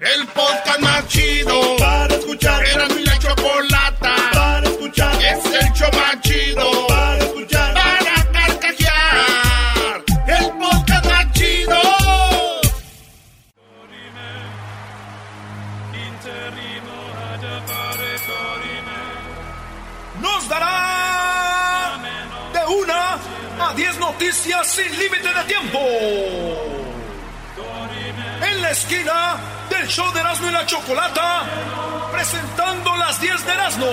El podcast más chido para escuchar. Era mi la chocolata para escuchar. Es el show más chido para escuchar. Para carcajear. El podcast más chido. Nos dará de una a diez noticias sin límite de tiempo. En la esquina del show de Erasmo y la Chocolata, presentando las 10 de Erasmo.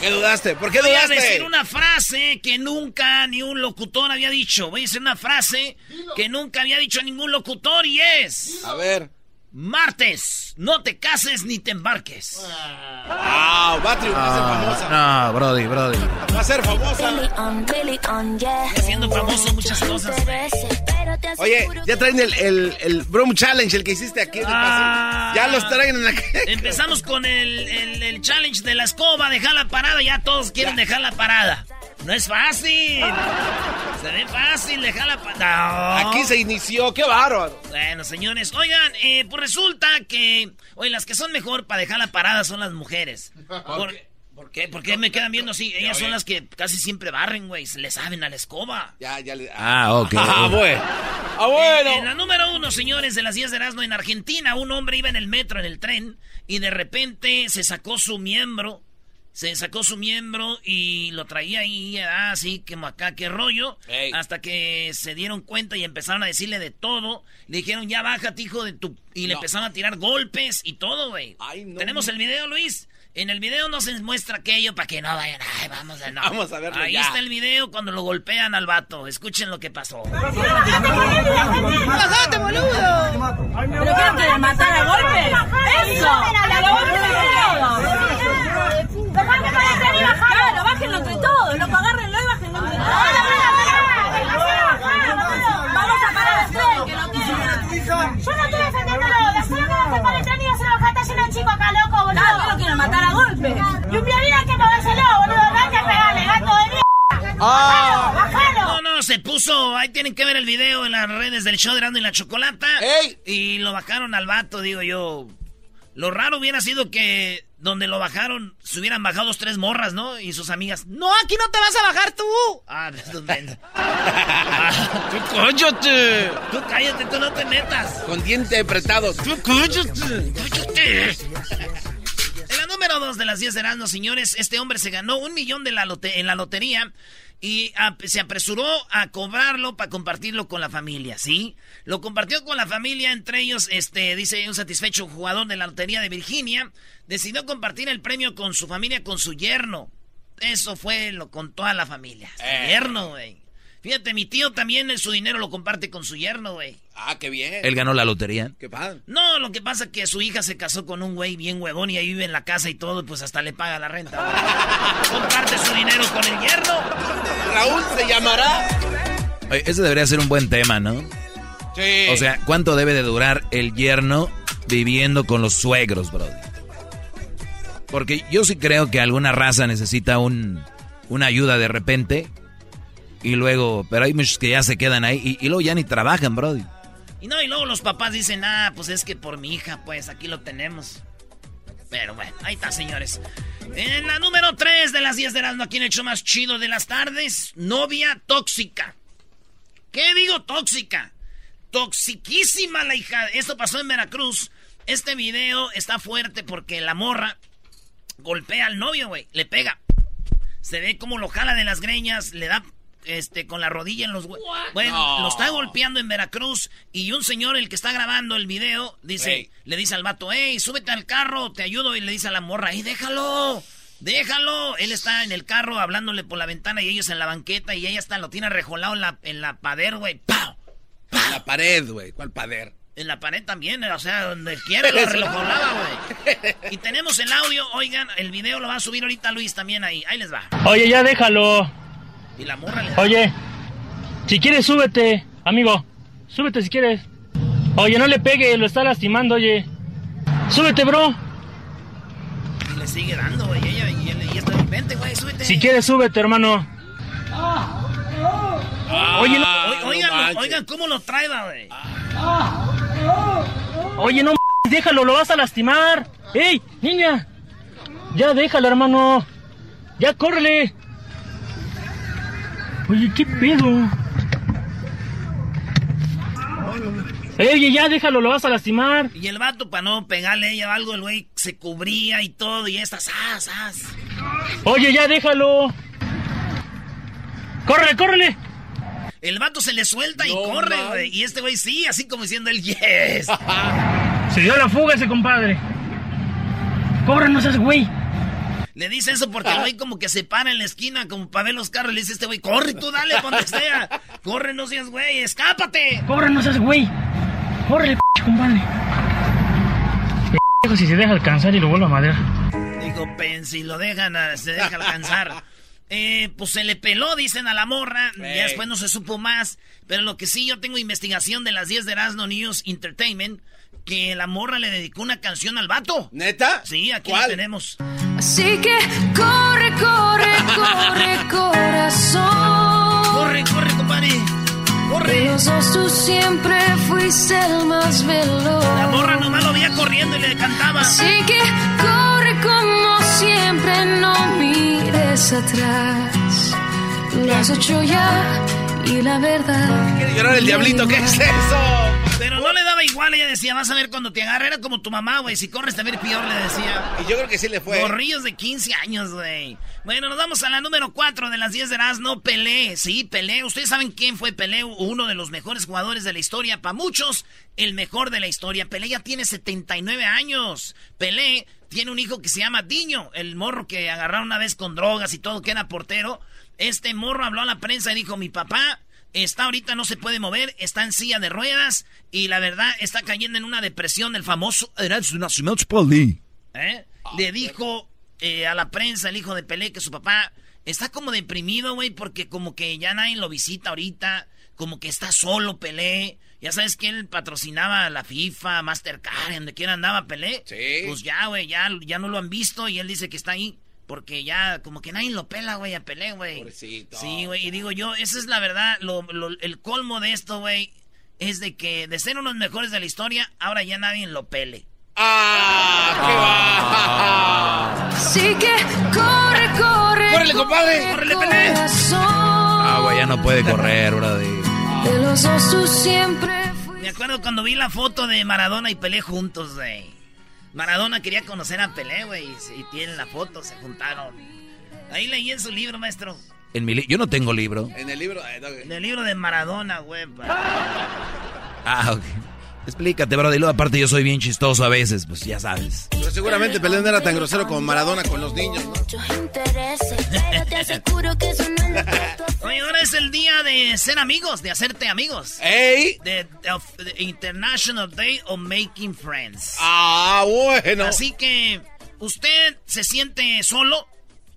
¿Qué dudaste? ¿Por qué Voy a dudaste? decir una frase que nunca ni un locutor había dicho. Voy a decir una frase que nunca había dicho ningún locutor y es... A ver. Martes, no te cases ni te embarques. Ah, va a triunfar, va a ser famosa. No, Brody, Brody. Va a ser famosa. Haciendo famoso muchas cosas. Oye, ya traen el, el, el Broom Challenge, el que hiciste aquí. en el Ah. ya los traen en la Empezamos con el, el- el challenge de la escoba, dejar la parada. Ya todos quieren dejar la parada. No es fácil. Se ve fácil dejar la parada. Aquí se inició, qué bárbaro. Bueno, señores, oigan, eh, pues resulta que, oye, las que son mejor para dejar la parada son las mujeres. ¿Por, ¿por qué? ¿Por qué me quedan viendo así? Ellas son las que casi siempre barren, güey, se le saben a la escoba. Ya, ya le. Ah, ok. Ah, bueno. Ah, bueno. En la número uno, señores, de las 10 de Erasmo, en Argentina, un hombre iba en el metro, en el tren, y de repente se sacó su miembro, se sacó su miembro y lo traía ahí, ah, así como acá, qué rollo, Ey. hasta que se dieron cuenta y empezaron a decirle de todo. Le dijeron, ya bájate, hijo de tu... Y le No. empezaron a tirar golpes y todo, güey. Ay, no. Tenemos el video, Luis. En el video no se muestra aquello para que no vayan, ay, vamos a no. Vamos a verlo Ahí ya. está el video cuando lo golpean al vato. Escuchen lo que pasó. ¡Bajate, boludo! ¿Pero qué no quieren matar a golpes? ¡Eso! ¡A la golpe de todo! ¡Claro, bájenlo entre todos! ¡Loco, agárrenlo y bájenlo entre todos! ¡Vamos a parar el tren, que no queda! Yo no estoy defendiendo la solo que se hacer bajata lleno de chico acá, loco, boludo. ¡Claro, que no quieren matar a golpes! Y un violín hay que movérselo, boludo. No hay que pegarle, gato de mierda. Ah. ¡Bájalo! No, no, se puso. Ahí tienen que ver el video en las redes del show de Erasmo y la Chocolata. ¡Ey! Y lo bajaron al vato, digo yo. Lo raro hubiera sido que donde lo bajaron se hubieran bajado dos, tres morras, ¿no? Y sus amigas. No, aquí no te vas a bajar tú. Ah, menso. Ah, ¡Tú cállate! tú cállate, tú no te metas. Con diente apretado. ¡Tú cállate! ¡Cállate! En la número dos de las 10 de Erasmo, señores, este hombre se ganó un millón de la lote- en la lotería y se apresuró a cobrarlo para compartirlo con la familia, ¿sí? Lo compartió con la familia, entre ellos, este, dice un satisfecho jugador de la lotería de Virginia, decidió compartir el premio con su familia, con su yerno. Eso fue lo con toda la familia. Eh. yerno, güey. Fíjate, mi tío también su dinero lo comparte con su yerno, güey. Ah, qué bien. Él ganó la lotería. Qué padre. No, lo que pasa es que su hija se casó con un güey bien huevón y ahí vive en la casa y todo, pues hasta le paga la renta. Comparte su dinero con el yerno. Raúl se llamará. Oye, ese debería ser un buen tema, ¿no? Sí. O sea, ¿cuánto debe de durar el yerno viviendo con los suegros, Brody? Porque yo sí creo que alguna raza necesita un, una ayuda de repente. Y luego, pero hay muchos que ya se quedan ahí y, luego ya ni trabajan, Brody. Y no, y luego los papás dicen, ah, pues es que por mi hija, pues aquí lo tenemos. Pero bueno, ahí está, señores. En la número 3 de las 10 de las aquí en hecho más chido de las tardes, novia tóxica. ¿Qué digo tóxica? Toxiquísima la hija. Esto pasó en Veracruz. Este video está fuerte porque la morra golpea al novio, güey. Le pega. Se ve como lo jala de las greñas, le da este con la rodilla en los hue- Bueno, No. lo está golpeando en Veracruz y un señor, el que está grabando el video, dice, le dice al vato, hey, súbete al carro, te ayudo, y le dice a la morra, ¡ay, déjalo! Déjalo, él está en el carro hablándole por la ventana y ellos en la banqueta y ella está, lo tiene rejolado en la, en la pader, güey. ¡Pau! En la pared, güey. ¿Cuál pader? En la pared también, o sea, donde quiera lo relojolaba, güey. Y tenemos el audio, oigan, el video lo va a subir ahorita Luis también ahí. Ahí les va. Oye, ya déjalo. Y la morra le da. Oye, si quieres súbete. Amigo, súbete si quieres. Oye, no le pegue, lo está lastimando, oye. Súbete, bro. Y le sigue dando, güey. Y ella, y él, y está vente, güey, súbete. Si quieres, súbete, hermano. Oye, no, oigan, oigan cómo lo trae, güey. Oye, no m déjalo, lo vas a lastimar. ¡Ey, niña! Ya déjalo, hermano. Ya córrele. Oye, ¿qué pedo? Oye, ya déjalo, lo vas a lastimar. Y el vato, para no pegarle a ella algo, el güey se cubría y todo, y estas, ¡as, as! Oye, ya déjalo. ¡Córrele, córrele! El vato se le suelta y corre, güey. Y este güey sí, así como diciendo el yes. se dio la fuga ese compadre. Corre, no seas güey. Le dice eso porque el güey como que se para en la esquina como para ver los carros. Le dice este güey, corre tú, dale, donde sea. Corre, no seas güey, escápate. Corre, no seas güey. Corre, p compadre. si se deja alcanzar y lo vuelve a madrear. Digo, pen, si lo dejan, se deja alcanzar. Eh, pues se le peló, dicen a la morra. Ya después no se supo más. Pero lo que sí, yo tengo investigación de las 10 de Erasmo News Entertainment. Que la morra le dedicó una canción al vato. ¿Neta? Sí, aquí la tenemos. Así que corre, corre, corre, corazón. Corre, corre, compadre. Corre. De los dos tú siempre fuiste el más veloz. La morra nomás lo veía corriendo y le cantaba. Así que corre como siempre, no mires atrás. Lo has hecho ya y la verdad. ¿Quiere llorar el diablito? ¿Qué es eso? Pero no le daba igual, ella decía, vas a ver cuando te agarre, era como tu mamá, güey, si corres también peor, le decía. Y yo creo que sí le fue. Gorrillos de 15 años, güey. Bueno, nos vamos a la número 4 de las 10 de no Pelé, sí, Pelé. Ustedes saben quién fue Pelé, uno de los mejores jugadores de la historia, para muchos, el mejor de la historia. Pelé ya tiene 79 años. Pelé tiene un hijo que se llama Diño, el morro que agarraron una vez con drogas y todo, que era portero. Este morro habló a la prensa y dijo, mi papá Está ahorita, no se puede mover, está en silla de ruedas y la verdad está cayendo en una depresión el famoso ¿Eh? Le dijo eh, a la prensa el hijo de Pelé que su papá está como deprimido, güey, porque como que ya nadie lo visita ahorita, como que está solo Pelé. Ya sabes que él patrocinaba la FIFA, Mastercard, donde quiera andaba Pelé. Sí. Pues ya, güey, ya, ya no lo han visto y él dice que está ahí. Porque ya, como que nadie lo pela, güey, a Pelé, güey. Sí, güey, y digo yo, esa es la verdad, lo, el colmo de esto, güey, es de que de ser unos mejores de la historia, ahora ya nadie lo pele. ¡Ah! ¡Qué va! Sí que corre, corre. ¡Córrele, compadre! ¡Córrele, Pelé! Ah, güey, ya no puede correr, brody. De los dos tú siempre Me acuerdo cuando vi la foto de Maradona y Pelé juntos, güey. Maradona quería conocer a Pelé, güey, y tienen la foto, se juntaron. Ahí leí en su libro, maestro. En mi yo no tengo libro. En el libro. Eh, en el libro de Maradona, güey. Ah, ok. Explícate, bro. Y luego, aparte, yo soy bien chistoso a veces, pues ya sabes. Pero seguramente Pelé no era tan grosero como Maradona con los niños, ¿no? Oye, ahora es el día de ser amigos, de hacerte amigos. ¡Ey! De, International Day of Making Friends. Ah, bueno. Así que, usted se siente solo,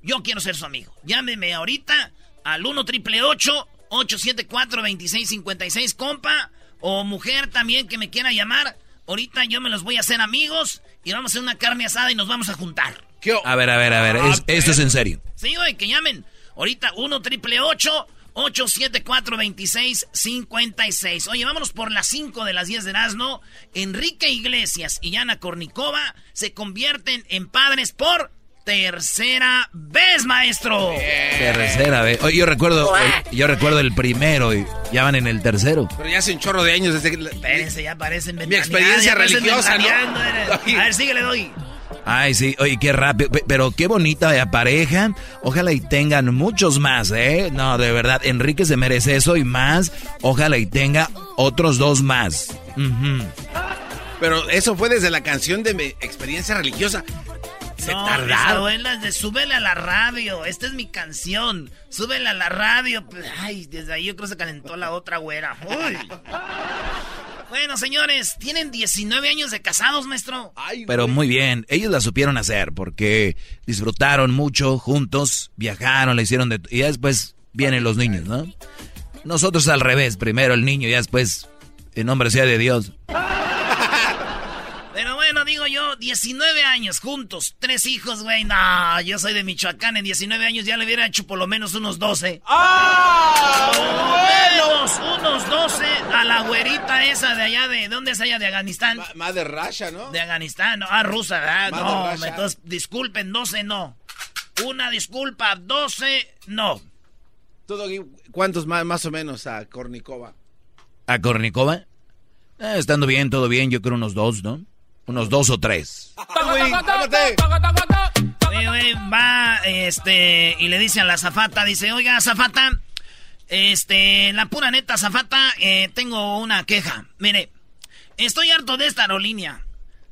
yo quiero ser su amigo. Llámeme ahorita al 1 triple 874 2656, compa o mujer también que me quiera llamar, ahorita yo me los voy a hacer amigos y vamos a hacer una carne asada y nos vamos a juntar. A ver, a ver, a ver, esto es en serio. Sí, güey, que llamen. Ahorita 1 triple 874 2656. Oye, vámonos por las 5 de las 10 de Erasmo. Enrique Iglesias y Ana Kornikova se convierten en padres por tercera vez, maestro. Tercera vez. Oye, yo recuerdo, el, yo recuerdo el primero y ya van en el tercero. Pero ya hace un chorro de años desde que... Espérense, ya parecen Mi experiencia religiosa, ¿no? A ver, síguele, doy. Ay, sí, oye, qué rápido, pero qué bonita pareja. Ojalá y tengan muchos más, ¿eh? No, de verdad, Enrique se merece eso y más. Ojalá y tenga otros dos más. Pero eso fue desde la canción de mi experiencia religiosa. Se no, tardaron. las de súbele a la radio. Esta es mi canción. Súbele a la radio. Ay, desde ahí yo creo que se calentó la otra güera. Uy. Bueno, señores, tienen 19 años de casados, maestro. Pero muy bien, ellos la supieron hacer porque disfrutaron mucho juntos, viajaron, le hicieron de... Y después vienen los niños, ¿no? Nosotros al revés, primero el niño y después, en nombre sea de Dios. Digo yo, 19 años juntos, tres hijos, güey. No, yo soy de Michoacán, en 19 años ya le hubiera hecho por lo menos unos 12. ¡Ah! Menos unos 12 a la güerita esa de allá de... ¿Dónde es allá? De Afganistán. Más de Russia, ¿no? De Afganistán, no, ah, rusa, ¿verdad? Mother No, entonces, disculpen, 12 no. Una disculpa, 12 no. Doggy, ¿cuántos más, más o menos a Kornikova? ¿A Kornikova? Eh, estando bien, todo bien, yo creo unos dos, ¿no? Unos dos o tres. Oye, va, este, y le dice a la zafata, dice, oiga, zafata, este, la pura neta, zafata, eh, tengo una queja. Mire, estoy harto de esta aerolínea.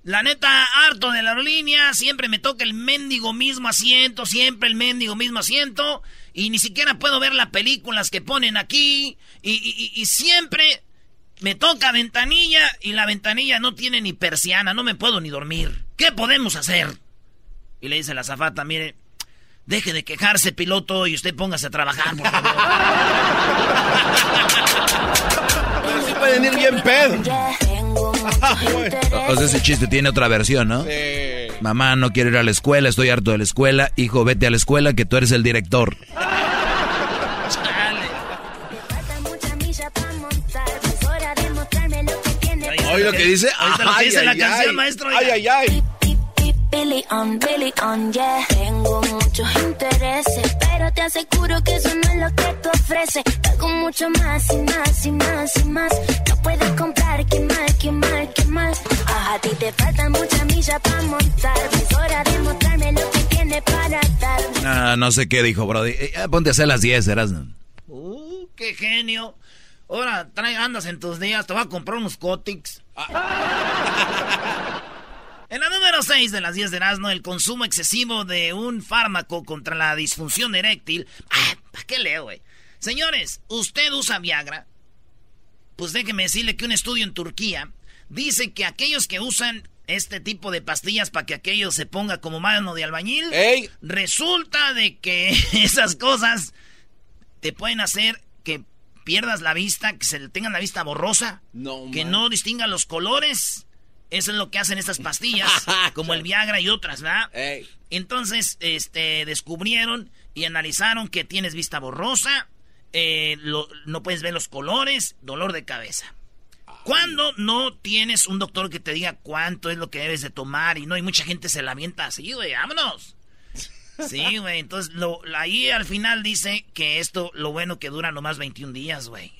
La neta, harto de la aerolínea, siempre me toca el mendigo mismo asiento, siempre el mendigo mismo asiento, y ni siquiera puedo ver las películas que ponen aquí, y, y- y- y siempre me toca ventanilla, y la ventanilla no tiene ni persiana, no me puedo ni dormir. ¿Qué podemos hacer? Y le dice la zafata, mire, deje de quejarse, piloto, y usted póngase a trabajar, por favor. Pero sí pueden ir bien pedo. O sea, ese chiste tiene otra versión, ¿no? Sí. Mamá, no quiero ir a la escuela, estoy harto de la escuela. Hijo, vete a la escuela que tú eres el director. ¿Oye lo que dice? Ahorita lo que Ay, dice la ay, canción, ay. maestro. Ay, ay, ay. Billy on, Billy on, yeah. Tengo muchos intereses, pero te aseguro que eso no es lo que tú ofreces. Algo mucho más y más y más y más. No puedes comprar, qué mal, qué mal, qué mal. Ah, a ti te faltan muchas millas para montar. Es hora de mostrarme lo que tienes para dar. Ah, no sé qué dijo, Brody. Eh, ya ponte a hacer las 10, eras. Uh, qué genio. Ahora, trae, andas en tus días, te voy a comprar unos Cotics. En la número 6 de las 10 de Erasmo, el consumo excesivo de un fármaco contra la disfunción eréctil. Ah, ¿para qué leo, güey? Señores, ¿usted usa Viagra? Pues déjeme decirle que un estudio en Turquía dice que aquellos que usan este tipo de pastillas para que aquello se ponga como mano de albañil, ¡Ey! resulta de que esas cosas te pueden hacer que pierdas la vista, que se le tengan la vista borrosa, No, que man. no distingan los colores. Eso es lo que hacen estas pastillas, como el Viagra y otras, ¿verdad? Ey. Entonces, este, descubrieron y analizaron que tienes vista borrosa, eh, lo- no puedes ver los colores, dolor de cabeza. Cuando no tienes un doctor que te diga cuánto es lo que debes de tomar y no, y mucha gente se lamenta así, güey, vámonos. Sí, güey, entonces lo, ahí al final dice que esto, lo bueno que dura nomás 21 días, güey.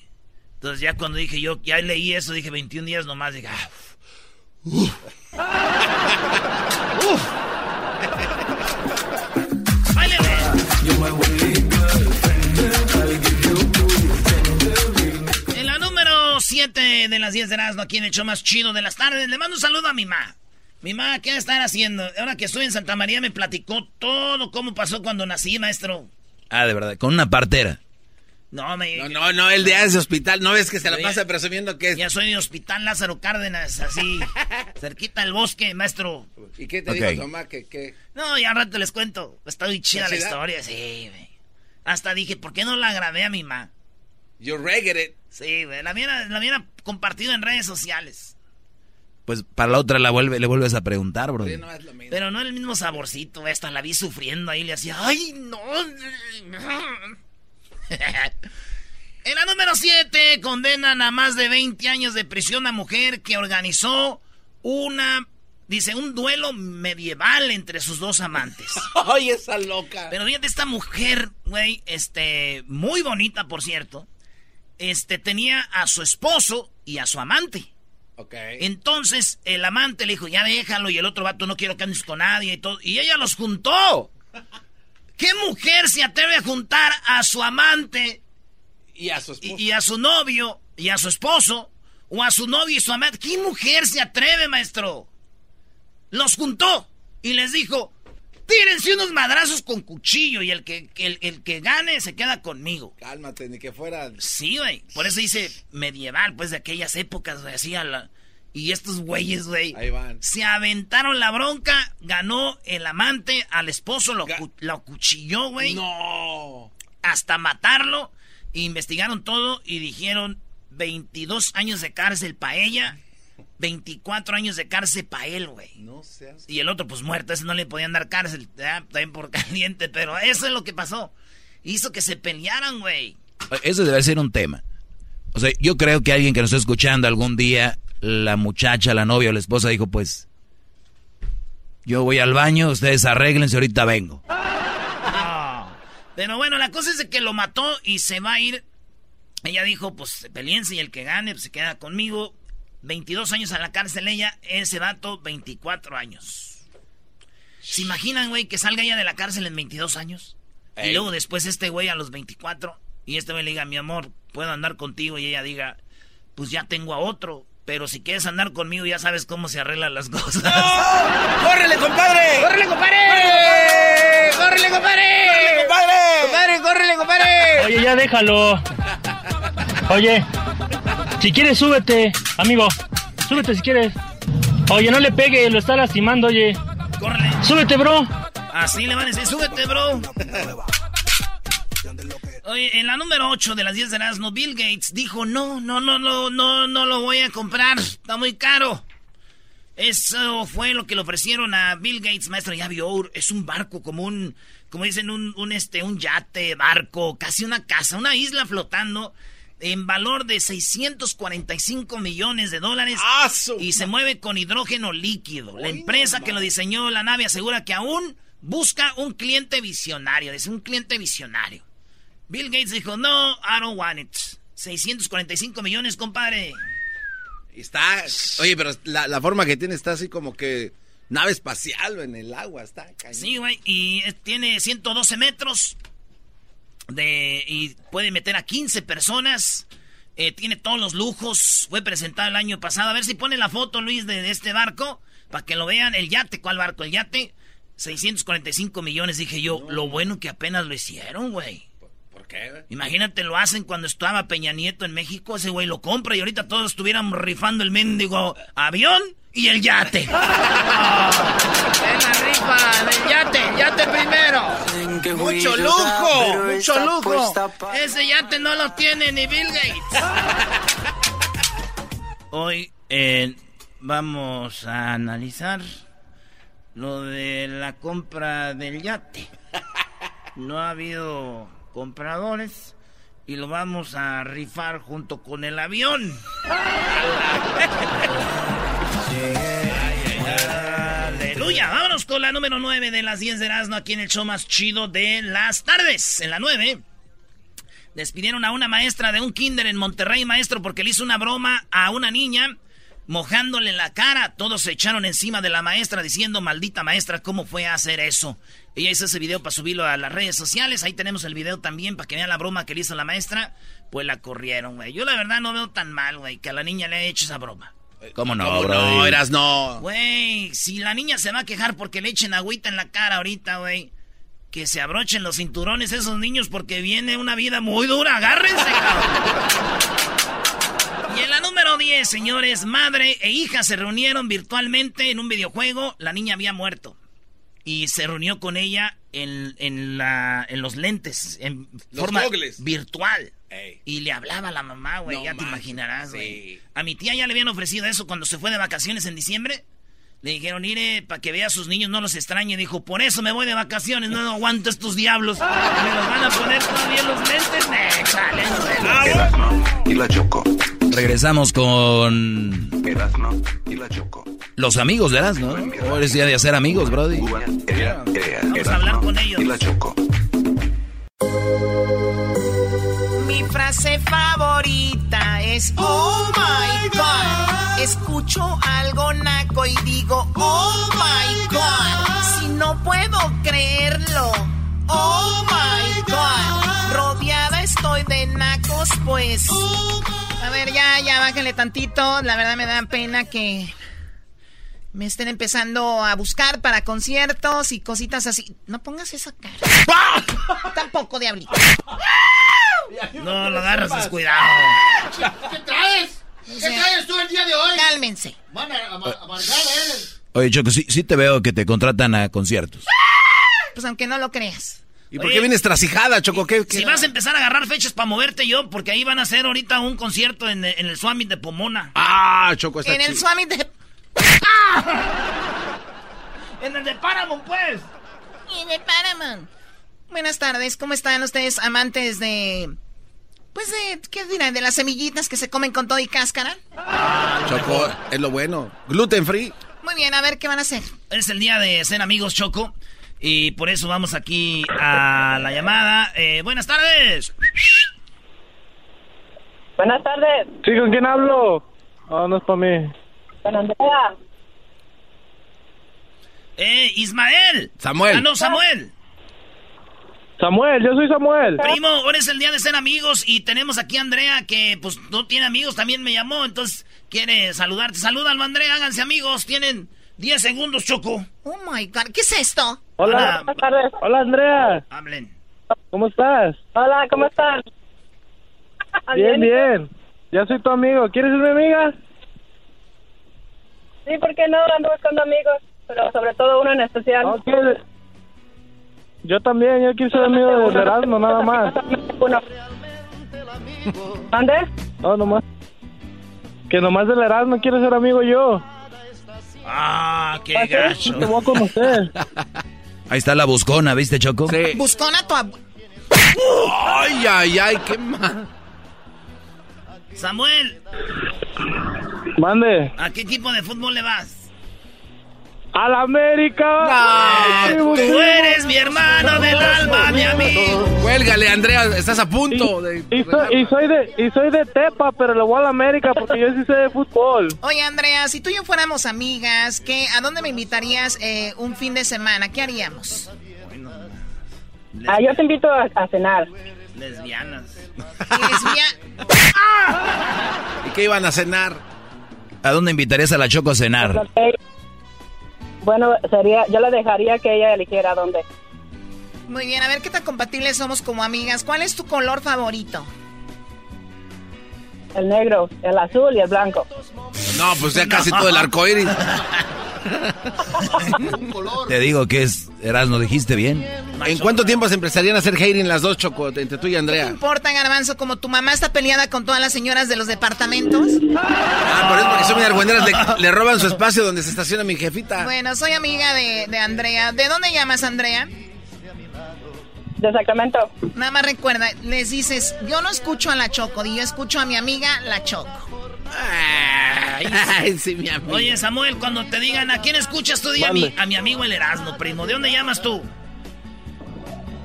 Entonces ya cuando dije yo, ya leí eso, dije 21 días nomás, dije, ah, ¡Báilele! En la número 7 de las 10 de Erasmo, aquí en el show más chido de las tardes, le mando un saludo a mi mamá. Mi mamá, ¿qué va a estar haciendo? Ahora que estoy en Santa María me platicó todo cómo pasó cuando nací, maestro. Ah, de verdad, con una partera. No, me... No, no, no, el día de ese hospital, ¿no ves que se la pasa presumiendo que es... Ya soy de Hospital Lázaro Cárdenas, así, cerquita del bosque, maestro. ¿Y qué te Ok. dijo tu mamá? Que, que... No, ya al rato les cuento. Está muy chida la historia, sí, güey. Hasta dije, ¿por qué no la grabé a mi mamá? You regged it. Sí, güey, la hubiera, la hubiera compartido en redes sociales. Pues para la otra la vuelve, le vuelves a preguntar, Brody. Oye, no es lo mismo. Pero no el mismo saborcito, hasta la vi sufriendo ahí, le hacía, ¡ay, no! en la número 7, condenan a más de 20 años de prisión a mujer que organizó una, dice, un duelo medieval entre sus dos amantes. Ay, esa loca. Pero fíjate, esta mujer, güey, este, muy bonita, por cierto, este, tenía a su esposo y a su amante. Entonces, el amante le dijo, ya déjalo, y el otro vato no quiero que andes con nadie y todo. Y ella los juntó. ¿Qué mujer se atreve a juntar a su amante Y a su y a su novio y a su esposo? O a su novio y su amante. ¿Qué mujer se atreve, maestro? Los juntó y les dijo, tírense unos madrazos con cuchillo y el que, el, el que gane se queda conmigo. Cálmate, ni que fuera... Sí, güey. Por eso dice medieval, pues de aquellas épocas, güey. Así a la... Y estos güeyes, güey. Ahí van. Se aventaron la bronca, ganó el amante, al esposo lo, Ga- lo cuchilló, güey. No. Hasta matarlo. Investigaron todo y dijeron 22 años de cárcel para ella, 24 años de cárcel para él, güey. No seas... Y el otro, pues muerto, ese no le podían dar cárcel, ¿verdad? también por caliente, pero eso es lo que pasó. Hizo que se pelearan, güey. Eso debe ser un tema. O sea, yo creo que alguien que nos está escuchando algún día, la muchacha, la novia o la esposa dijo, pues, yo voy al baño, ustedes arréglense, ahorita vengo. Pero bueno, la cosa es de que lo mató y se va a ir. Ella dijo, pues peleense y el que gane pues, se queda conmigo. 22 años a la cárcel ella, ese vato 24 años. ¿Se imaginan, güey, que salga ella de la cárcel en 22 años? Y luego después este güey a los 24 y este güey le diga, mi amor, puedo andar contigo y ella diga, pues ya tengo a otro. Pero si quieres andar conmigo, ya sabes cómo se arreglan las cosas. ¡Córrele, compadre! ¡Córrele, compadre! ¡Córrele, compadre! ¡Córrele, compadre! ¡Compadre, córrele, compadre! Oye, ya déjalo. Oye, si quieres, súbete, amigo. Súbete si quieres. Oye, no le pegue, lo está lastimando, oye. ¡Córrele! Súbete, bro. Así le van a decir, súbete, bro. Oye, en la número 8 de las 10 de Erasmo, Bill Gates dijo, no, no, no, no, no, no lo voy a comprar, está muy caro. Eso fue lo que le ofrecieron a Bill Gates, maestro, ya vio, es un barco como un, como dicen, un, un, este, un yate, barco, casi una casa, una isla flotando en valor de 645 millones de dólares y se mueve con hidrógeno líquido. La empresa que lo diseñó la nave asegura que aún busca un cliente visionario, es un cliente visionario. Bill Gates dijo, no, I don't want it. 645 millones, compadre. Está, oye, pero la, la forma que tiene está así como que nave espacial en el agua, está cañón. Sí, güey, y tiene 112 metros de y puede meter a 15 personas. Eh, tiene todos los lujos. Fue presentado el año pasado. A ver si pone la foto, Luis, de, de este barco. Para que lo vean. El yate, ¿cuál barco? El yate. 645 millones, dije yo. Lo bueno que apenas lo hicieron, güey. ¿Por qué? Imagínate, lo hacen cuando estaba Peña Nieto en México. Ese güey lo compra y ahorita todos estuvieran rifando el mendigo avión y el yate. Oh, en la rifa del yate, yate primero. Mucho lujo, mucho lujo. Ese yate no lo tiene ni Bill Gates. Hoy eh, vamos a analizar lo de la compra del yate. No ha habido compradores y lo vamos a rifar junto con el avión. Aleluya, vámonos con la número 9 de las 10 de Erasmo aquí en el show más chido de las tardes. En la 9 despidieron a una maestra de un kinder en Monterrey, maestro, porque le hizo una broma a una niña mojándole la cara. Todos se echaron encima de la maestra diciendo, maldita maestra, ¿cómo fue a hacer eso? Ella hizo ese video para subirlo a las redes sociales. Ahí tenemos el video también para que vean la broma que le hizo la maestra. Pues la corrieron, güey. Yo la verdad no veo tan mal, güey, que a la niña le haya hecho esa broma. ¿Cómo no, ¿Cómo bro? no, eras no. Güey, si la niña se va a quejar porque le echen agüita en la cara ahorita, güey. Que se abrochen los cinturones esos niños porque viene una vida muy dura. Agárrense, cabrón. Y en la número 10, señores, madre e hija se reunieron virtualmente en un videojuego. La niña había muerto. Y se reunió con ella en, en, la, en los lentes, en Los forma goggles. virtual. Ey. Y le hablaba a la mamá, güey, No ya te imaginarás, güey. sí. A mi tía ya le habían ofrecido eso cuando se fue de vacaciones en diciembre. Le dijeron, mire, para que vea a sus niños, no los extrañe. Dijo, por eso me voy de vacaciones, no aguanto estos diablos. Me los van a poner todavía en los lentes. Ne, chale. Erasmo y la Choco. Regresamos con Erasmo y la Choco. los amigos de Erasmo. ¿no? Hoy es día de hacer amigos, Brody. Cuba, Ea, Ea, Vamos a hablar con ellos. y la Choco. Mi frase favorita es Oh my God. Escucho algo naco y digo Oh my God. Si no puedo creerlo. Oh my God. Rodeada estoy de nacos, pues. A ver, ya, ya, bájale tantito. La verdad me da pena que me estén empezando a buscar para conciertos y cositas así. No pongas esa cara. Tampoco, diablito. No lo agarras, descuidado. ¿Qué traes? ¿Qué traes tú el día de hoy? Cálmense. Van a, a, amargada eres. Oye, Choco, sí, sí te veo que te contratan a conciertos. Pues aunque no lo creas. ¿Y por qué vienes trasijada, Choco? ¿Qué, Si vas a empezar a agarrar fechas para moverte yo, porque ahí van a hacer ahorita un concierto en, en el Swami de Pomona. Ah, Choco, está En el. Swami de... En el de Paramount, pues. En el Paramount. Buenas tardes, ¿cómo están ustedes amantes de... Pues de, ¿qué dirán? De las semillitas que se comen con todo y cáscara. Choco, es lo bueno. Gluten free. Muy bien, a ver qué van a hacer. Es el día de ser amigos, Choco. Y por eso vamos aquí a la llamada. Eh, buenas tardes. Buenas tardes. Sí, ¿con quién hablo? Ah, no es para mí. Con Andrea. Eh, Ismael. Samuel. Ah, no, Samuel. Samuel, yo soy Samuel. Primo, ahora es el día de ser amigos y tenemos aquí a Andrea que pues no tiene amigos, también me llamó, entonces quiere saludarte. Salúdalo, Andrea, háganse amigos, tienen 10 segundos, Choco. Oh my God, ¿qué es esto? Hola. Buenas tardes. Hola, Andrea. Hablen. ¿Cómo estás? Hola, ¿cómo están? Bien, bien. Ya soy tu amigo. ¿Quieres ser mi amiga? Sí, ¿por qué no? Ando buscando amigos, pero sobre todo uno en especial. Ok. Yo también, yo quiero ser amigo de Erasmo, nada más. Uno. ¿Dónde? No, nomás. Que nomás del Erasmo quiero ser amigo yo. Ah, qué Te gacho. voy a conocer. Ahí está la buscona, ¿viste, Choco? Sí. Buscona tu abu- Ay, ay, ay, qué mal. Samuel, Mande. ¿a qué equipo de fútbol le vas? ¡A la América! No, Tú eres mi hermano del alma, mi amigo. Cuélgale, Andrea, estás a punto de... Y soy, y soy de y soy de Tepa, pero le voy a la América porque yo sí sé de fútbol. Oye, Andrea, si tú y yo fuéramos amigas, ¿qué, ¿a dónde me invitarías eh, un fin de semana? ¿Qué haríamos? Ah, yo te invito a, a cenar. Lesbianas. Lesbia- ¿Y qué iban a cenar? ¿A dónde invitarías a la Choco a cenar? Bueno, sería, yo le dejaría que ella eligiera dónde. Muy bien, a ver qué tan compatibles somos como amigas. ¿Cuál es tu color favorito? El negro, el azul y el blanco. No, pues ya casi todo el arco iris. Te digo que es Erasmo, dijiste bien. ¿En cuánto tiempo se empezarían a hacer hating las dos, Choco, entre tú y ¿No Andrea? importa, Garbanzo, como tu mamá está peleada con todas las señoras de los departamentos? Ah, por eso, porque son muy argüenderas, le, le roban su espacio donde se estaciona mi jefita. Bueno, soy amiga de, de Andrea. ¿De dónde llamas, Andrea? De Sacramento. Nada más recuerda, les dices, yo no escucho a la Choco, y yo escucho a mi amiga, la Choco. Ay, sí, mi amigo. Oye, Samuel, cuando te digan, ¿a quién escuchas tú? Di a mi, a mi amigo el Erasmo, primo. ¿De dónde llamas tú?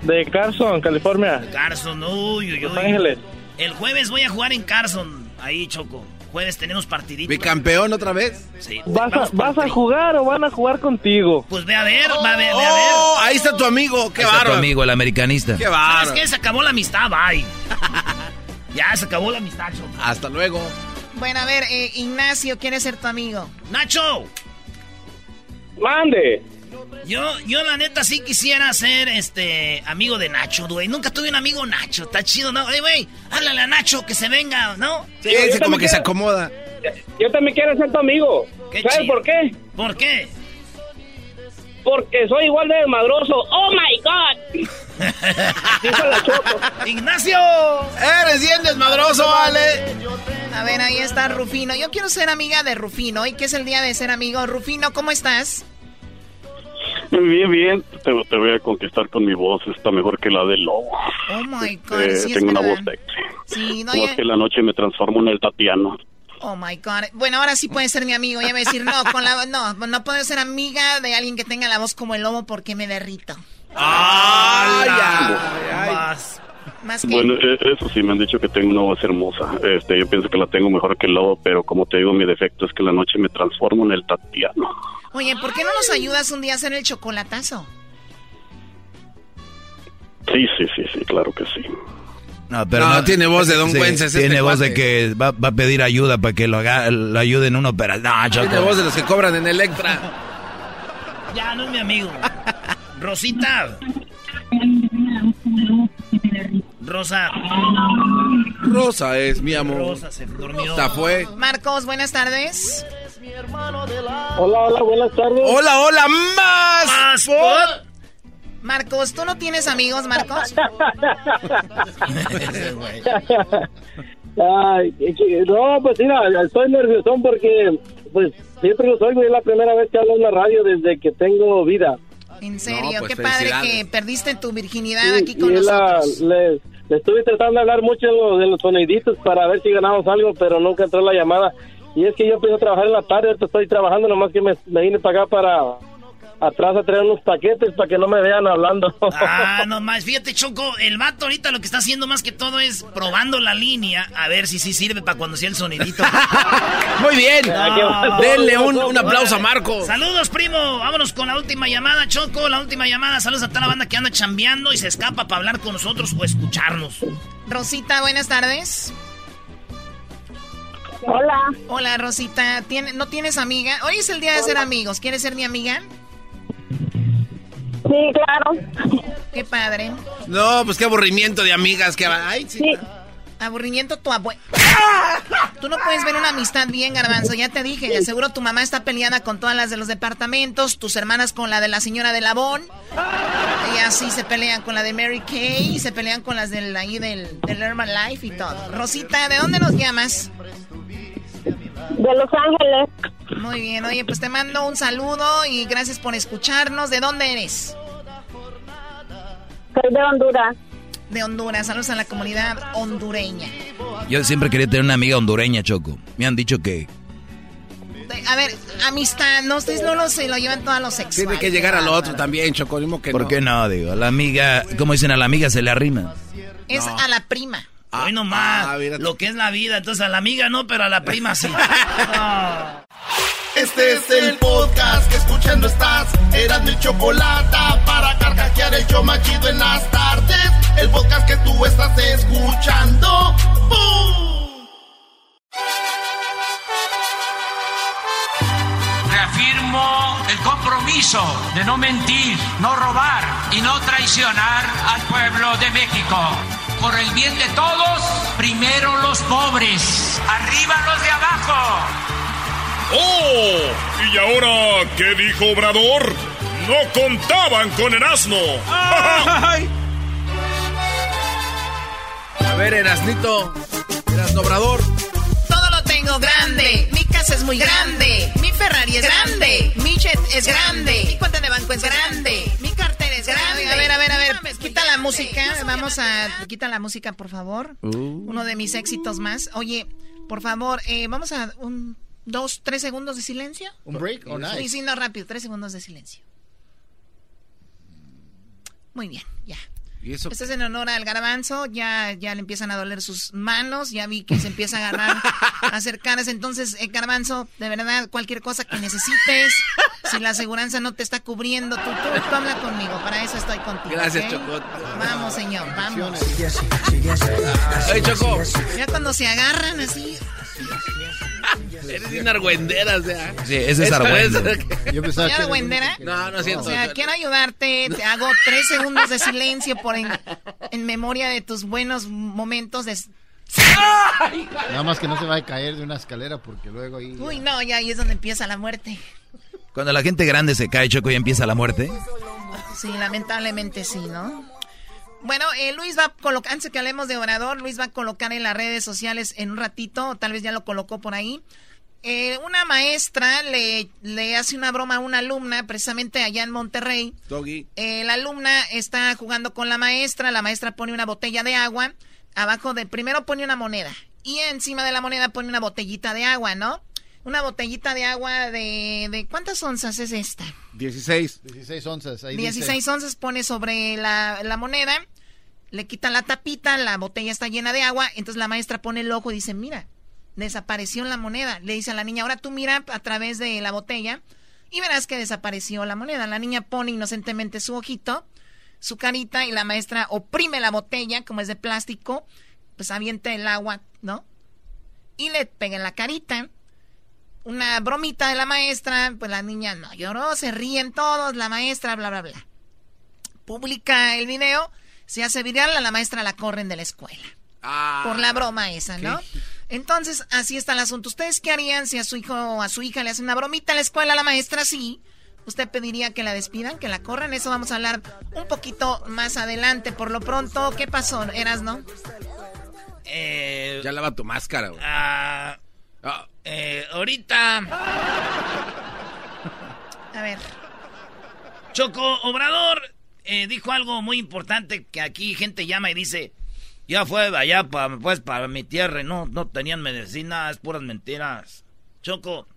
De Carson, California. Carson, uy, uy, Los uy. Ángeles. El jueves voy a jugar en Carson. Ahí, Choco. Jueves tenemos partidito. ¿Bicampeón otra vez? Sí, ¿Vas a, vamos por ¿Vas a tri- jugar o van a jugar contigo? Pues ve a ver, va a ver, ve a ver. Oh, ahí está tu amigo, qué Ahí está tu bárbaro. amigo, el americanista. Qué ¿Sabes bárbaro. qué? Se acabó la amistad, bye. ya, se acabó la amistad, Choco. Hasta luego. Bueno, a ver, eh, Ignacio quiere ser tu amigo. Nacho, ¡Mande! yo, yo la neta sí quisiera ser este amigo de Nacho, güey. Nunca tuve un amigo Nacho, está chido, ¿no? Ey, güey, háblale a Nacho que se venga, ¿no? Sí, como que se acomoda. Yo también quiero ser tu amigo. Qué ¿Sabes chido. por qué? ¿Por qué? Porque soy igual de madroso. ¡Oh, my God! ¡Ignacio! Eres bien desmadroso, vale. A ver, ahí está Rufino. Yo quiero ser amiga de Rufino. Hoy que es el día de ser amigo. Rufino, ¿cómo estás? Bien, bien. Te, te voy a conquistar con mi voz. Está mejor que la del lobo. Oh my God, Eh, sí es tengo una verdad. voz sexy. Sí, no, Como ya- es que en la noche me transformo en el Tatiano. Oh my God. Bueno, ahora sí puede ser mi amigo. Ya a decir, no, con la, no, no puedo ser amiga de alguien que tenga la voz como el lobo porque me derrito. Ay, ay, ay. Más. Más que. Bueno, eh, eso sí, me han dicho que tengo una voz hermosa. Este, yo pienso que la tengo mejor que el lobo, pero como te digo, mi defecto es que la noche me transformo en el Tatiano. Oye, ¿por qué no nos ayudas un día a hacer el chocolatazo? Sí, sí, sí, sí, claro que sí. No, pero No, tiene voz de Don Sí, Güences este Tiene voz cuate. de que va, va a pedir ayuda para que lo, haga, lo ayuden uno, pero no, Choco. Tiene voz de los que cobran en Electra. Ya, no es mi amigo. Rosita. Rosa. Rosa es mi amor. Rosa se durmió. Esta fue. Marcos, buenas tardes. Hola, hola, buenas tardes. Hola, hola, más. Más. Marcos, ¿tú no tienes amigos, Marcos? Ay, no, pues mira, estoy nervioso porque pues siempre los oigo y es la primera vez que hablo en la radio desde que tengo vida. En serio, pues, qué padre que perdiste tu virginidad aquí Sí, con y es la- nosotros. le, le estuve tratando de hablar mucho de los, de los soniditos para ver si ganamos algo, pero nunca entró la llamada. Y es que yo empecé a trabajar en la tarde, ahorita estoy trabajando, nomás que me, me vine para acá para atrás a traer unos paquetes para que no me vean hablando. Ah, no más. Fíjate, Choco, el vato ahorita lo que está haciendo más que todo es probando la línea a ver si sí sirve para cuando sea el sonidito. Muy bien. No. Denle un, un aplauso a Marco. Saludos, primo. Vámonos con la última llamada, Choco. La última llamada. Saludos a toda la banda que anda chambeando y se escapa para hablar con nosotros o escucharnos. Rosita, buenas tardes. Hola. Hola, Rosita. ¿Tiene- ¿No tienes amiga? Hoy es el día de ser amigos. ¿Quieres ser mi amiga? Sí, claro. Qué padre. No, pues qué aburrimiento de amigas que Ay, sí. Aburrimiento tu abuelo. Tú no puedes ver una amistad bien, Garbanzo. Ya te dije. De seguro tu mamá está peleada con todas las de los departamentos, tus hermanas con la de la señora de Labón. Y así se pelean con la de Mary Kay y se pelean con las del ahí del, del Herman Life y todo. Rosita, ¿de dónde nos llamas? De Los Ángeles. Muy bien, oye, pues te mando un saludo y gracias por escucharnos. ¿De dónde eres? Soy de Honduras. De Honduras. Saludos a la comunidad hondureña. Yo siempre quería tener una amiga hondureña, Choco. Me han dicho que... A ver, amistad, no, ustedes no lo, se lo llevan todos los sexual. Tiene que llegar al otro también, Choco. que ¿Por no. qué no? Digo, a la amiga, como dicen, a la amiga se le arrima. Es a la prima. Hoy nomás. lo que es la vida. Entonces a la amiga no, pero a la prima sí. Este es el podcast que escuchando estás. Eran mi chocolate para carcajear el show más chido en las tardes. El podcast que tú estás escuchando. ¡Bum! Reafirmo el compromiso de no mentir, no robar y no traicionar al pueblo de México. Por el bien de todos, primero los pobres, arriba los de abajo. ¡Oh! ¿Y ahora qué dijo Obrador? No contaban con el asno. A ver, Erasnito. Erasno Obrador. Todo lo tengo grande. Mi casa es muy grande. Mi Ferrari es grande. Mi jet es grande. Mi cuenta de banco es grande. Mi cartera es grande. A ver, a ver, a ver. Quita la música. Vamos a. Quita la música, por favor. Uno de mis éxitos más. Oye, por favor, eh, vamos a un. Dos, tres segundos de silencio. ¿Un break? Oh, nice. Sí, sí, no, rápido. Tres segundos de silencio. Muy bien, ya. ¿Y eso? Esto es en honor al garbanzo, ya, ya le empiezan a doler sus manos, ya vi que se empieza a agarrar, a hacer caras. Entonces, eh, garbanzo, de verdad, cualquier cosa que necesites, si la aseguranza no te está cubriendo, tú, tú, tú habla conmigo, para eso estoy contigo. Gracias, ¿ok? Choco. Vamos, señor, vamos. Ay, Choco. Ya cuando se agarran así, Eres una argüendera, o sea. Sí, ese es argüende. Yo pensaba señora Güendera. No, no siento. O sea, quiero ayudarte, te hago tres segundos de silencio por en, en memoria de tus buenos momentos de... Nada más que no se va a caer de una escalera porque luego ahí... Uy, no, ya ahí es donde empieza la muerte. Cuando la gente grande se cae, Choco, y empieza la muerte. Sí, lamentablemente sí, ¿no? Bueno, eh, Luis va a colocar, antes que hablemos de orador, Luis va a colocar en las redes sociales en un ratito, o tal vez ya lo colocó por ahí. Eh, una maestra le, le hace una broma a una alumna, precisamente allá en Monterrey. Doggy. Eh, la alumna está jugando con la maestra, la maestra pone una botella de agua, abajo de, primero pone una moneda, y encima de la moneda pone una botellita de agua, ¿no? Una botellita de agua de, de ¿cuántas onzas es esta? 16. 16 onzas. Ahí 16 dice. onzas pone sobre la, la moneda, le quitan la tapita, la botella está llena de agua, entonces la maestra pone el ojo y dice, mira, desapareció la moneda. Le dice a la niña, ahora tú mira a través de la botella y verás que desapareció la moneda. La niña pone inocentemente su ojito, su carita y la maestra oprime la botella, como es de plástico, pues avienta el agua, ¿no? Y le pega en la carita. Una bromita de la maestra, pues la niña no lloró, se ríen todos, la maestra, bla, bla, bla. Publica el video, se hace viral, a la maestra la corren de la escuela. por la broma esa, ¿no? Entonces, así está el asunto. ¿Ustedes qué harían si a su hijo o a su hija le hacen una bromita en la escuela a la maestra? Sí. ¿Usted pediría que la despidan, que la corran? Eso vamos a hablar un poquito más adelante. Por lo pronto, ¿qué pasó, Eras, no? Eh, ya lava tu máscara, güey. Ah, eh, ahorita. A ver. Choco Obrador eh, dijo algo muy importante que aquí gente llama y dice. Ya fue allá para pues, para mi tierra y no, no tenían medicina, es puras mentiras. Choco,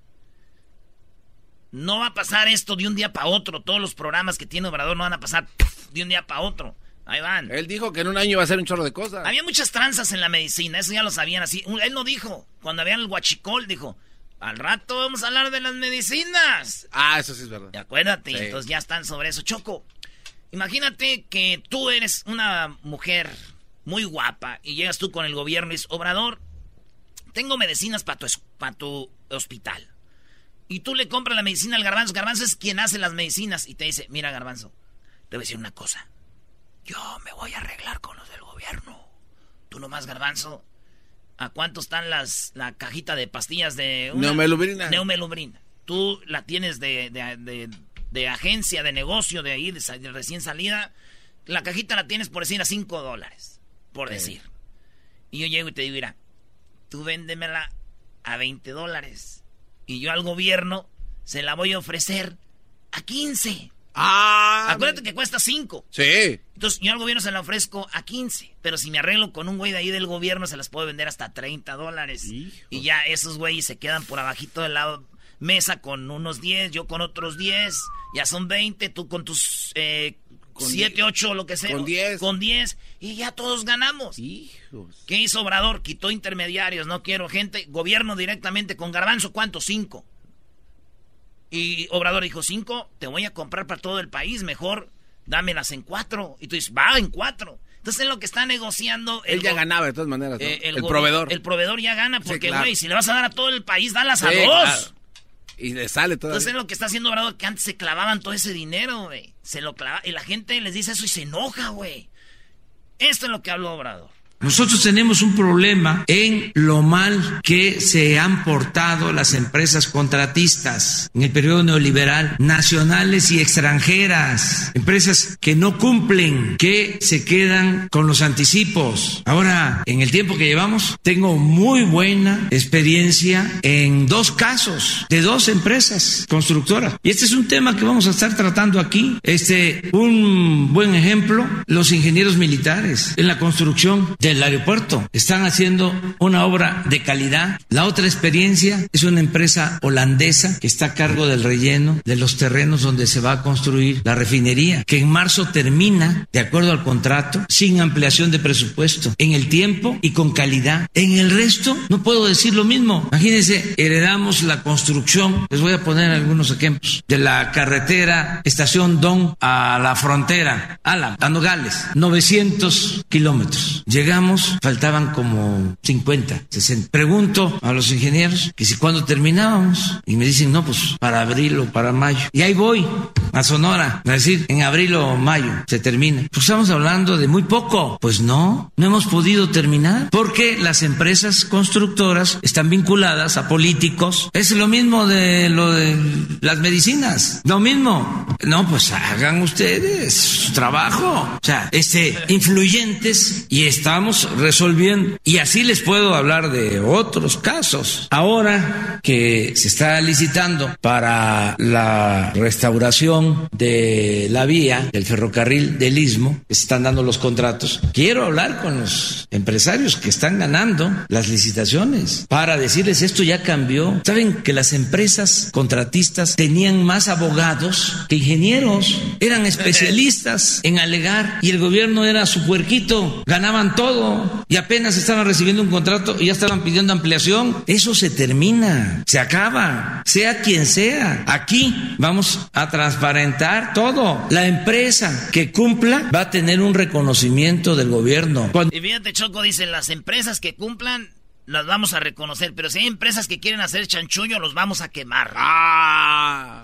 no va a pasar esto de un día para otro. Todos los programas que tiene Obrador no van a pasar de un día para otro. Ahí van. Él dijo que en un año iba a hacer un chorro de cosas. Había muchas tranzas en la medicina, eso ya lo sabían así. Él no dijo, cuando había el guachicol, dijo, al rato vamos a hablar de las medicinas. Ah, eso sí es verdad. Y acuérdate, Sí. entonces ya están sobre eso. Choco, imagínate que tú eres una mujer muy guapa y llegas tú con el gobierno y dices, Obrador, tengo medicinas para tu, es- pa' tu hospital. Y tú le compras la medicina al garbanzo. Garbanzo es quien hace las medicinas. Y te dice, mira garbanzo, te voy a decir una cosa. Yo me voy a arreglar con los del gobierno. Tú nomás, garbanzo. ¿A cuánto están las la cajita de pastillas de Neumelubrina. Neumelubrina. Tú la tienes de, de, de- de agencia, de negocio, de ahí, de, recién salida. La cajita la tienes por decir a 5 dólares. Por decir. Y yo llego y te digo, mira, tú véndemela a 20 dólares. Y yo al gobierno se la voy a ofrecer a 15. Ah. Acuérdate que cuesta 5. Sí. Entonces yo al gobierno se la ofrezco a 15. Pero si me arreglo con un güey de ahí del gobierno, se las puedo vender hasta 30 dólares. Y ya esos güeyes se quedan por abajito de la mesa con unos 10, yo con otros 10. Ya son 20, tú con tus eh, Con 7, die- 8, lo que sea. con 10. Con 10. Y ya todos ganamos. ¿Qué hizo Obrador? Quitó intermediarios, no quiero gente. Gobierno directamente con garbanzo, ¿cuánto? 5. Y Obrador dijo, 5, te voy a comprar para todo el país, mejor dámelas en 4. Y tú dices, va, en 4. Entonces es lo que está negociando. Él ya ganaba de todas maneras. ¿no? eh, el, proveedor. El proveedor ya gana Sí, porque, claro. güey, si le vas a dar a todo el país, dalas a dos. claro. Y le sale todo. Entonces es lo que está haciendo Obrador, que antes se clavaban todo ese dinero, güey. Se lo clava y la gente les dice eso y se enoja, güey. Esto es lo que habló Obrador. Nosotros tenemos un problema en lo mal que se han portado las empresas contratistas en el periodo neoliberal, nacionales y extranjeras, empresas que no cumplen, que se quedan con los anticipos. Ahora, en el tiempo que llevamos, tengo muy buena experiencia en dos casos de dos empresas constructoras. Y este es un tema que vamos a estar tratando aquí. Este, un buen ejemplo, los ingenieros militares en la construcción del aeropuerto. Están haciendo una obra de calidad. La otra experiencia es una empresa holandesa que está a cargo del relleno de los terrenos donde se va a construir la refinería, que en marzo termina, de acuerdo al contrato, sin ampliación de presupuesto, en el tiempo y con calidad. En el resto, no puedo decir lo mismo. Imagínense, heredamos la construcción, les voy a poner algunos ejemplos, de la carretera Estación Don a la frontera, a la, a Nogales, 900 kilómetros. Llegamos, faltaban como 50, 60. Pregunto a los ingenieros que si cuando terminábamos, y me dicen, no, pues para abril o para mayo. Y ahí voy a Sonora, a decir, en abril o mayo se termina. Pues estamos hablando de muy poco. Pues no, no hemos podido terminar porque las empresas constructoras están vinculadas a políticos. Es lo mismo de lo de las medicinas, lo mismo. No, pues hagan ustedes su trabajo. O sea, este, influyentes y estamos resolviendo. Y así les puedo hablar de otros casos. Ahora que se está licitando para la restauración de la vía del ferrocarril del Istmo, que se están dando los contratos, quiero hablar con los empresarios que están ganando las licitaciones para decirles esto ya cambió. Saben que las empresas contratistas tenían más abogados que ingenieros, eran especialistas en alegar y el gobierno era su puerquito, ganaban todo y apenas estaban recibiendo un contrato y ya estaban pidiendo ampliación. Eso se termina, se acaba, sea quien sea. Aquí vamos a transparentar todo. La empresa que cumpla va a tener un reconocimiento del gobierno. Cuando- Y fíjate, Choco, dicen, las empresas que cumplan las vamos a reconocer, pero si hay empresas que quieren hacer chanchullo, los vamos a quemar.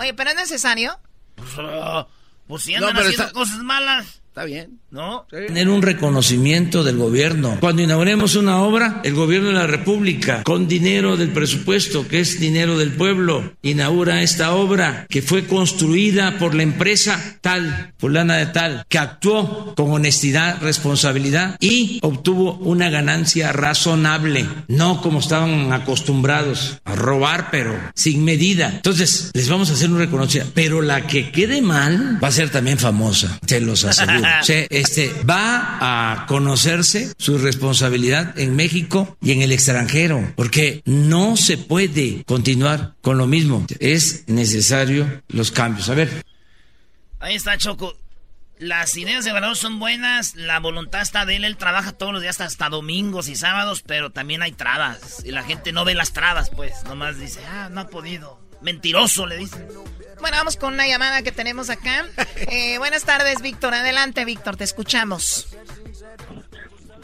Oye, pero es necesario. Pues, ah, pues si No, andan haciendo está- cosas malas. Está bien. ¿No? Tener un reconocimiento del gobierno. Cuando inauguremos una obra, el gobierno de la República, con dinero del presupuesto, que es dinero del pueblo, inaugura esta obra que fue construida por la empresa tal, fulana de tal, que actuó con honestidad, responsabilidad y obtuvo una ganancia razonable, no como estaban acostumbrados a robar, pero sin medida. Entonces, les vamos a hacer un reconocimiento, pero la que quede mal va a ser también famosa, se los aseguro. O sea, este, va a conocerse su responsabilidad en México y en el extranjero, porque no se puede continuar con lo mismo. Es necesario los cambios. A ver. Ahí está Choco. Las ideas de Obrador son buenas, la voluntad está de él, él trabaja todos los días hasta domingos y sábados, pero también hay trabas. Y la gente no ve las trabas, pues, nomás dice, ah, no ha podido. Mentiroso, le dicen. Bueno, vamos con una llamada que tenemos acá. Eh, buenas tardes, Víctor. Adelante, Víctor, te escuchamos.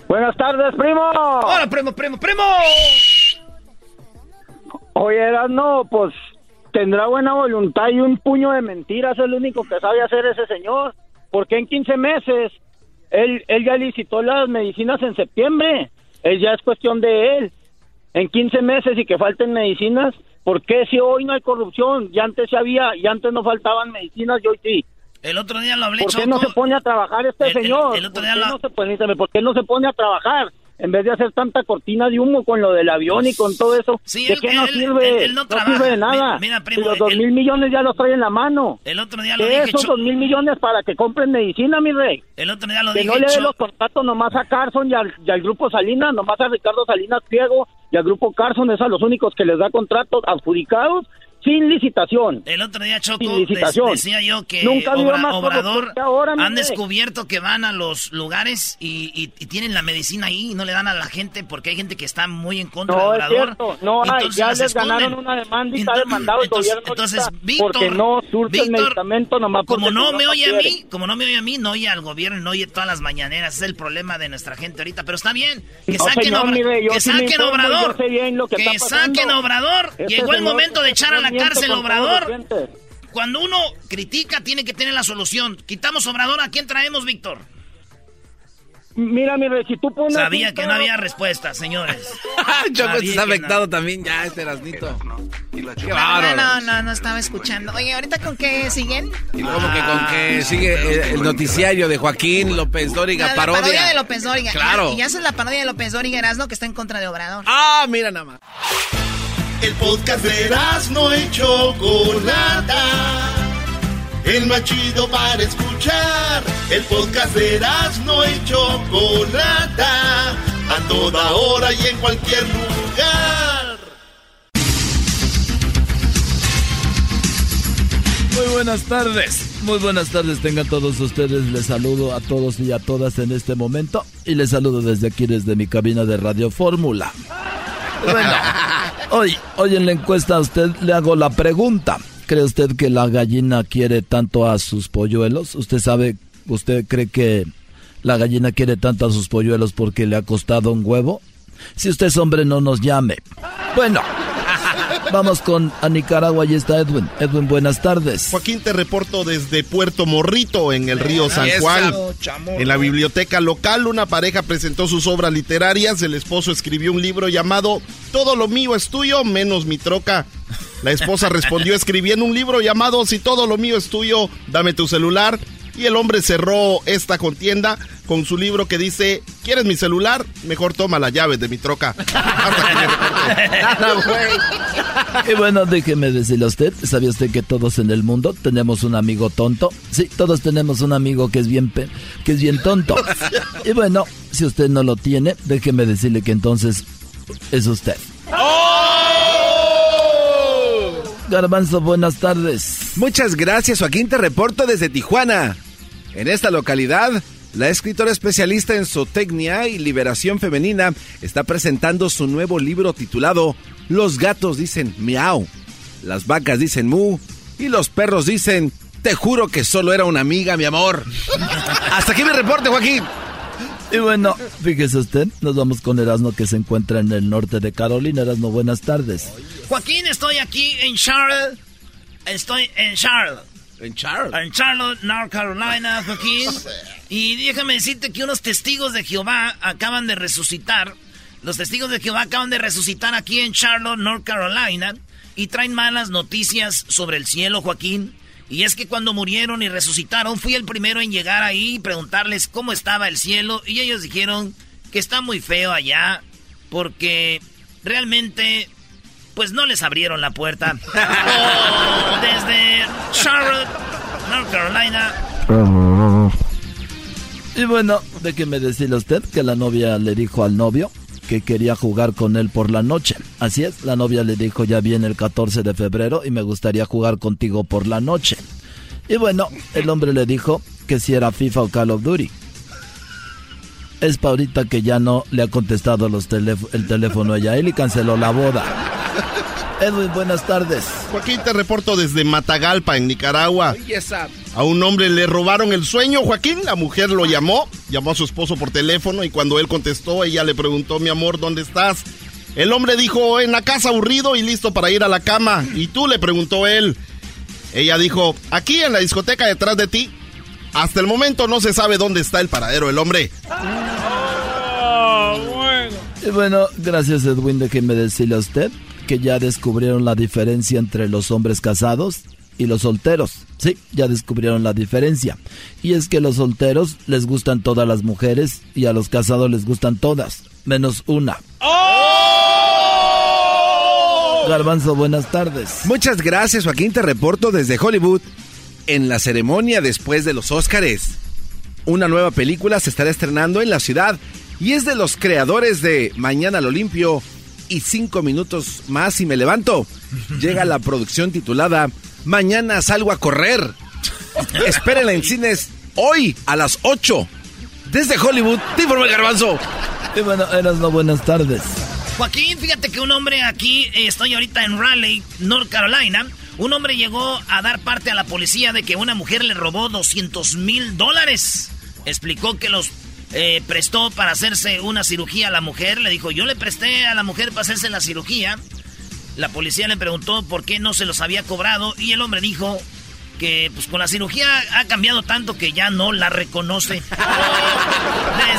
Buenas tardes, primo. Hola, primo, primo, primo. Oye, no, pues tendrá buena voluntad y un puño de mentiras, es lo único que sabe hacer ese señor. Porque en 15 meses él, él ya licitó las medicinas en septiembre. Él ya es cuestión de él. En 15 meses y que falten medicinas, ¿por qué si hoy no hay corrupción? Ya antes se había, y antes no faltaban medicinas y hoy sí. El otro día lo hablé, ¿Por qué no se pone a trabajar este señor? el otro ¿Por, día qué lo- no se ¿Por qué no se pone a trabajar? En vez de hacer tanta cortina de humo con lo del avión y con todo eso, Sí, ¿de él- qué no él- sirve? él- no trabaja. sirve de nada. Mira, primo, Si los dos mil millones ya los trae en la mano. El otro día lo ¿Qué dije, esos dos mil millones para que compren medicina, mi rey? El otro día lo que dije, no le dé los contratos nomás a Carson y al, y al grupo Salinas, nomás a Ricardo Salinas Pliego y al grupo Carson, es a los únicos que les da contratos adjudicados sin licitación. El otro día, Choco, Sin licitación. des- decía yo que Nunca Obra- más Obrador que ahora, han descubierto que van a los lugares y, y- y tienen la medicina ahí y no le dan a la gente porque hay gente que está muy en contra No, de es Obrador. cierto, no hay, ya les esconden. ganaron una demanda y está Entonces- demandado el entonces- gobierno entonces, Víctor, porque no surte el Víctor, medicamento nomás como no el me oye a mí, como no me oye a mí, no oye al gobierno, no oye todas las mañaneras, es el problema de nuestra gente ahorita, pero está bien, que No, saquen, señor, Obra- mire, yo que sí saquen informo, Obrador, que saquen Obrador, Este llegó el momento de echar a la cárcel Obrador. Cuando uno critica, tiene que tener la solución. Quitamos Obrador, ¿a quién traemos, Víctor? Mira, mi rey, si tú pones... Sabía que no había respuesta, señores. Choco está afectado no. también ya, este Erasnito. Qué No, bárbaro. no, no, no estaba escuchando. Oye, ¿ahorita con qué siguen? Y como que con que sigue el, el noticiario de Joaquín López Dóriga, La, la parodia. parodia de López Dóriga. Claro. Y ya haces la parodia de López Dóriga Erasmo que está en contra de Obrador. Ah, mira nada más. El podcast de no y Chocolata. El más chido para escuchar. El podcast de no y Chocolata. A toda hora y en cualquier lugar. Muy buenas tardes, muy buenas tardes tengan todos ustedes, les saludo a todos y a todas en este momento y les saludo desde aquí, desde mi cabina de Radio Fórmula. Bueno, hoy, hoy en la encuesta a usted le hago la pregunta, ¿cree usted que la gallina quiere tanto a sus polluelos? ¿Usted sabe, usted cree que la gallina quiere tanto a sus polluelos porque le ha costado un huevo? Si usted es hombre no nos llame. Bueno, vamos con a Nicaragua, ahí está Edwin. Edwin, buenas tardes. Joaquín, te reporto desde Puerto Morrito, en el río San Juan. En la biblioteca local, una pareja presentó sus obras literarias. El esposo escribió un libro llamado Todo lo mío es tuyo, menos mi troca. La esposa respondió escribiendo un libro llamado Si todo lo mío es tuyo, dame tu celular. Y el hombre cerró esta contienda con su libro que dice, ¿quieres mi celular? Mejor toma la llave de mi troca. Y bueno, déjeme decirle a usted, ¿sabía usted que todos en el mundo tenemos un amigo tonto? Sí, todos tenemos un amigo que es bien pe- que es bien tonto. Y bueno, si usted no lo tiene, déjeme decirle que entonces es usted. Garbanzo, buenas tardes. Muchas gracias, Joaquín. Te reporto desde Tijuana. En esta localidad, la escritora especialista en zootecnia y liberación femenina está presentando su nuevo libro titulado Los gatos dicen miau, las vacas dicen mu y los perros dicen te juro que solo era una amiga, mi amor. Hasta aquí mi reporte, Joaquín. Y bueno, fíjese usted, nos vamos con Erasmo que se encuentra en el norte de Carolina. Erasmo, buenas tardes. Joaquín, estoy aquí en Charlotte. Estoy en Charlotte. ¿En Charlotte? En Charlotte, North Carolina, Joaquín. Y déjame decirte que unos testigos de Jehová acaban de resucitar. Los testigos de Jehová acaban de resucitar aquí en Charlotte, North Carolina. Y traen malas noticias sobre el cielo, Joaquín. Y es que cuando murieron y resucitaron, fui el primero en llegar ahí y preguntarles cómo estaba el cielo. Y ellos dijeron que está muy feo allá. Porque realmente, pues no les abrieron la puerta. Desde Charlotte, North Carolina. Y bueno, déjeme decirle a usted que la novia le dijo al novio que quería jugar con él por la noche. Así es, la novia le dijo ya viene el 14 de febrero y me gustaría jugar contigo por la noche. Y bueno, el hombre le dijo que si era FIFA o Call of Duty. Es para ahorita que ya no le ha contestado el teléfono a ella él y canceló la boda. Edwin, buenas tardes. Joaquín, te reporto desde Matagalpa, en Nicaragua. A un hombre le robaron el sueño, Joaquín. La mujer lo llamó, llamó a su esposo por teléfono y cuando él contestó, ella le preguntó, mi amor, ¿dónde estás? El hombre dijo, en la casa aburrido y listo para ir a la cama. ¿Y tú? le preguntó él. Ella dijo, aquí en la discoteca detrás de ti. Hasta el momento no se sabe dónde está el paradero del hombre. Ah, bueno. Y bueno, gracias Edwin, déjeme decirle a usted que ya descubrieron la diferencia entre los hombres casados y los solteros. Sí, ya descubrieron la diferencia. Y es que los solteros les gustan todas las mujeres y a los casados les gustan todas, menos una. ¡Oh! Garbanzo, buenas tardes. Muchas gracias, Joaquín. Te reporto desde Hollywood. En la ceremonia después de los Óscares, una nueva película se estará estrenando en la ciudad y es de los creadores de Mañana lo limpio y cinco minutos más y me levanto. Llega la producción titulada Mañana salgo a correr. Espérenla en cines hoy a las 8. Desde Hollywood, te informa el garbanzo. Y bueno, eras no buenas tardes. Joaquín, fíjate que un hombre aquí, eh, estoy ahorita en Raleigh, North Carolina. Un hombre llegó a dar parte a la policía de que una mujer le robó 200 mil dólares. Explicó que los eh, prestó para hacerse una cirugía a la mujer. Le dijo, yo le presté a la mujer para hacerse la cirugía. La policía le preguntó por qué no se los había cobrado y el hombre dijo que pues con la cirugía ha cambiado tanto que ya no la reconoce.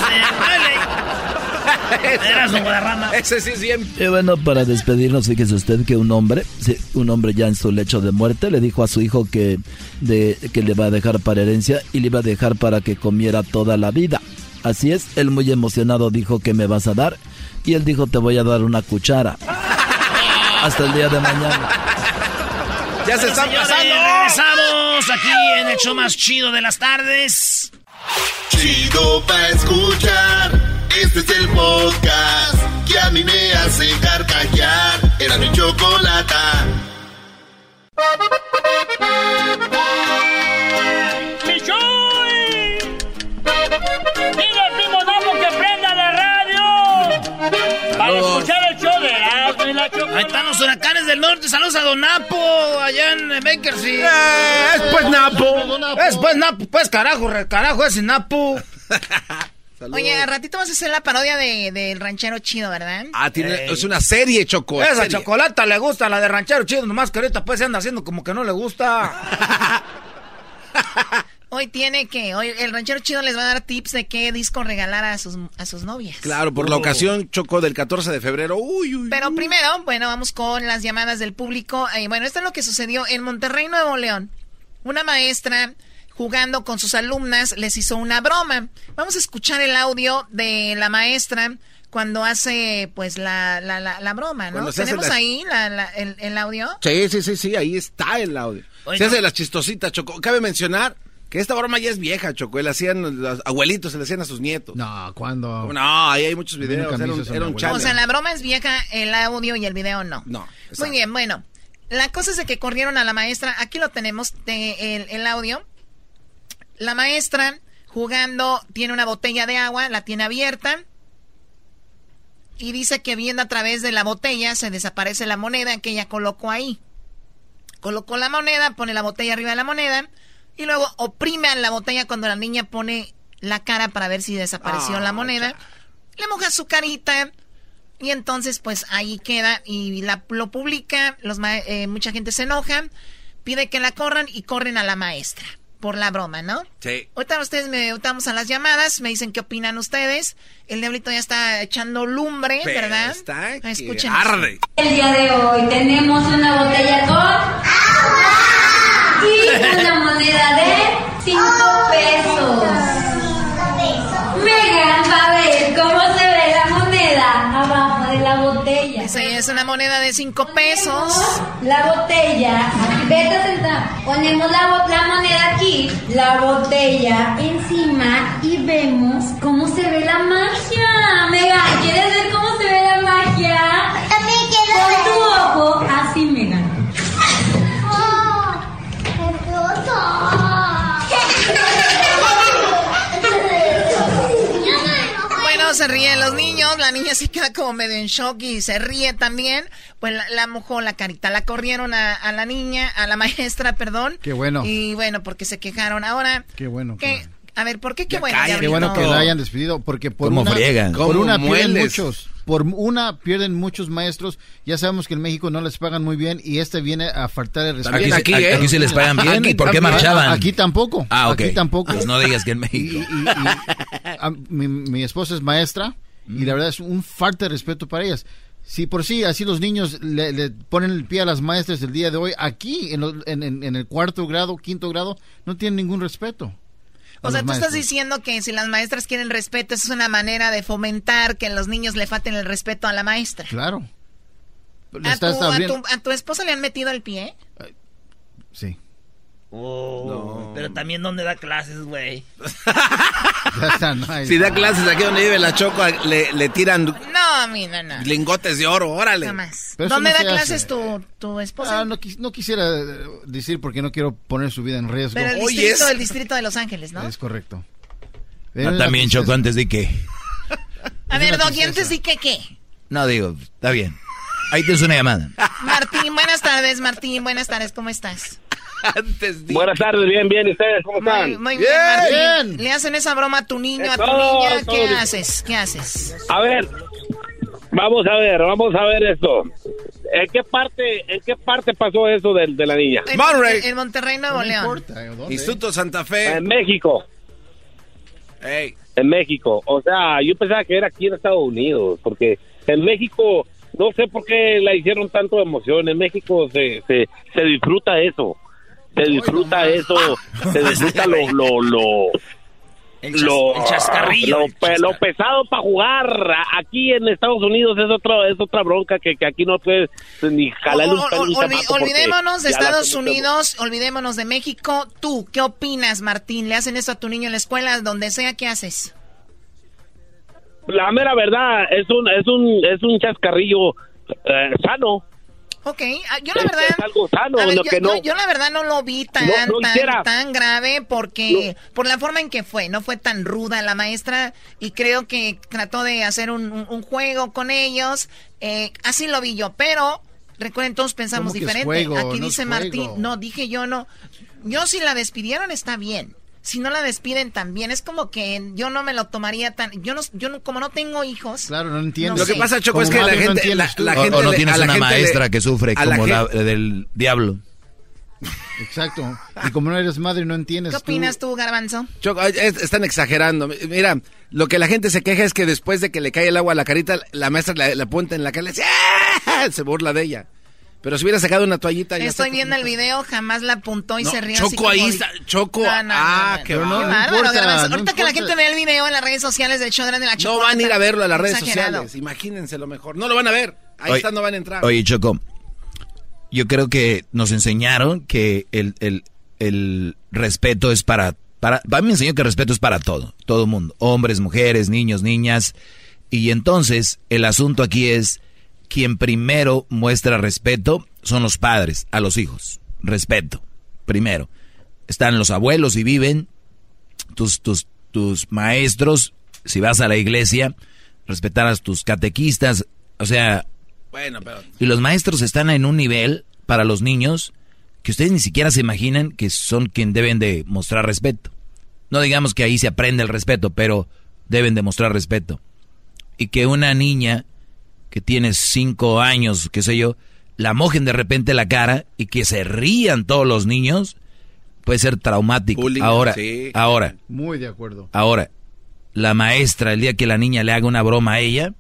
Desde Eras Ese sí es bien. Y bueno, para despedirnos, fíjese usted que un hombre, un hombre ya en su lecho de muerte, le dijo a su hijo que, de, que le va a dejar para herencia y le iba a dejar para que comiera toda la vida. Así es, él muy emocionado dijo que me vas a dar y él dijo te voy a dar una cuchara. Hasta el día de mañana. Ya se están pasando. Regresamos aquí en el show más chido de las tardes. Chido pa escuchar. Este es el podcast que a mí me hace carcajear. Era mi chocolata. Ahí están los huracanes del norte. Saludos a Don Napo, allá en Bakersfield. Eh, es pues Napo. Es pues Napo. Pues carajo, carajo, ese Napo. Oye, al ratito vas a hacer la parodia del de, ranchero chido, ¿verdad? Ah, tiene, es una serie, Choco. Esa chocolata le gusta, la de ranchero chido, nomás que ahorita pues se anda haciendo como que no le gusta. Hoy tiene que, hoy el ranchero chido les va a dar tips de qué disco regalar a sus, a sus novias. Claro, por la oh. ocasión Choco del 14 de febrero. Uy, uy, Pero primero, bueno, vamos con las llamadas del público. Eh, bueno, esto es lo que sucedió en Monterrey, Nuevo León. Una maestra jugando con sus alumnas les hizo una broma. Vamos a escuchar el audio de la maestra cuando hace pues la, la, la, broma, ¿no? ¿Tenemos ahí el, el, audio? Sí, sí, sí, sí, ahí está el audio. se hace las chistositas, Choco. Cabe mencionar que esta broma ya es vieja, Choco. Le hacían, los abuelitos se le hacían a sus nietos. No, ¿cuándo? No, ahí hay muchos videos. Era un, O sea, la broma es vieja, el audio y el video no. No. Muy bien, bueno. La cosa es de que corrieron a la maestra. Aquí lo tenemos, el, el audio. La maestra jugando, tiene una botella de agua, la tiene abierta. Y dice que viendo a través de la botella se desaparece la moneda que ella colocó ahí. Colocó la moneda, pone la botella arriba de la moneda y luego oprime a la botella cuando la niña pone la cara para ver si desapareció la ah, moneda. Le moja su carita. Y entonces, pues ahí queda y la, lo publica. Los eh, mucha gente se enoja, pide que la corran y corren a la maestra. por la broma, ¿no? Sí. Ahorita ustedes me estamos a las llamadas, me dicen qué opinan ustedes. El diablito ya está echando lumbre, Pero ¿verdad? está Escuchen. arde. El día de hoy tenemos una botella con agua y una moneda de 5 pesos. Megan va a ver cómo se ve la moneda abajo de la botella. Esa es una moneda de 5 pesos. La botella, vete a sentar. Ponemos la, la moneda aquí, la botella encima y vemos cómo se ve la magia. Megan, ¿quieres ver cómo se ve la magia? También quiero Con tu ojo, así, Se ríen los niños, la niña sí queda como medio en shock y se ríe también. Pues la, la mojó la carita, la corrieron a, a la niña, a la maestra, perdón. Qué bueno. Y bueno, porque se quejaron. Ahora, Qué bueno. ¿qué? A ver, ¿por qué qué Ya bueno? cállate, Qué bueno que la hayan despedido, porque por ¿Cómo una, friegan? por ¿Cómo una mueles? muchos, por una pierden muchos maestros. Ya sabemos que en México no les pagan muy bien y este viene a faltar el respeto. Aquí, ¿eh? aquí sí les pagan bien. Aquí ¿Y por qué marchaban? Aquí tampoco. Ah, ok. Aquí tampoco. Pues no digas que en Y- México. y- y- a- mi, mi esposa es maestra y la verdad es un falta de respeto para ellas. Si por sí así los niños le, le ponen el pie a las maestras el día de hoy, aquí en, lo- en- en- en el cuarto grado, quinto grado, no tienen ningún respeto. O sea, tú estás diciendo que si las maestras quieren respeto, eso es una manera de fomentar que los niños le falten el respeto a la maestra. Claro. ¿A tu, a, tu, a tu esposa le han metido el pie? Sí. Oh, Pero también dónde da clases, güey. Si da clases aquí donde vive la Choco, le, le tiran No, a mí no, no. lingotes de oro, órale. ¿Dónde no da clases tu, tu esposa? Ah, no, quis- no quisiera eh, decir porque no quiero poner su vida en riesgo. Pero el Oye, distrito, es- el distrito de Los Ángeles, ¿no? Es correcto. Ah, Pero también Choco antes de que. A ver, Doggy, antes sí que qué. No digo, está bien. Ahí tienes una llamada. Martín, buenas tardes, Martín, buenas tardes, ¿cómo estás? Antes di- Buenas tardes, bien, bien. ¿Y ustedes cómo están? muy bien, Martín. ¿Le hacen esa broma a tu niño, a tu Todo, niña? todo ¿Qué bien. haces? ¿Qué haces? A ver, vamos a ver, vamos a ver esto. ¿En qué parte, en qué parte pasó eso de, de la niña? En, Monterrey. en- Monterrey, Nuevo No León. importa, ¿eh? Instituto Santa Fe. En México, en México. O sea, yo pensaba que era aquí en Estados Unidos, porque en México, no sé por qué la hicieron tanto de emoción. En México se, se, se disfruta eso. Se disfruta eso, se disfruta lo, lo, lo, El, chas- lo, el chascarrillo. lo, el lo pesado para jugar aquí en Estados Unidos es otra es otra bronca que, que aquí no puedes ni jalarle un O- o- pelo a un olvi- zapato porque olvidémonos de Estados Unidos, olvidémonos de México. ¿Tú qué opinas, Martín? ¿Le hacen eso a tu niño en la escuela, donde sea? ¿Qué haces? la mera verdad es un es un es un chascarrillo eh, sano Ok, ah, yo la verdad... es algo sano, a ver, lo yo, que no- yo- yo la verdad no lo vi tan, No, no tan, tan grave porque por la forma en que fue, no fue tan ruda la maestra y creo que trató de hacer un, un- un juego con ellos, eh, así lo vi yo, pero recuerden todos pensamos ¿Cómo que es diferente. juego? Aquí No dice Martín, no, dije yo no, yo si la despidieron está bien. Si no la despiden también, es como que yo no me lo tomaría tan, yo no, yo no- como no tengo hijos. Claro, no entiendo. Lo que pasa, Choco, es que la gente, la, la O- gente o, no le- tienes a la una gente le- maestra que sufre a la como la, gente- del diablo. Exacto. Y como no eres madre, no entiendes. ¿Qué opinas tú, Garbanzo? Choco, es- están exagerando. Mira, lo que la gente se queja es que después de que le cae el agua a la carita, la maestra la, la apunta en la cara y le dice, "¡Ah!", se burla de ella. Pero si hubiera sacado una toallita... ya Estoy viendo el video, jamás la apuntó y No, se rió. Choco, ahí de- está, Choco. No, no, ah, no, no, qué no, bárbaro. importa, no Ahorita que la gente vea el video en las redes sociales del show de la No chocolata. van a ir a verlo a las redes Exagerado. sociales. Imagínense lo mejor. No lo van a ver. Ahí Oye, está, no van a entrar. Oye, Choco, yo creo que nos enseñaron que el, el, el respeto es para, para... A mí me enseñó que el respeto es para todo, todo mundo. Hombres, mujeres, niños, niñas. Y entonces, el asunto aquí es, quien primero muestra respeto son los padres a los hijos. Respeto, primero. Están los abuelos y viven, tus, tus, tus maestros, si vas a la iglesia, respetar a tus catequistas, o sea, Bueno, pero... y los maestros están en un nivel para los niños que ustedes ni siquiera se imaginan que son quien deben de mostrar respeto. No digamos que ahí se aprende el respeto, pero deben de mostrar respeto. Y que una niña que tiene cinco años, qué sé yo, la mojen de repente la cara y que se rían todos los niños, puede ser traumático. Bullying, ahora, sí. ahora, Muy de acuerdo. ahora, la maestra, el día que la niña le haga una broma a ella,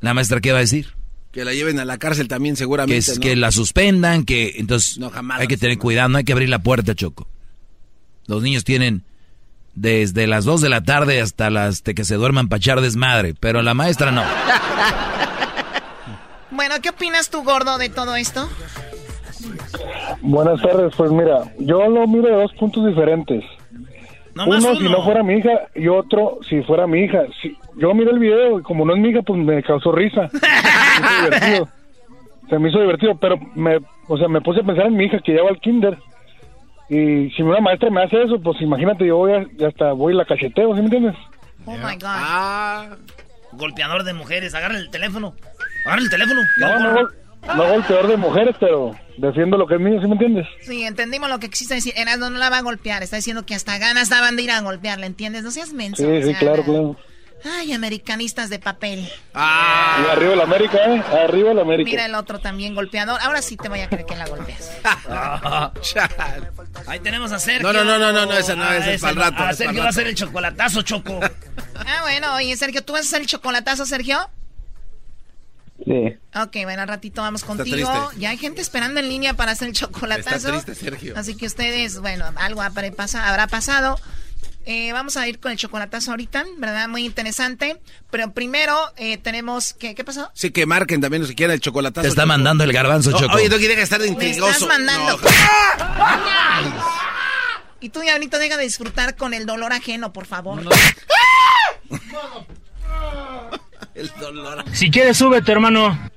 la maestra, ¿qué va a decir? Que la lleven a la cárcel también Que, seguramente. es, ¿no? que la suspendan, que entonces No, jamás hay que tener cuidado, no hay que abrir la puerta, Choco. Los niños tienen desde las 2 de la tarde hasta las de que se duerman para echar desmadre, pero la maestra no. Bueno, ¿qué opinas tú, gordo, de todo esto? Buenas tardes, pues mira, yo lo miro de dos puntos diferentes. Uno, si no fuera mi hija y otro si fuera mi hija. Si, yo miré el video y como no es mi hija, pues me causó risa. Se me hizo divertido. Se me hizo divertido, pero me, o sea, me puse a pensar en mi hija que ya va al kinder. Y si una maestra me hace eso, pues imagínate, yo voy a, ya hasta voy y la cacheteo, ¿sí me entiendes? Oh my God. Ah, golpeador de mujeres, agarra el teléfono. Agarra el teléfono. No, no, gol- no golpeador de mujeres, pero defiendo lo que es mío, ¿sí me entiendes? Sí, entendimos lo que quisiste decir. Erasmo no la va a golpear. Está diciendo que hasta ganas daban de ir a golpearla, ¿entiendes? No seas menso. Sí, o sí, sea, claro, claro. Ay, americanistas de papel. Y arriba la América, ¿eh? Arriba la América. Mira el otro también golpeador. Ahora sí te voy a creer que la golpeas. Ahí tenemos a Sergio. No, no, no, no, no, esa no, Ah, esa es ese pa'l no. rato, Ah, es pa'l Sergio va a hacer el chocolatazo, Choco. Ah, bueno, oye, Sergio, ¿tú vas a hacer el chocolatazo, Sergio? Sí. Ok, bueno, al ratito vamos contigo. Ya hay gente esperando en línea para hacer el chocolatazo. Está triste, Sergio. Así que ustedes, bueno, algo habrá pasa- habrá pasado. Eh, vamos a ir con el chocolatazo ahorita, ¿verdad? Muy interesante. Pero primero eh, tenemos... ¿qué, ¿Qué pasó? Sí, que marquen también si quieren el chocolatazo. Te está Choco. mandando el garbanzo, No, Choco. Oye, no quiere estar de intrigoso. estás mandando... No. Y tú, Diablito, deja de disfrutar con el dolor ajeno, por favor. El dolor. Si quieres, súbete, hermano.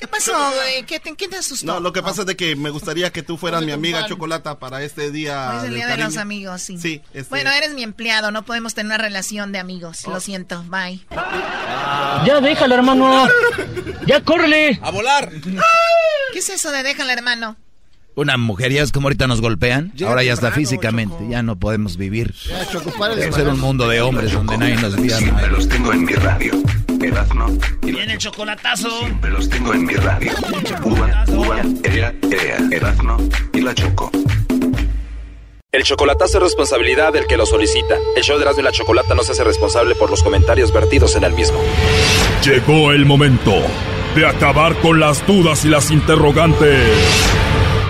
¿Qué pasó? güey? ¿Qué te, qué te asustó? No, lo que pasa es de que me gustaría que tú fueras mi amiga Chocolata para este día. Hoy es el día de los amigos, sí. Sí, este- Bueno, eres mi empleado, no podemos tener una relación de amigos. Lo siento, bye. Ya déjalo, hermano. Ya córrele. A volar. ¿Qué es eso de déjala, hermano? Una mujer, ya es como ahorita nos golpean, Llega ahora ya está temprano, físicamente, ya no podemos vivir. Choco, Debe ser un mundo de hombres donde nadie nos vea. Siempre los tengo en mi radio. Erazno y la Viene el chocolatazo. Siempre los tengo en mi radio. Uva, uva, ea, ea, Erazno y la Choco. El chocolatazo es responsabilidad del que lo solicita. El show de Erasmo y la Chocolata no se hace responsable por los comentarios vertidos en el mismo. Llegó el momento de acabar con las dudas y las interrogantes.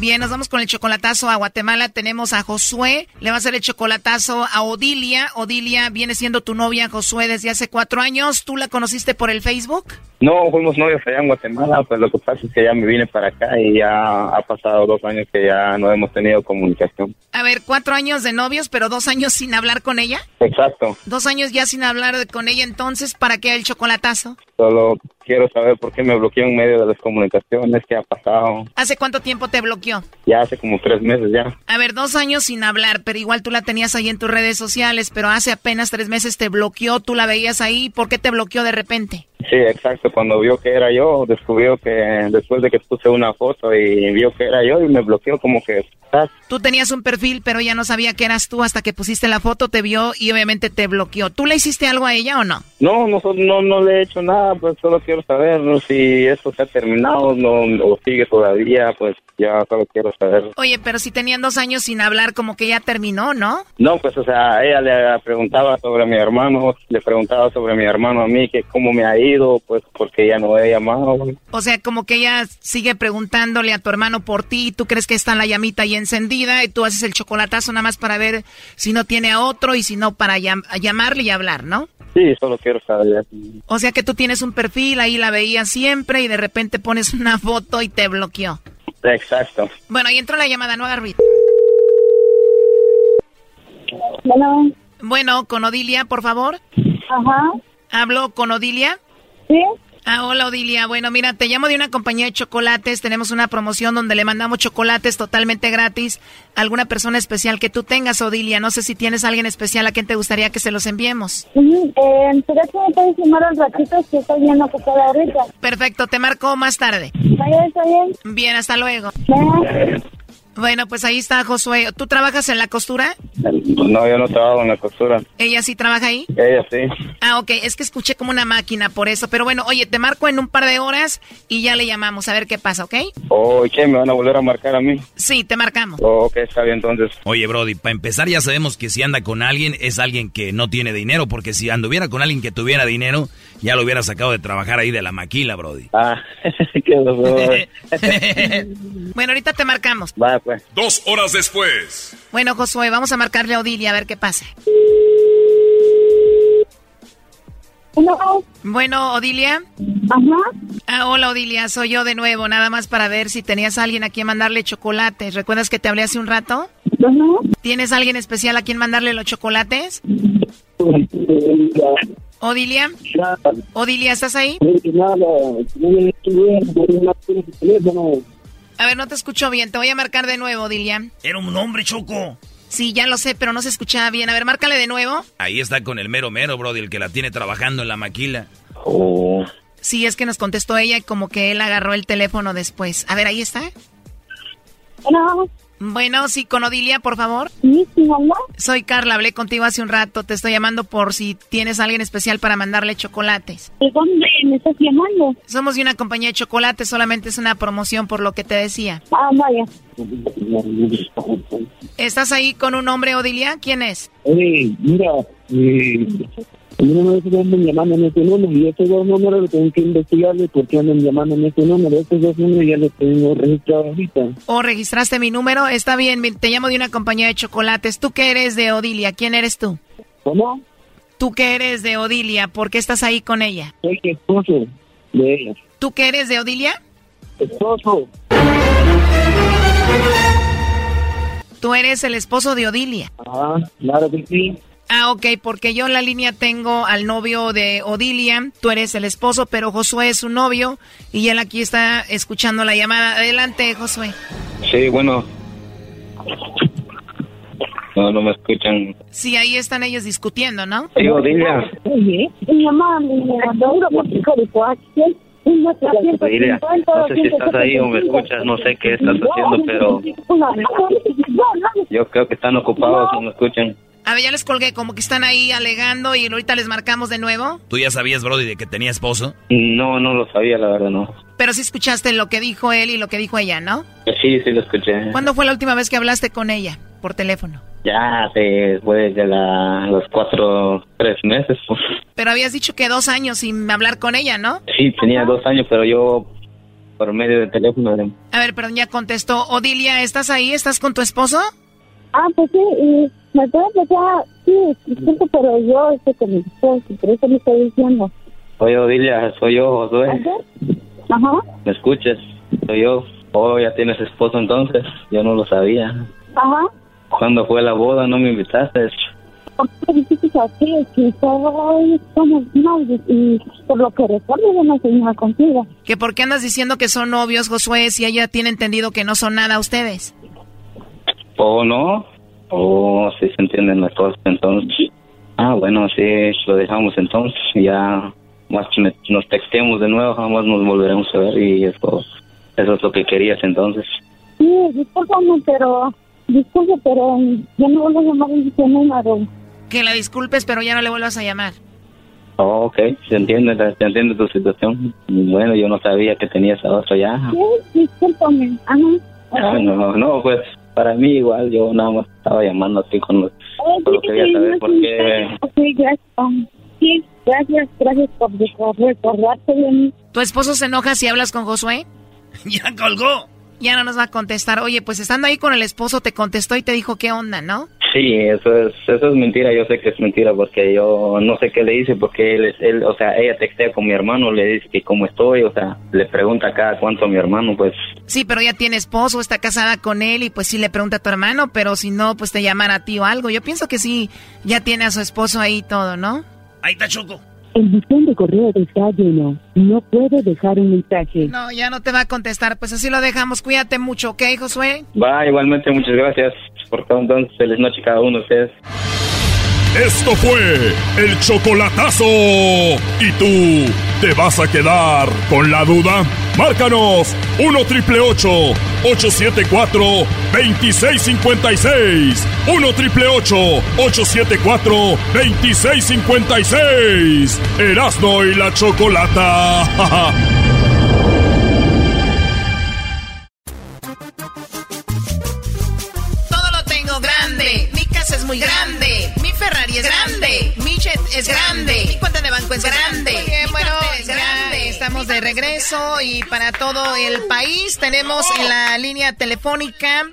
Bien, nos vamos con el chocolatazo a Guatemala. Tenemos a Josué. Le va a hacer el chocolatazo a Odilia. Odilia viene siendo tu novia, Josué, desde hace cuatro años. ¿Tú la conociste por el Facebook? No, fuimos novios allá en Guatemala, pues lo que pasa es que ya me vine para acá y ya ha pasado dos años que ya no hemos tenido comunicación. A ver, cuatro años de novios, pero dos años sin hablar con ella. Exacto, Dos años ya sin hablar con ella, entonces, ¿para qué el chocolatazo? solo quiero saber por qué me bloqueó en medio de las comunicaciones, qué ha pasado. ¿Hace cuánto tiempo te bloqueó? Ya hace como tres meses ya. A ver, dos años sin hablar, pero igual tú la tenías ahí en tus redes sociales, pero hace apenas tres meses te bloqueó, tú la veías ahí, ¿por qué te bloqueó de repente? Sí, exacto, cuando vio que era yo, descubrió que después de que puse una foto y vio que era yo y me bloqueó como que... "Ah, Tú tenías un perfil, pero ya no sabía que eras tú hasta que pusiste la foto, te vio y obviamente te bloqueó. ¿Tú le hiciste algo a ella o no? No, no, no, no le he hecho nada, pues solo quiero saber ¿no? si esto se ha terminado no, o sigue todavía, pues ya solo quiero saber. Oye, pero si tenían dos años sin hablar, como que ya terminó, ¿no? No, pues o sea, ella le preguntaba sobre mi hermano, le preguntaba sobre mi hermano a mí, que cómo me ha ido, pues porque ya no he llamado. O sea, como que ella sigue preguntándole a tu hermano por ti, y tú crees que está la llamita ahí encendida y tú haces el chocolatazo nada más para ver si no tiene a otro y si no para llam- a llamarle y hablar, ¿no? Sí, solo quiero saber. O sea que tú tienes un perfil, ahí la veías siempre y de repente pones una foto y te bloqueó. Exacto. Bueno, ahí entró la llamada, no haga ruido. Bueno. Bueno, con Odilia, por favor. Ajá. ¿Hablo con Odilia? Sí. Ah, hola Odilia. Bueno, mira, te llamo de una compañía de chocolates. Tenemos una promoción donde le mandamos chocolates totalmente gratis a alguna persona especial que tú tengas, Odilia. No sé si tienes a alguien especial a quien te gustaría que se los enviemos. Eh, ¿será que me puedes llamar al ratito? Que estoy bien ocupada ahorita. Perfecto, te marco más tarde. Vaya, está bien. Bien, hasta luego. Bye. Bueno, pues ahí está Josué. ¿Tú trabajas en la costura? No, yo no trabajo en la costura. ¿Ella sí trabaja ahí? Ella sí. Ah, ok. Es que escuché como una máquina por eso. Pero bueno, oye, te marco en un par de horas y ya le llamamos a ver qué pasa, ¿ok? Oh, ¿y qué? ¿Me van a volver a marcar a mí? Sí, te marcamos. Oh, ok, está bien entonces. Oye, Brody, para empezar ya sabemos que si anda con alguien es alguien que no tiene dinero, porque si anduviera con alguien que tuviera dinero, ya lo hubiera sacado de trabajar ahí de la maquila, Brody. Ah, qué. Bueno, ahorita te marcamos. Va, pues. Dos horas después. Bueno, Josué, vamos a marcarle a Odilia a ver qué pasa. No. Bueno, Odilia. Ajá. Ah, hola, Odilia, soy yo de nuevo, nada más para ver si tenías a alguien a quien mandarle chocolates. ¿Recuerdas que te hablé hace un rato? Ajá. ¿Tienes a alguien especial a quien mandarle los chocolates? Odilia. Odilia, ¿estás ahí? A ver, no te escucho bien. Te voy a marcar de nuevo, Odilia. Era un hombre, Choco. Sí, ya lo sé, pero no se escuchaba bien. A ver, márcale de nuevo. Ahí está con el mero mero, Brody, el que la tiene trabajando en la maquila. Oh. Sí, es que nos contestó ella y como que él agarró el teléfono después. A ver, ahí está. No. Bueno, sí, con Odilia, por favor. Sí, sí, mamá. Soy Carla, hablé contigo hace un rato. Te estoy llamando por si tienes a alguien especial para mandarle chocolates. ¿De dónde me estás llamando? Somos de una compañía de chocolates, solamente es una promoción por lo que te decía. Ah, vaya. ¿Estás ahí con un hombre, Odilia? ¿Quién es? Oye, mira, eh, a mí no me dice que andan llamando en este número y estos dos números tengo que investigarle porque andan llamando en este número. Estos dos números ya los tengo registrados ahorita. ¿O registraste mi número? Está bien, te llamo de una compañía de chocolates. ¿Tú qué eres de Odilia? ¿Quién eres tú? ¿Cómo? ¿Tú qué eres de Odilia? ¿Por qué estás ahí con ella? Soy esposo de ella. ¿Tú qué eres de Odilia? Esposo. Tú eres el esposo de Odilia. Ah, claro que sí. Ah, ok, porque yo en la línea tengo al novio de Odilia, tú eres el esposo, pero Josué es su novio y él aquí está escuchando la llamada. Adelante, Josué. Sí, bueno. No, no me escuchan. Sí, ahí están ellos discutiendo, ¿no? Sí, Odilia. Odilia, no sé si estás ahí o me escuchas, no sé qué estás haciendo, pero yo creo que están ocupados, no me escuchan. A ver, ya les colgué, como que están ahí alegando y ahorita les marcamos de nuevo. ¿Tú ya sabías, Brody, de que tenía esposo? No, no lo sabía, la verdad, no. Pero sí escuchaste lo que dijo él y lo que dijo ella, ¿no? Sí, sí lo escuché. ¿Cuándo fue la última vez que hablaste con ella por teléfono? Ya después de la, los cuatro, tres meses. pues. Pero habías dicho que dos años sin hablar con ella, ¿no? Sí, tenía dos años, pero yo por medio de teléfono. de- A ver, perdón, ya contestó. Odilia, ¿estás ahí? ¿Estás con tu esposo? Ah, pues sí, y me puede empezar, sí, disculpe, pero yo estoy con mi esposo, por eso me estoy diciendo. Oye, Odilia, soy yo, Josué. Ajá. ¿Me escuchas? Soy yo. Oh, ya tienes esposo entonces. Yo no lo sabía. Ajá. ¿Cuándo fue la boda? No me invitaste. ¿Por qué dijiste así? Que todos somos novios y por lo que recuerdo yo no soy contigo. ¿Que por qué andas diciendo que son novios, Josué, si ella tiene entendido que no son nada ustedes? ¿Oh, no? Oh, sí se entienden las cosas entonces. Ah, bueno, sí, lo dejamos entonces. Ya más que me- nos textemos de nuevo, jamás nos volveremos a ver y eso, eso es lo que querías entonces. Sí, discúlpame, pero, disculpe, pero yo no vuelvo a llamar en ese número. Que la disculpes, pero ya no le vuelvas a llamar. Oh, ok, se entiende, se entiende tu situación. Bueno, yo no sabía que tenías a otro ya. Sí, discúlpame. Ajá. Ah, no, no, pues para mí igual, yo nada más estaba llamando así con los... Solo quería saber por qué... Sí, gracias. um, Sí, gracias, gracias por recor- recordarte de mí. ¿Tu esposo se enoja si hablas con Josué? ya colgó. Ya no nos va a contestar. Oye, pues estando ahí con el esposo, te contestó y te dijo qué onda, ¿no? Sí, eso es, eso es mentira, yo sé que es mentira porque yo no sé qué le hice porque él, es- él o sea, ella textea con mi hermano, le dice que cómo estoy, o sea, le pregunta cada cuánto a mi hermano, pues Sí, pero ya tiene esposo, está casada con él y pues sí le pregunta a tu hermano, pero si no, pues te llamará a ti o algo. Yo pienso que sí, ya tiene a su esposo ahí y todo, ¿no? Ahí está Choco. El buzón de correo está lleno. No puede dejar un mensaje. No, ya no te va a contestar. Pues así lo dejamos. Cuídate mucho, ¿ok, Josué? Va, igualmente, muchas gracias por todo. Entonces, feliz noche cada uno de ustedes. Esto fue el chocolatazo. ¿Y tú te vas a quedar con la duda? Márcanos 1 triple 874 2656. 1 triple 874 2656. Erasno y la chocolata. Todo lo tengo grande. Mi casa es muy grande. Ferrari es grande. Jet es grande. Mi cuenta de banco es grande. Bien, bueno, es grande. estamos de regreso y para todo el país tenemos en la línea telefónica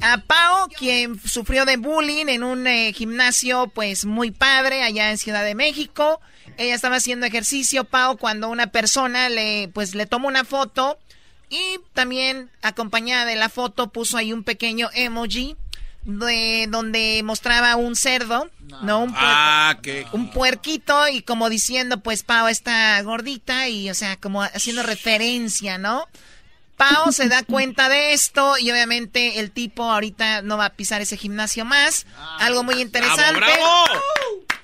a Pau, quien sufrió de bullying en un eh, gimnasio pues muy padre allá en Ciudad de México. Ella estaba haciendo ejercicio, Pau, cuando una persona le pues le tomó una foto y también acompañada de la foto puso ahí un pequeño emoji de donde mostraba un cerdo, no, un, puer- Ah, qué. un puerquito y como diciendo, pues Pau está gordita y, o sea, como haciendo referencia, ¿no? Pau se da cuenta de esto y obviamente el tipo ahorita no va a pisar ese gimnasio más. Algo muy interesante.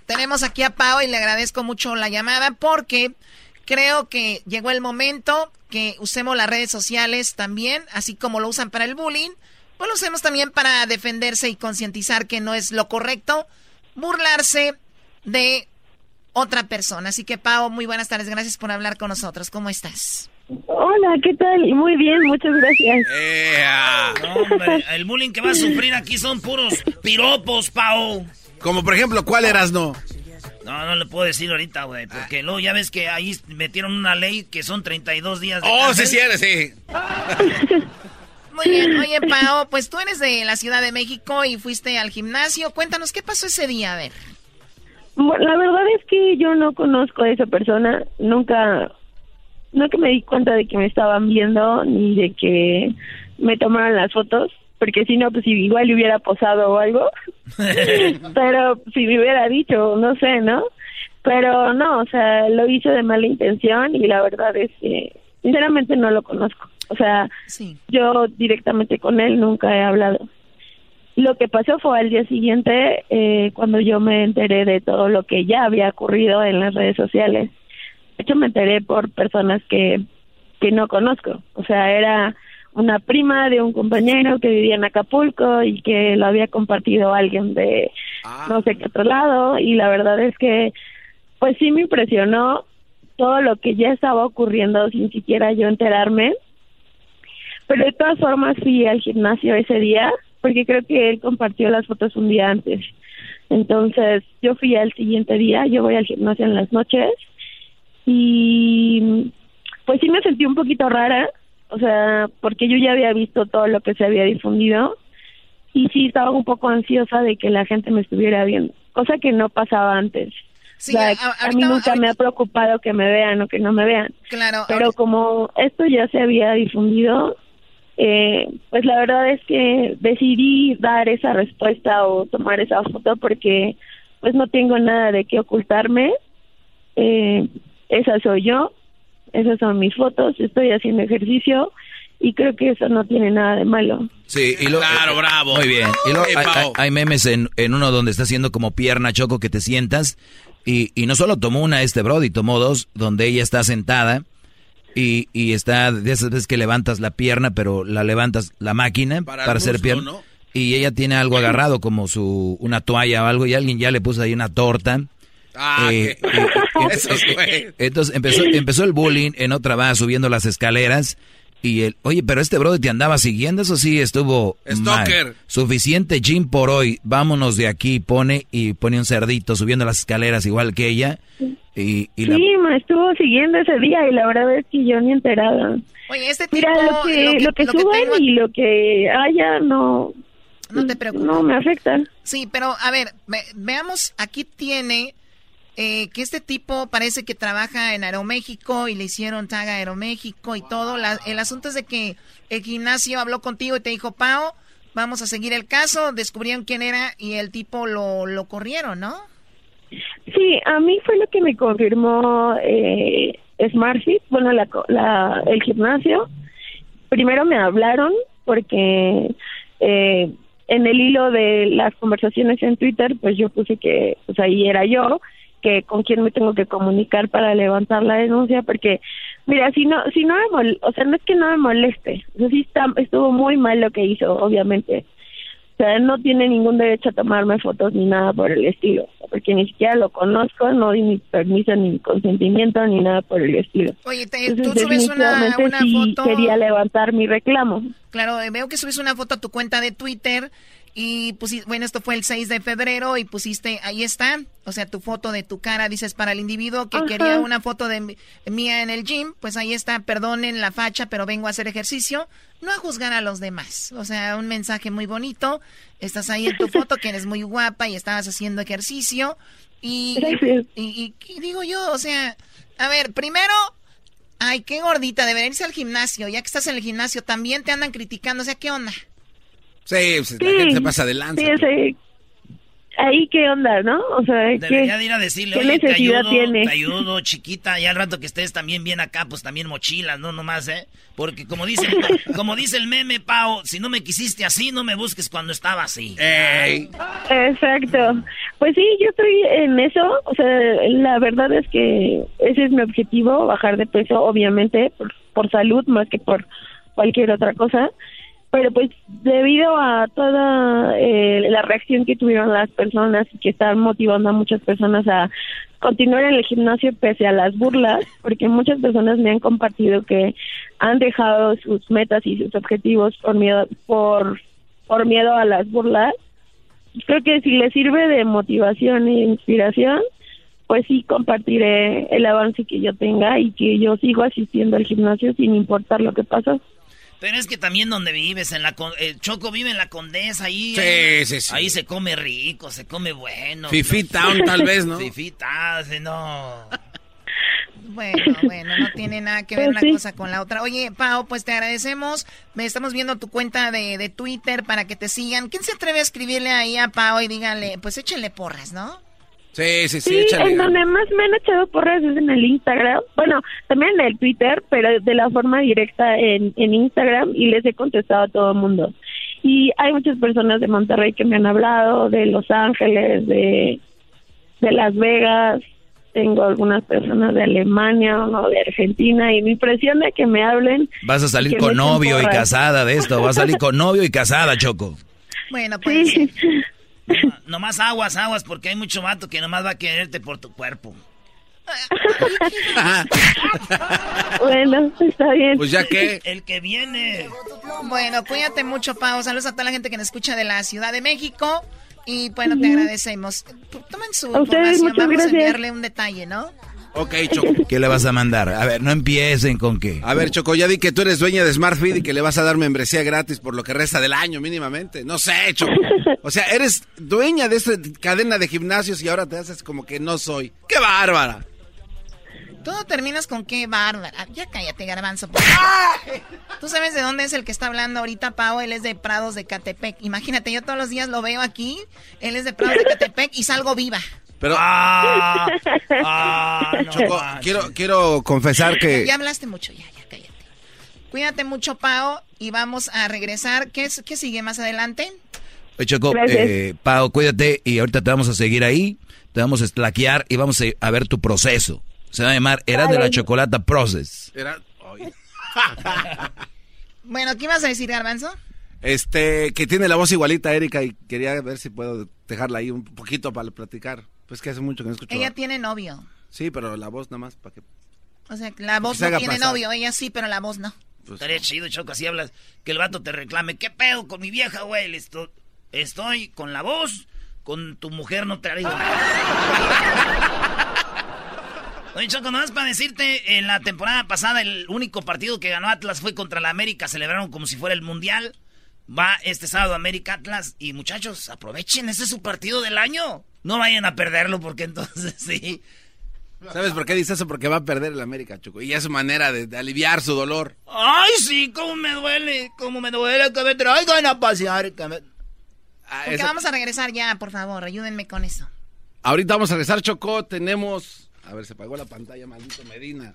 Tenemos aquí a Pau y le agradezco mucho la llamada porque creo que llegó el momento que usemos las redes sociales también, así como lo usan para el bullying, pues lo usemos también para defenderse y concientizar que no es lo correcto burlarse de otra persona. Así que Pau, muy buenas tardes, gracias por hablar con nosotros. ¿Cómo estás? Hola, ¿qué tal? Muy bien, muchas gracias. No, hombre, el bullying que va a sufrir aquí son puros piropos, Pau. Como por ejemplo, ¿cuál eras no? No, no le puedo decir ahorita, güey, porque luego ya ves que ahí metieron una ley que son 32 días de Oh, sí, cárcel. sí, eres, sí. Muy bien, oye Pau, pues tú eres de la Ciudad de México y fuiste al gimnasio. Cuéntanos, ¿qué pasó ese día? A ver. La verdad es que yo no conozco a esa persona, nunca, nunca me di cuenta de que me estaban viendo ni de que me tomaron las fotos, porque si no, pues igual le hubiera posado o algo, pero si me hubiera dicho, no sé, ¿no? Pero no, o sea, lo hizo de mala intención y la verdad es que sinceramente no lo conozco. O sea, yo directamente con él nunca he hablado. Lo que pasó fue al día siguiente, eh, cuando yo me enteré de todo lo que ya había ocurrido en las redes sociales. De hecho, me enteré por personas que, que no conozco. O sea, era una prima de un compañero que vivía en Acapulco y que lo había compartido alguien de no sé qué otro lado. Y la verdad es que, pues sí me impresionó todo lo que ya estaba ocurriendo sin siquiera yo enterarme. Pero de todas formas fui al gimnasio ese día porque creo que él compartió las fotos un día antes. Entonces yo fui al siguiente día, yo voy al gimnasio en las noches y pues sí me sentí un poquito rara, o sea, porque yo ya había visto todo lo que se había difundido y sí estaba un poco ansiosa de que la gente me estuviera viendo, cosa que no pasaba antes. Sí, O sea, a- a, mí nunca me ha preocupado que me vean o que no me vean. Claro. Pero como esto ya se había difundido, eh, pues la verdad es que decidí dar esa respuesta o tomar esa foto porque pues no tengo nada de qué ocultarme. Eh, esa soy yo, esas son mis fotos, estoy haciendo ejercicio y creo que eso no tiene nada de malo. Sí, y lo, Claro, bravo. Muy bien. Y luego Hey, hay, Pau. hay- hay memes en, en uno donde está haciendo como pierna choco que te sientas. Y, y no solo tomó una este Brody, tomó dos donde ella está sentada y, y está de esas veces que levantas la pierna, pero la levantas la máquina Para para, hacer pierna. ¿no? Y ella tiene algo agarrado como su una toalla o algo y alguien ya le puso ahí una torta. Ah, Eh, Eso entonces empezó, empezó el bullying, en otra va subiendo las escaleras y el, oye, pero este brother te andaba siguiendo, eso sí estuvo mal. Stalker. Suficiente gym por hoy, vámonos de aquí, pone y pone un cerdito subiendo las escaleras igual que ella y, y la- Sí, me estuvo siguiendo ese día y la verdad es que yo ni enterada. Oye, este Mira, tipo, lo que, lo que, lo que suben tengo- y lo que haya no, No te preocupes. no me afecta. Sí, pero a ver, ve- veamos, aquí tiene eh, que este tipo parece que trabaja en Aeroméxico y le hicieron tag a Aeroméxico y todo. La- el asunto es de que el gimnasio habló contigo y te dijo, Pau, vamos a seguir el caso. Descubrieron quién era y el tipo lo, lo corrieron, ¿no? Sí, a mí fue lo que me confirmó eh, SmartFit, bueno, la, la- el gimnasio. Primero me hablaron porque eh, en el hilo de las conversaciones en Twitter, pues yo puse que pues ahí era yo, que con quién me tengo que comunicar para levantar la denuncia, porque mira, si no, si no me mol- o sea, no es que no me moleste, o sea, sí está, estuvo muy mal lo que hizo, obviamente. O sea, no tiene ningún derecho a tomarme fotos ni nada por el estilo, porque ni siquiera lo conozco, no di ni permiso ni consentimiento ni nada por el estilo. Oye, te- Entonces, tú subes una, una sí foto. quería levantar mi reclamo. Claro, veo que subes una foto a tu cuenta de Twitter y pusiste, bueno, esto fue el 6 de febrero y pusiste, ahí está, o sea, tu foto de tu cara, dices, para el individuo que Ajá. quería una foto de mía en el gym, pues ahí está, perdonen la facha, pero vengo a hacer ejercicio, no a juzgar a los demás. O sea, un mensaje muy bonito, estás ahí en tu foto, que eres muy guapa y estabas haciendo ejercicio y, y- y digo yo, o sea, a ver, primero... Ay, qué gordita, debería irse al gimnasio. Ya que estás en el gimnasio, también te andan criticando. O sea, ¿qué onda? Sí, pues, la gente se pasa de lanza. Sí, sí. Ahí qué onda, ¿no? O sea, ¿qué, Debería de ir a decirle, qué oye, te necesidad ayudo, tiene? te ayudo, chiquita, y al rato que estés también bien acá, pues también mochilas, no nomás, ¿eh? Porque como dice, como dice el meme, Pau, si no me quisiste así, no me busques cuando estaba así. Exacto. Pues sí, yo estoy en eso. O sea, la verdad es que ese es mi objetivo, bajar de peso, obviamente, por, por salud más que por cualquier otra cosa. Pero pues debido a toda eh, la reacción que tuvieron las personas y que están motivando a muchas personas a continuar en el gimnasio pese a las burlas, porque muchas personas me han compartido que han dejado sus metas y sus objetivos por miedo por por miedo a las burlas creo que si le sirve de motivación e inspiración, pues sí compartiré el avance que yo tenga y que yo sigo asistiendo al gimnasio sin importar lo que pasa. Pero es que también donde vives, en la con- eh, Choco vive en la Condesa, ahí. Sí, ahí, sí, sí. Ahí se come rico, se come bueno. Fifi Town, tal vez, ¿no? Fifi Town, no. Bueno, bueno, no tiene nada que ver Pues una sí. cosa con la otra. Oye, Pau, pues te agradecemos. Me estamos viendo tu cuenta de, de Twitter para que te sigan. ¿Quién se atreve a escribirle ahí a Pau y díganle, pues échenle porras, ¿no? Sí, sí, sí, Sí, échale. en donde más me han echado porras es en el Instagram, bueno, también en el Twitter, pero de la forma directa en, en Instagram y les he contestado a todo el mundo. Y hay muchas personas de Monterrey que me han hablado, de Los Ángeles, de, de Las Vegas, tengo algunas personas de Alemania, uno de Argentina, y mi impresión de que me hablen. Vas a salir con novio y casada de esto. Vas a salir con novio y casada, Choco. Bueno, pues Sí. Nomás aguas, aguas, porque hay mucho vato que nomás va a quererte por tu cuerpo. bueno, está bien. Pues ya que. El que viene. Bueno, cuídate mucho, Pau. Saludos a toda la gente que nos escucha de la Ciudad de México. Y bueno, te agradecemos. Tomen su A ustedes, información. Vamos gracias. a enviarle un detalle, ¿no? Ok, Choco. ¿Qué le vas a mandar? A ver, no empiecen con qué. A ver, Choco, ya di que tú eres dueña de SmartFeed y que le vas a dar membresía gratis por lo que resta del año mínimamente. No sé, Choco. O sea, eres dueña de esta cadena de gimnasios y ahora te haces como que no soy. ¡Qué bárbara! Todo terminas con qué bárbara. Ya cállate, garbanzo. ¿Tú sabes de dónde es el que está hablando ahorita, Pau? Él es de Prados de Catepec. Imagínate, yo todos los días lo veo aquí. Él es de Prados de Catepec y salgo viva. Pero, Ah, ah, no Choco, quiero, quiero confesar que... Ya hablaste mucho, ya, ya, cállate. Cuídate mucho, Pau, y vamos a regresar. ¿Qué, es- qué sigue más adelante? Oye, Choco, eh, Pau, cuídate y ahorita te vamos a seguir ahí. Te vamos a estlaquear y vamos a, a ver tu proceso. Se va a llamar Eras de la. Chocolata Process. Era-. Bueno, ¿qué ibas a decir, garbanzo? Este, que tiene la voz igualita, Erika, y quería ver si puedo dejarla ahí un poquito para platicar. Pues que hace mucho que no escucho. Ella tiene novio. Sí, pero la voz nada más para que... O sea, la voz se no tiene pasar. novio. Ella sí, pero la voz no. pues, Estaría chido, Choco, así hablas. Que el vato te reclame. ¿Qué pedo con mi vieja, güey? Le esto- Estoy con la voz, con tu mujer no traigo nada. Oye, Choco, nomás para decirte, en la temporada pasada el único partido que ganó Atlas fue contra la América. Celebraron como si fuera el Mundial. Va este sábado América Atlas. Y muchachos, aprovechen, ese es su partido del año. No vayan a perderlo porque entonces sí. ¿Sabes por qué dice eso? Porque va a perder el América, Choco. Y es su manera de, de aliviar su dolor. Ay, sí, cómo me duele, cómo me duele que me traigan a pasear. que me- Ah, Porque eso- vamos a regresar ya, por favor. Ayúdenme con eso. Ahorita vamos a regresar, Choco. Tenemos. A ver, se apagó la pantalla, maldito Medina.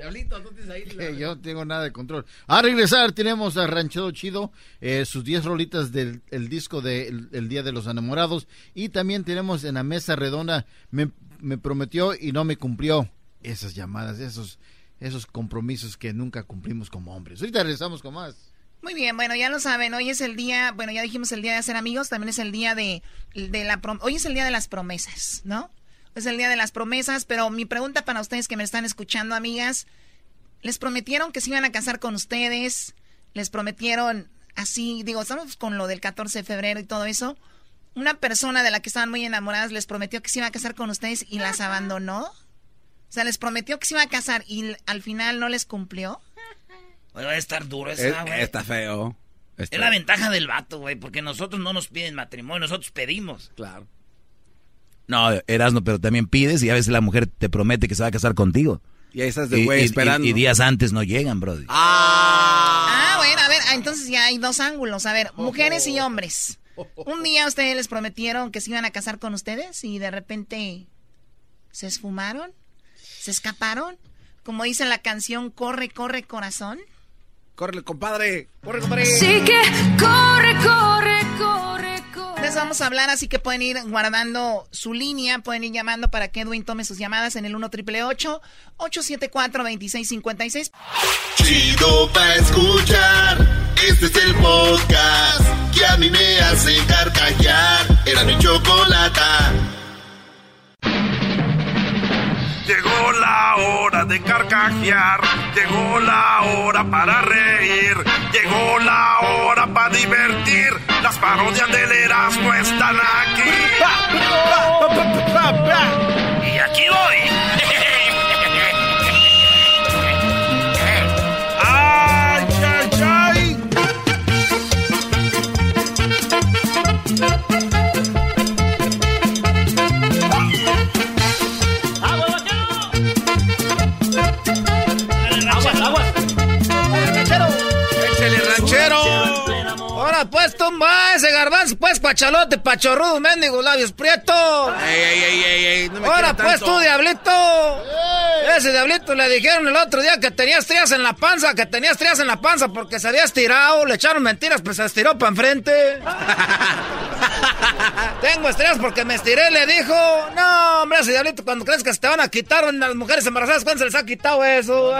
Diablito, tú tienes ahí. yo no tengo nada de control. A regresar, tenemos a Ranchero Chido, eh, sus 10 rolitas del el disco de el, Día de los Enamorados. Y también tenemos en la mesa redonda, me, me prometió y no me cumplió. Esas llamadas, esos, esos compromisos que nunca cumplimos como hombres. Ahorita regresamos con más. Muy bien, bueno, ya lo saben, hoy es el día, bueno, ya dijimos el día de hacer amigos, también es el día de, de la, hoy es el día de las promesas, ¿no? Es el día de las promesas, pero mi pregunta para ustedes que me están escuchando, amigas, ¿les prometieron que se iban a casar con ustedes? ¿Les prometieron así, digo, estamos con lo del 14 de febrero y todo eso? ¿Una persona de la que estaban muy enamoradas les prometió que se iba a casar con ustedes y las abandonó? O sea, les prometió que se iba a casar y al final no les cumplió. va a estar duro esa, güey. Está feo. Es la ventaja del vato, güey, porque nosotros no nos piden matrimonio, nosotros pedimos. Claro. No, Erasno, pero también pides y a veces la mujer te promete que se va a casar contigo. Y ahí estás de güey esperando. Y, días antes no llegan, brody. Ah. ah, bueno, a ver, ah, entonces ya hay dos ángulos. A ver, mujeres y hombres. Un día ustedes les prometieron que se iban a casar con ustedes y de repente se esfumaron, se escaparon. Como dice la canción, corre, corre, corazón. Corre, compadre. Corre, compadre. Sí que corre, corre, corre vamos a hablar, así que pueden ir guardando su línea, pueden ir llamando para que Edwin tome sus llamadas en el 1 triple 874 2656. Chido pa escuchar. Este es el podcast que a mí me hace carcajear. Era mi chocolate. Llegó la hora de carcajear, llegó la hora para reír, llegó la hora divertir. Las parodias del Erasmo están aquí. y aquí voy. Pues tumba ese garbanzo, pues pachalote, pachorrudo, mendigo, labios prietos. Ey, ey, ey, ey, ey, no me Ahora pues tú, diablito. Ese diablito le dijeron el otro día que tenías trías en la panza, que tenías trías en la panza porque se había estirado, le echaron mentiras, pues se estiró para enfrente. Tengo estrellas porque me estiré, le dijo. No, hombre, ese diablito, cuando crees que se te van a quitar las mujeres embarazadas, ¿cuándo se les ha quitado eso?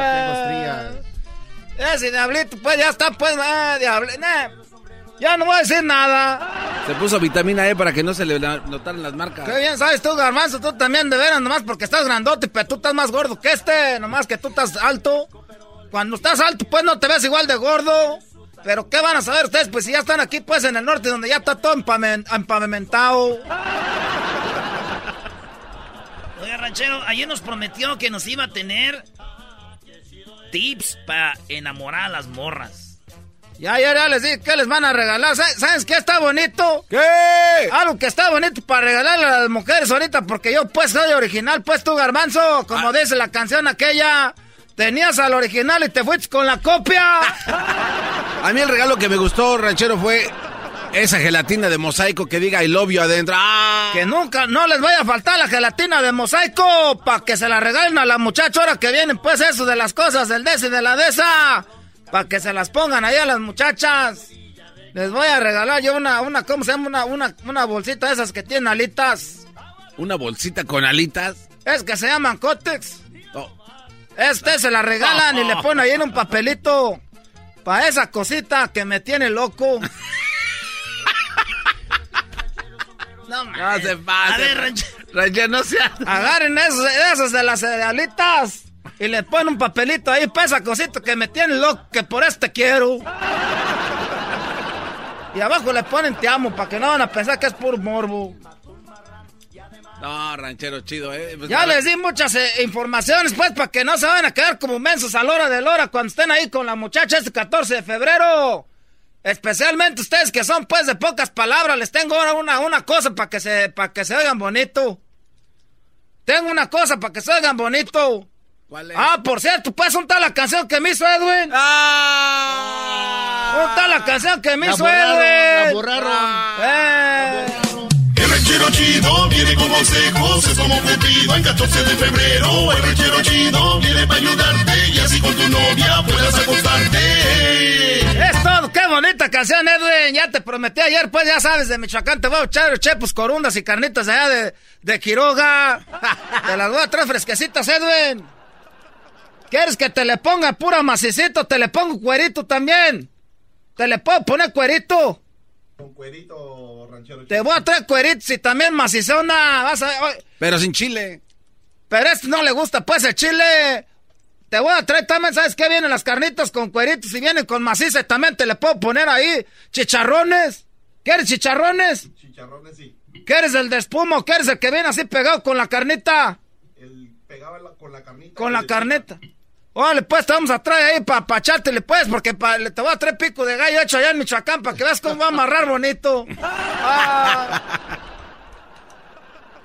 No, ese diablito, pues ya está, pues, ah, diablo. Ya no voy a decir nada. Se puso vitamina E para que no se le notaran las marcas. Qué bien sabes tú, Garbanzo, tú también de veras, nomás porque estás grandote, pero tú estás más gordo que este, nomás que tú estás alto. Cuando estás alto, pues no te ves igual de gordo. Pero ¿qué van a saber ustedes? Pues si ya están aquí, pues en el norte, donde ya está todo empavimentado. Oye, ranchero, ayer nos prometió que nos iba a tener tips para enamorar a las morras. Ya, ya, ya les dije, ¿qué les van a regalar? ¿Sabes qué está bonito? ¿Qué? Algo que está bonito para regalarle a las mujeres ahorita, porque yo pues soy original, pues tú, garbanzo, como ah. dice la canción aquella, tenías al original y te fuiste con la copia. a mí el regalo que me gustó, ranchero, fue esa gelatina de mosaico que diga I love you adentro. ¡Ah! Que nunca, no les vaya a faltar la gelatina de mosaico para que se la regalen a la muchacha ahora que vienen, pues eso de las cosas del des y de la desa. Para que se las pongan ahí a las muchachas. Les voy a regalar yo una, una, ¿cómo se llama? Una, una, una bolsita de esas que tienen alitas. ¿Una bolsita con alitas? Es que se llaman cótex. Oh. Este se la regalan y le ponen ahí en un papelito. Para esa cosita que me tiene loco. no, no se pase. A ver, no se Agarren esos de las alitas. Y le pone un papelito ahí, pesa cosito que me tiene loco, que por este quiero. Y abajo le ponen te amo, para que no van a pensar que es puro morbo. No, ranchero chido, eh. Pues ya les di muchas eh, informaciones, pues, para que no se vayan a quedar como mensos a la hora de la hora cuando estén ahí con la muchacha este 14 de febrero. Especialmente ustedes que son, pues, de pocas palabras, les tengo ahora una, una cosa para que se, para que se oigan bonito. Tengo una cosa para que se oigan bonito. Ah, por cierto, ¿puedes untar la canción que me hizo Edwin? ¡Ah! Untar la canción que me hizo Edwin. La borraron. Eh. El ranchero chido viene con consejos, es como Cupido en 14 de febrero. El ranchero chido viene para ayudarte y así con tu novia puedas acostarte. Es todo, qué bonita canción, Edwin. Ya te prometí ayer, pues ya sabes, de Michoacán te voy a echar chepos, corundas y carnitas allá de, de Quiroga. te las voy a traer fresquecitas, Edwin. ¿Quieres que te le ponga pura macicito? Te le pongo cuerito también. Te le puedo poner cuerito. Con cuerito, ranchero. Te voy a traer cueritos y también macizona. Vas a, Pero sin chile. Pero a este no le gusta, pues, el chile. Te voy a traer también, ¿sabes qué? Vienen las carnitas con cueritos y vienen con maciza y también te le puedo poner ahí chicharrones. ¿Quieres chicharrones? Chicharrones, sí. ¿Quieres el de espuma o quieres el que viene así pegado con la carnita? El pegaba la- con la carnita. Con la carneta. Órale, pues te vamos a traer ahí para pa echártele, pues, porque pa- le- te voy a traer pico de gallo hecho allá en Michoacán para que veas cómo va a amarrar bonito. Ah.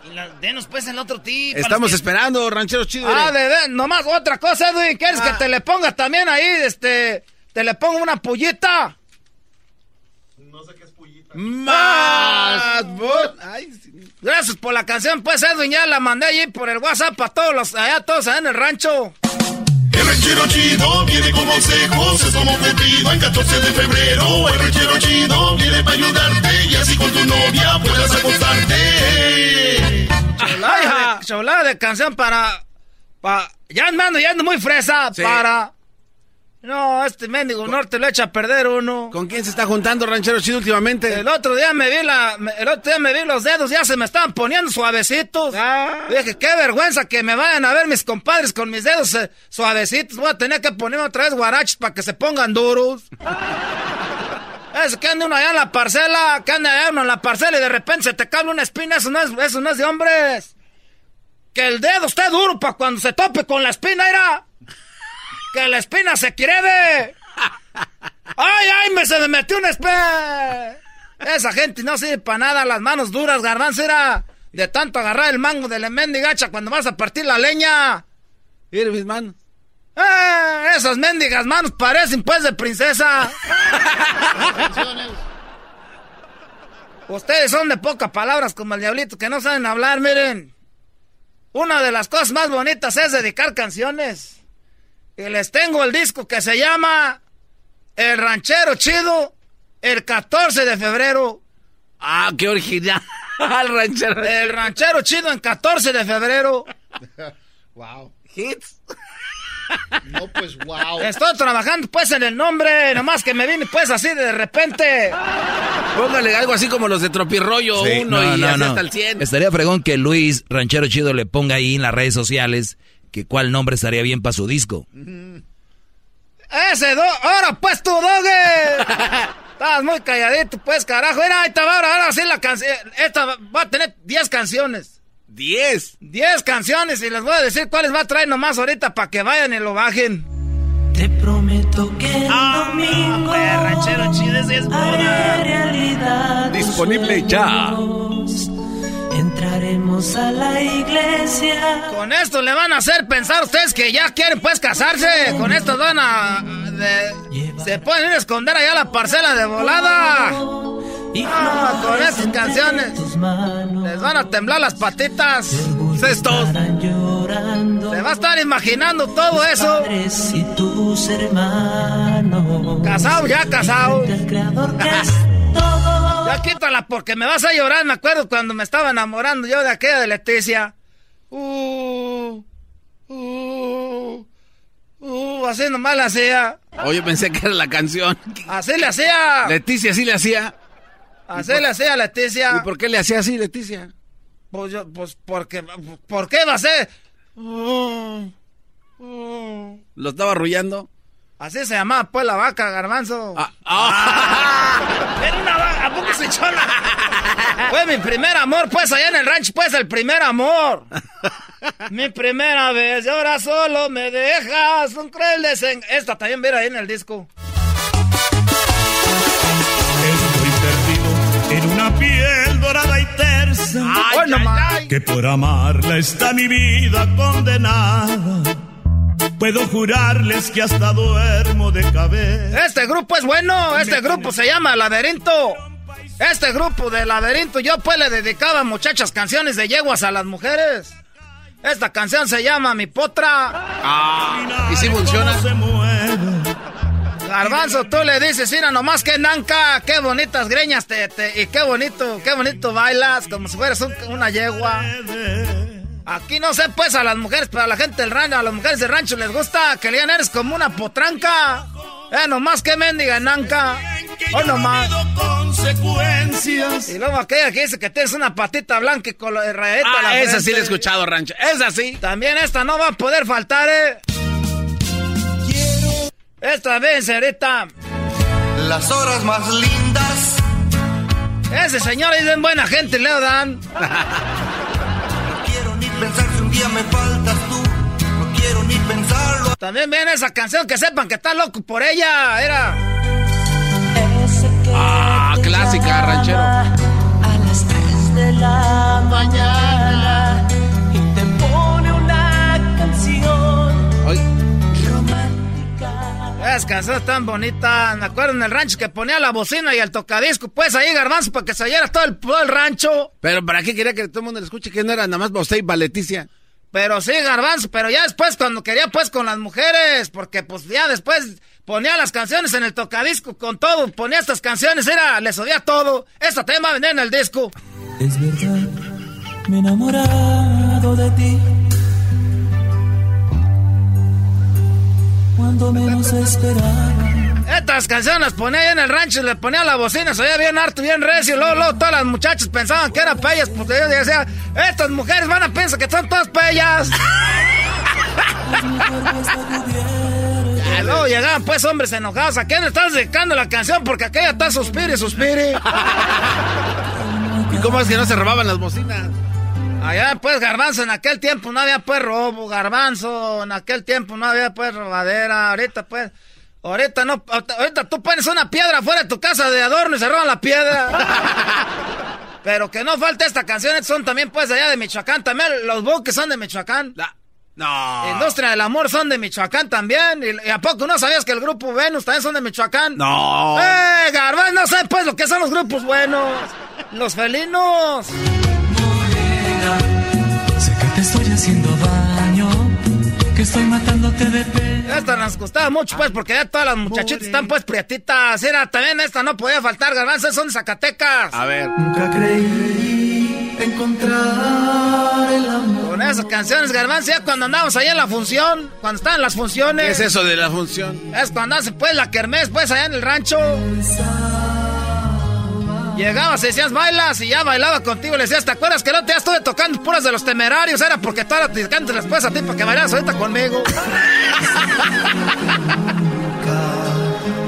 Y la- denos pues el otro tip. Estamos esperando, ranchero chido. Ah, de, de- nomás otra cosa, Edwin. ¿Quieres que te le ponga también ahí, este, te le pongo una pollita? Más. Ay, sí. Gracias por la canción, pues, Edwin. Ya la mandé allí por el WhatsApp a todos los, allá todos allá en el rancho. El ranchero chido viene con consejos, es como Cupido en 14 de febrero. El ranchero chido viene para ayudarte y así con tu novia puedas acostarte. Cholada de, cholada de canción para, pa- ya ando, ya ando muy fresa, para... No, este mendigo norte lo echa a perder uno. ¿Con quién se está juntando, ranchero chido, últimamente? El otro día me vi la, el otro día me vi los dedos, ya se me estaban poniendo suavecitos. Dije, qué vergüenza que me vayan a ver mis compadres con mis dedos eh, suavecitos. Voy a tener que ponerme otra vez guaraches para que se pongan duros. Es que anda uno allá en la parcela, que anda allá uno en la parcela y de repente se te cae una espina, eso no es, eso no es de hombres. Que el dedo esté duro para cuando se tope con la espina, era. Que la espina se quiere. ¡Ay, ay! Me se me metió una espina. Esa gente no sirve para nada, las manos duras, garbanzo, era. De tanto agarrar el mango de la mendigacha cuando vas a partir la leña. Mire mis manos. ¡Eh! Esas mendigas manos parecen pues de princesa. Ustedes son de pocas palabras como el diablito que no saben hablar, miren. Una de las cosas más bonitas es dedicar canciones. Y les tengo el disco que se llama El Ranchero Chido, el 14 de febrero. Ah, qué original. El ranchero. El Ranchero Chido en 14 de febrero. Wow. Hits. No, pues wow. Estoy trabajando pues en el nombre, nomás que me vine pues así de repente. Póngale algo así como los de Tropirroyo Sí, uno no, y no, así no. hasta el 100. Estaría fregón que Luis Ranchero Chido le ponga ahí en las redes sociales que cuál nombre estaría bien para su disco. Ese do... Ahora pues tu doge. Estabas muy calladito pues, carajo. Mira, ahí te va ahora, ahora sí la canción. Esta va- a tener 10 canciones. 10. 10 canciones y les voy a decir cuáles va a traer nomás ahorita para que vayan y lo bajen. Te prometo que el domingo pues, ranchero chido, ese es haré realidad tus Disponible ya. Entraremos a la iglesia. Con esto le van a hacer pensar ustedes que ya quieren pues casarse. Con esto van a... de- se pueden ir a esconder allá a la parcela de volada. Ah, con estas canciones les van a temblar las patitas. Cestos. Se va a estar imaginando todo eso. Padres y tus hermanos. Casado ya, casado. Ya quítala porque me vas a llorar. Me acuerdo cuando me estaba enamorando yo de aquella de Leticia. Uh, uh, uh, así nomás le hacía. Oye, pensé que era la canción. Así le hacía. Leticia sí le hacía. Así le hacía Leticia. ¿Y por qué le hacía así, Leticia? Pues yo, pues porque, ¿por qué va a ser? Uh, uh. ¿Lo estaba arrullando? Así se llamaba pues la vaca, garbanzo. Ah, Era una vaca, ¿a poco se echó la- Fue mi primer amor, pues allá en el rancho, pues el primer amor. mi primera vez y ahora solo me dejas un cruel desen... Esta también ver ahí en el disco. Estoy perdido en una piel dorada y tersa. Ay, no más. Que por amarla está mi vida condenada. Puedo jurarles que hasta duermo de cabeza. Este grupo es bueno, este grupo se llama Laberinto. Este grupo de laberinto, yo pues le dedicaba muchachas canciones de yeguas a las mujeres. Esta canción se llama Mi Potra. Ah, ¿y si funciona? Garbanzo, tú le dices, mira, nomás que nanca, qué bonitas greñas te, te- y qué bonito, qué bonito bailas, como si fueras un- una yegua. Aquí no sé, pues, a las mujeres, pero a la gente del rancho, a las mujeres del rancho les gusta que le digan, eres como una potranca. Eh, nomás que mendiga nanca. O nomás. consecuencias. Y luego aquella que dice que tienes una patita blanca y con la rayeta a la Ah, esa frente. sí la he escuchado, Rancho. Esa sí. También esta no va a poder faltar, eh. Esta vez, señorita. Las horas más lindas. Ese señor es buena gente, Leo Dan. pensar si un día me faltas tú. No quiero ni pensarlo. También viene esa canción que sepan que está loco por ella. Era. Ah, clásica, ranchero. A las 3 de la mañana Esas canciones tan bonitas. Me acuerdo en el rancho que ponía la bocina y el tocadisco. Pues ahí, garbanzo, para que se oyera todo el, todo el rancho. Pero ¿para qué quería que todo el mundo le escuche? Que no era nada más para usted y para Leticia. Pero sí, garbanzo, pero ya después cuando quería pues con las mujeres, porque pues ya después ponía las canciones en el tocadisco con todo, ponía estas canciones, era, les oía todo. Esta tema venía en el disco. Es verdad, me he enamorado de ti. Cuando menos esperaba. Estas canciones las ponía ahí en el rancho, le ponía la bocina, se oía bien harto, bien recio, luego, luego todas las muchachas pensaban que eran pellas, porque yo decía, estas mujeres van a pensar que son todas pellas. Y luego llegaban pues hombres enojados, ¿a quién le estás dedicando la canción? Porque aquella está suspire, suspire. ¿Y cómo es que no se robaban las bocinas? Allá pues garbanzo, en aquel tiempo no había pues robo, garbanzo, en aquel tiempo no había pues robadera, ahorita pues, ahorita no, ahorita tú pones una piedra fuera de tu casa de adorno y se roban la piedra. Pero que no falte esta canción, son también pues allá de Michoacán, también los buques son de Michoacán. No. Industria del Amor son de Michoacán también. ¿Y, a poco no sabías que el grupo Venus también son de Michoacán? No. ¡Eh, Garbanzo! No sé pues lo que son los grupos buenos. Los felinos. Sé que te estoy haciendo daño, que estoy matándote de pena. Esta nos gustaba mucho, pues, porque ya todas las muchachitas están, pues, prietitas. Era, también esta no podía faltar, garbanzos, son de Zacatecas. A ver. Nunca creí encontrar el amor. Con esas canciones, garbanzos, ya cuando andamos allá en la función, cuando estaban las funciones. ¿Qué es eso de la función? Es cuando hace, pues, la kermés, pues, allá en el rancho. Llegabas y decías, bailas, y ya bailaba contigo. Le decías, ¿te acuerdas que no te estuve tocando puras de los temerarios? Era porque todas te cantas después a ti para que bailaras ahorita conmigo.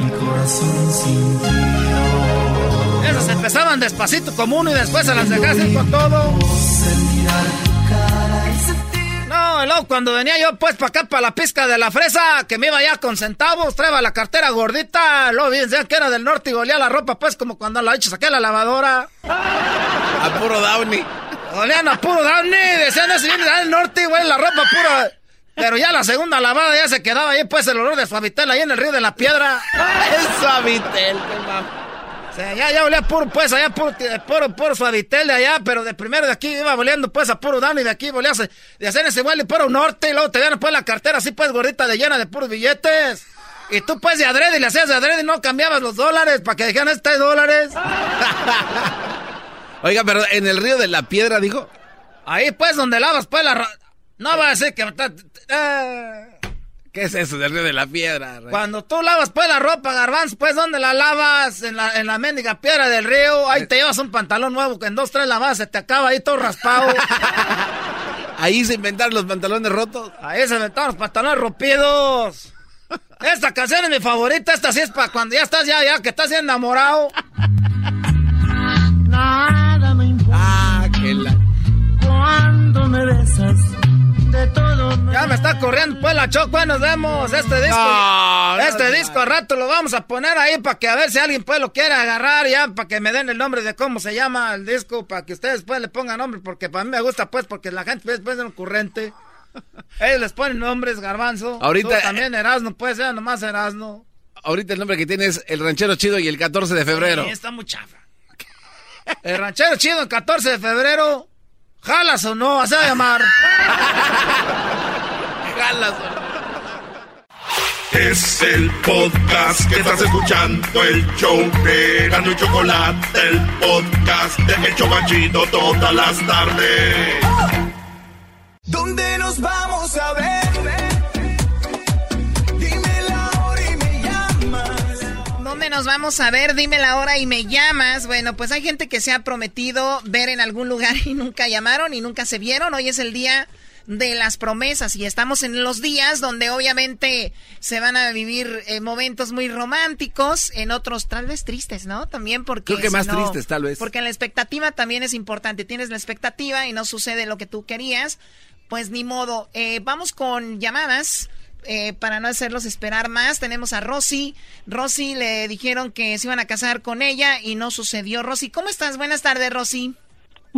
Mi corazón sintió. Esas empezaban despacito como uno y después se las dejabas ir con todo. No, y luego cuando venía yo pues para acá, para la pizca de la fresa, que me iba ya con centavos, traeba la cartera gordita, luego bien decían que era del norte y olía la ropa pues como cuando la hecho saqué la lavadora. A puro Downey. Olían a puro Downey, decían eso viene del norte y huele la ropa pura. Pero ya la segunda lavada ya se quedaba ahí pues el olor de suavitel ahí en el río de la piedra. Suavitel, qué mam- Ya, ya olía puro, pues, allá puro, eh, puro, puro suavitel de allá, pero de primero de aquí iba oliendo, pues, a puro down y de aquí volía de hacer ese vuelo y puro norte y luego te dieron, pues, la cartera así, pues, gordita de llena de puros billetes. Y tú, pues, de adrede y le hacías de adrede y no cambiabas los dólares para que dijeran, este dólares. Oiga, pero en el río de la piedra, dijo. Ahí, pues, donde lavas, pues, la... No va a decir que... eh, ¿Qué es eso del río de la piedra? rey? Cuando tú lavas pues la ropa, garbanzo, pues ¿dónde la lavas? En la, en la mendiga piedra del río. Ahí te llevas un pantalón nuevo que en dos, tres lavadas se te acaba ahí todo raspado. Ahí se inventaron los pantalones rotos. Ahí se inventaron los pantalones rompidos. Esta canción es mi favorita. Esta sí es para cuando ya estás ya, ya que estás ya enamorado. Nada me importa Ah, que la... cuando me besas. Ya me está corriendo pues la choco, nos vemos. Este disco, No, este te disco al rato lo vamos a poner ahí para que a ver si alguien pues lo quiere agarrar ya, para que me den el nombre de cómo se llama el disco, para que ustedes pues le pongan nombre, porque para mí me gusta pues, porque la gente pues, pues es ocurrente. Ellos les ponen nombres, garbanzo. Ahorita- Tú también Erasno, pues sea nomás Erasno. Ahorita el nombre que tiene es el ranchero chido y el 14 de febrero. Sí, está muy chafa. El ranchero chido el 14 de febrero. ¿Jalas o no? Vas a llamar. Es el podcast que estás escuchando, el show de Gano y Chocolate, el podcast de Hecho Machito todas las tardes. ¿Dónde nos vamos a ver? Dime la hora y me llamas. ¿Dónde nos vamos a ver? Dime la hora y me llamas. Bueno, pues hay gente que se ha prometido ver en algún lugar y nunca llamaron y nunca se vieron. Hoy es el día de las promesas y estamos en los días donde obviamente se van a vivir eh, momentos muy románticos, en otros tal vez tristes, ¿no? También porque... Creo que más no- tristes, tal vez. Porque la expectativa también es importante. Tienes la expectativa y no sucede lo que tú querías, pues ni modo. Eh, vamos con llamadas. eh, para no hacerlos esperar más, tenemos a Rosy. Rosy le dijeron que se iban a casar con ella y no sucedió. Rosy, ¿cómo estás? Buenas tardes, Rosy.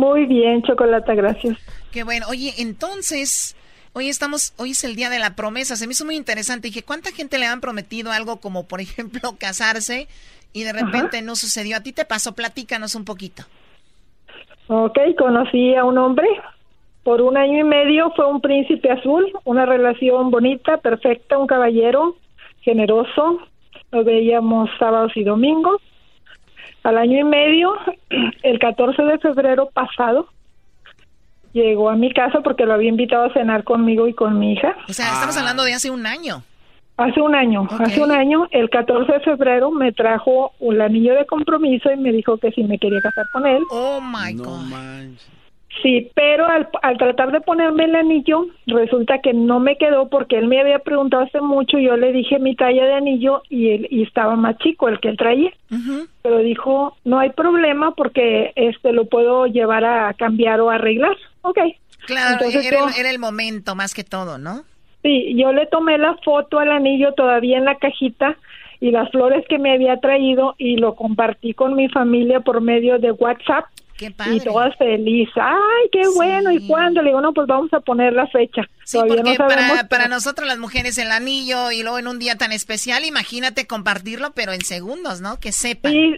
Muy bien, Chocolata, gracias. Qué bueno. Oye, entonces, hoy estamos, hoy es el día de la promesa. Se me hizo muy interesante. Dije, ¿cuánta gente le han prometido algo como, por ejemplo, casarse y de repente no sucedió? ¿A ti te pasó? Platícanos un poquito. Ok, conocí a un hombre. Por un año y medio fue un príncipe azul, una relación bonita, perfecta, un caballero generoso. Nos veíamos sábados y domingos. Al año y medio, el 14 de febrero pasado, llegó a mi casa porque lo había invitado a cenar conmigo y con mi hija. O sea, estamos hablando de hace un año. Hace un año, hace un año, el 14 de febrero me trajo un anillo de compromiso y me dijo que si me quería casar con él. Oh my God. Sí, pero al, al tratar de ponerme el anillo, resulta que no me quedó porque él me había preguntado hace mucho. Yo le dije mi talla de anillo y, él, y estaba más chico el que él traía. Pero dijo, no hay problema porque este lo puedo llevar a cambiar o arreglar. Ok. Claro, Entonces era, yo- era el momento más que todo, ¿no? Sí, yo le tomé la foto al anillo todavía en la cajita y las flores que me había traído y lo compartí con mi familia por medio de WhatsApp. Qué Y todas felices. Ay, qué bueno. ¿Y cuándo? Le digo, no, pues vamos a poner la fecha. Sí, todavía porque no para, para nosotros las mujeres el anillo y luego en un día tan especial, imagínate compartirlo, pero en segundos, ¿no? Que sepan. Sí,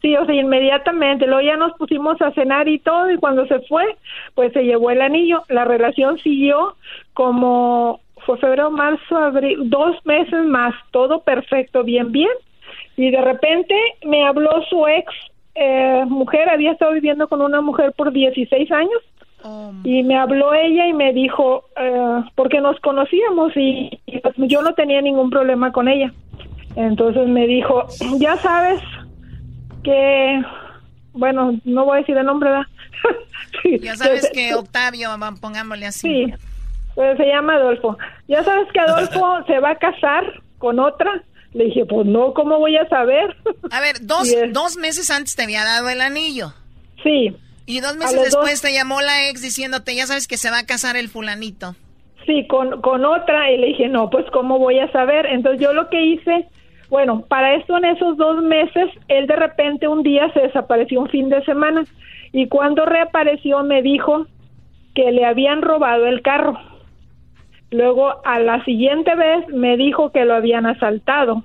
sí, o sea, inmediatamente. Luego ya nos pusimos a cenar y todo, y cuando se fue, pues se llevó el anillo. La relación siguió como fue febrero, marzo, abril, dos meses más, todo perfecto, bien, bien. Y de repente me habló su ex eh, mujer, había estado viviendo con una mujer por 16 años. Y me habló ella y me dijo, eh, porque nos conocíamos y, y, pues, yo no tenía ningún problema con ella. Entonces me dijo, ya sabes que, bueno, no voy a decir el nombre, ¿verdad? Sí, Ya sabes que Octavio, pongámosle así. Sí, pues se llama Adolfo. Ya sabes que Adolfo se va a casar con otra. Le dije, pues no, ¿cómo voy a saber? A ver, dos, es- dos meses antes te había dado el anillo. Sí. Y dos meses después dos- te llamó la ex diciéndote, ya sabes que se va a casar el fulanito. Sí, con, con otra. Y le dije, no, pues ¿cómo voy a saber? Entonces yo lo que hice, bueno, para esto en esos dos meses, él de repente un día se desapareció un fin de semana. Y cuando reapareció me dijo que le habían robado el carro. Luego a la siguiente vez me dijo que lo habían asaltado.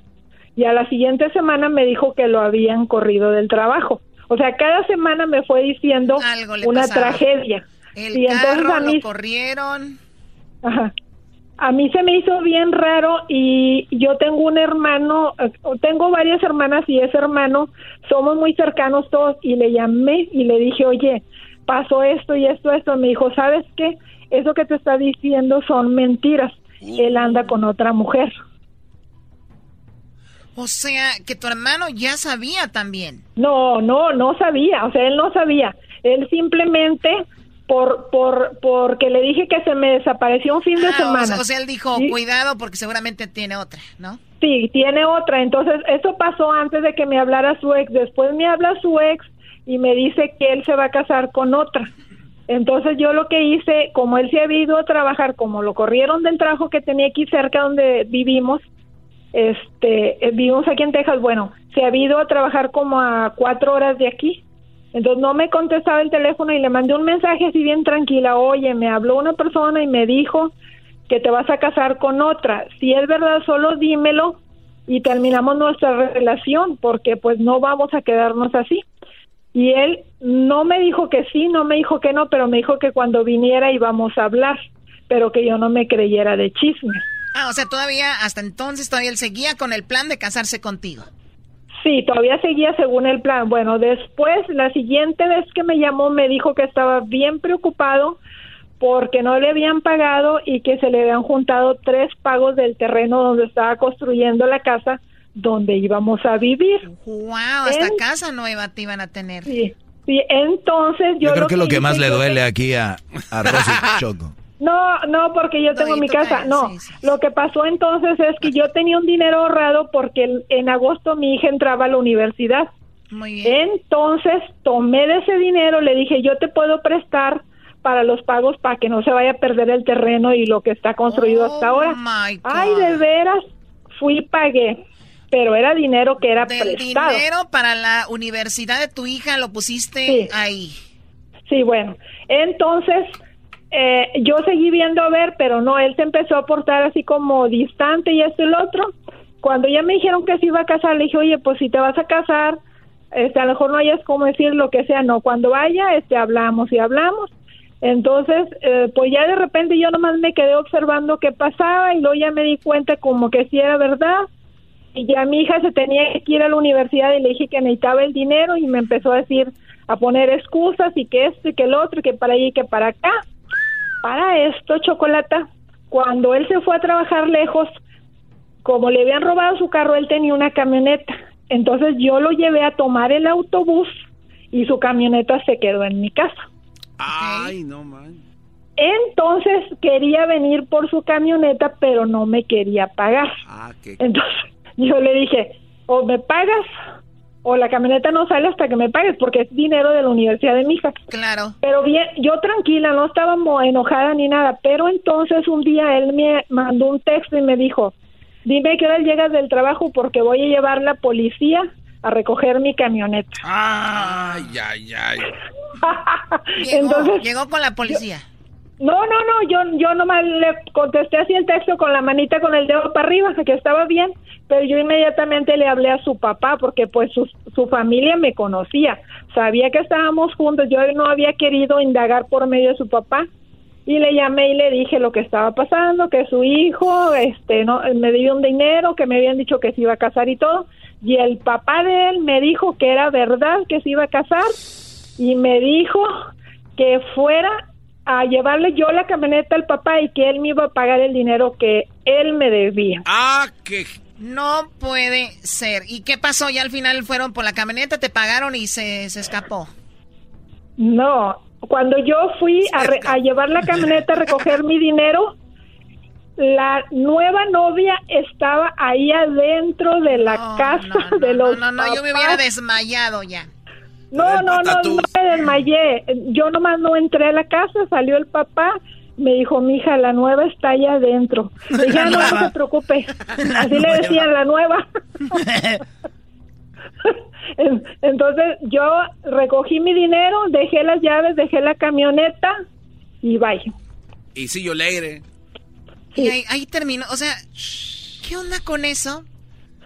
Y a la siguiente semana me dijo que lo habían corrido del trabajo. O sea, cada semana me fue diciendo una pasaba. tragedia. El y entonces a mí lo corrieron. Ajá. A mí se me hizo bien raro y yo tengo un hermano, tengo varias hermanas y ese hermano, somos muy cercanos todos y le llamé y le dije, oye, pasó esto y esto, esto. Me dijo, ¿sabes qué? Eso que te está diciendo son mentiras. Él anda con otra mujer. O sea, que tu hermano ya sabía también. No, no, no sabía, o sea, él no sabía. Él simplemente por por porque le dije que se me desapareció un fin de Ah, semana. o sea, él dijo, Sí. cuidado porque seguramente tiene otra, ¿no? Sí, tiene otra. Entonces, eso pasó antes de que me hablara su ex. Después me habla su ex y me dice que él se va a casar con otra. Entonces, yo lo que hice, como él se había ido a trabajar, como lo corrieron del trabajo que tenía aquí cerca donde vivimos, este, eh, vivimos aquí en Texas, bueno, se había ido a trabajar como a cuatro horas de aquí. Entonces no me contestaba el teléfono y le mandé un mensaje así bien tranquila, oye, me habló una persona y me dijo que te vas a casar con otra. Si es verdad, solo dímelo y terminamos nuestra relación porque pues no vamos a quedarnos así. Y él no me dijo que sí, no me dijo que no, pero me dijo que cuando viniera íbamos a hablar, pero que yo no me creyera de chismes. Ah, o sea, todavía, hasta entonces todavía él seguía con el plan de casarse contigo. Sí, todavía seguía según el plan. Bueno, después, la siguiente vez que me llamó, me dijo que estaba bien preocupado porque no le habían pagado y que se le habían juntado tres pagos del terreno donde estaba construyendo la casa donde íbamos a vivir. ¡Wow! Hasta casa nueva te iban a tener. Sí, sí. Entonces yo. Yo creo que, lo que más le duele aquí a, a Rosy Choco. No, no, porque yo tengo mi casa. No, lo que pasó entonces es que yo tenía un dinero ahorrado porque en agosto mi hija entraba a la universidad. Muy bien. Entonces tomé de ese dinero, le dije, yo te puedo prestar para los pagos para que no se vaya a perder el terreno y lo que está construido hasta Oh, ahora. Ay, de veras, fui y pagué, pero era dinero que era Del prestado. dinero para la universidad de tu hija lo pusiste ahí. Sí, bueno, entonces eh, yo seguí viendo a ver, pero no, él se empezó a portar así como distante y esto y lo otro. Cuando ya me dijeron que se iba a casar, le dije, oye, pues si te vas a casar, este, a lo mejor no hayas como decir lo que sea, no, cuando vaya, este, hablamos y hablamos. Entonces, eh, pues ya de repente yo nomás me quedé observando qué pasaba y luego ya me di cuenta como que sí era verdad. Y ya mi hija se tenía que ir a la universidad y le dije que necesitaba el dinero y me empezó a decir, a poner excusas y que esto y que el otro y que para allá y que para acá. Para esto, Chocolata, cuando él se fue a trabajar lejos, como le habían robado su carro, él tenía una camioneta. Entonces yo lo llevé a tomar el autobús y su camioneta se quedó en mi casa. Ay, no man. Entonces quería venir por su camioneta, pero no me quería pagar. Ah, qué... Entonces yo le dije, o me pagas o la camioneta no sale hasta que me pagues porque es dinero de la universidad de mi hija. Claro. Pero bien, yo tranquila, no estaba enojada ni nada, pero entonces un día él me mandó un texto y me dijo, dime que hora llegas del trabajo porque voy a llevar la policía a recoger mi camioneta. Ay, ay, ay. Llegó, Entonces- llegó con la policía. No, no, no, yo, yo nomás le contesté así el texto con la manita con el dedo para arriba, que estaba bien, pero yo inmediatamente le hablé a su papá porque pues su, su familia me conocía, sabía que estábamos juntos, yo no había querido indagar por medio de su papá. Y le llamé y le dije lo que estaba pasando, que su hijo este no me dio un dinero, que me habían dicho que se iba a casar y todo, y el papá de él me dijo que era verdad que se iba a casar y me dijo que fuera a llevarle yo la camioneta al papá y que él me iba a pagar el dinero que él me debía. Ah, que... No puede ser. ¿Y qué pasó? Ya al final fueron por la camioneta, te pagaron y se, se escapó. No, cuando yo fui a, re- a llevar la camioneta a recoger mi dinero, la nueva novia estaba ahí adentro de la casa de los No, no, yo me hubiera desmayado ya. No, no, no, no me desmayé. Yo nomás no entré a la casa, salió el papá, me dijo, mija, la nueva está ahí adentro. Le dije, "Ah, no, no se preocupe. Así le decían, la nueva. En- Entonces yo recogí mi dinero, dejé las llaves, dejé la camioneta y bye. Y si yo leire. Y ahí, ahí terminó. O sea, ¿qué onda con eso?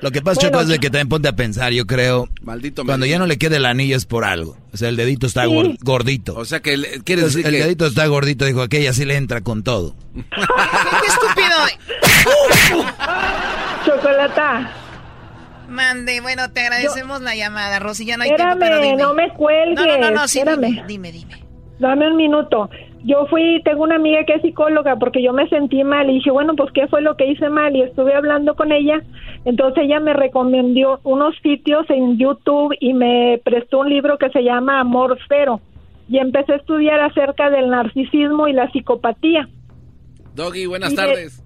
Lo que pasa, Bueno, Choco, es de que también ponte a pensar, yo creo. Maldito Cuando ya no le quede el anillo es por algo. O sea, el dedito está Sí. gordito. O sea que le- quiere Entonces, decir el que... dedito está gordito, dijo aquella sí le entra con todo. ¡Qué estúpido! Chocolata, Mande, bueno, te agradecemos la llamada, Rosy. Ya no hay tiempo, pero dime. no me cuelgues. No, no, no, no, sí, dime, dime. Dame un minuto. Yo fui, tengo una amiga que es psicóloga porque yo me sentí mal y dije, bueno, pues qué fue lo que hice mal y estuve hablando con ella. Entonces ella me recomendó unos sitios en YouTube y me prestó un libro que se llama Amor Cero. Y empecé a estudiar acerca del narcisismo y la psicopatía. Doggy, buenas Y tardes.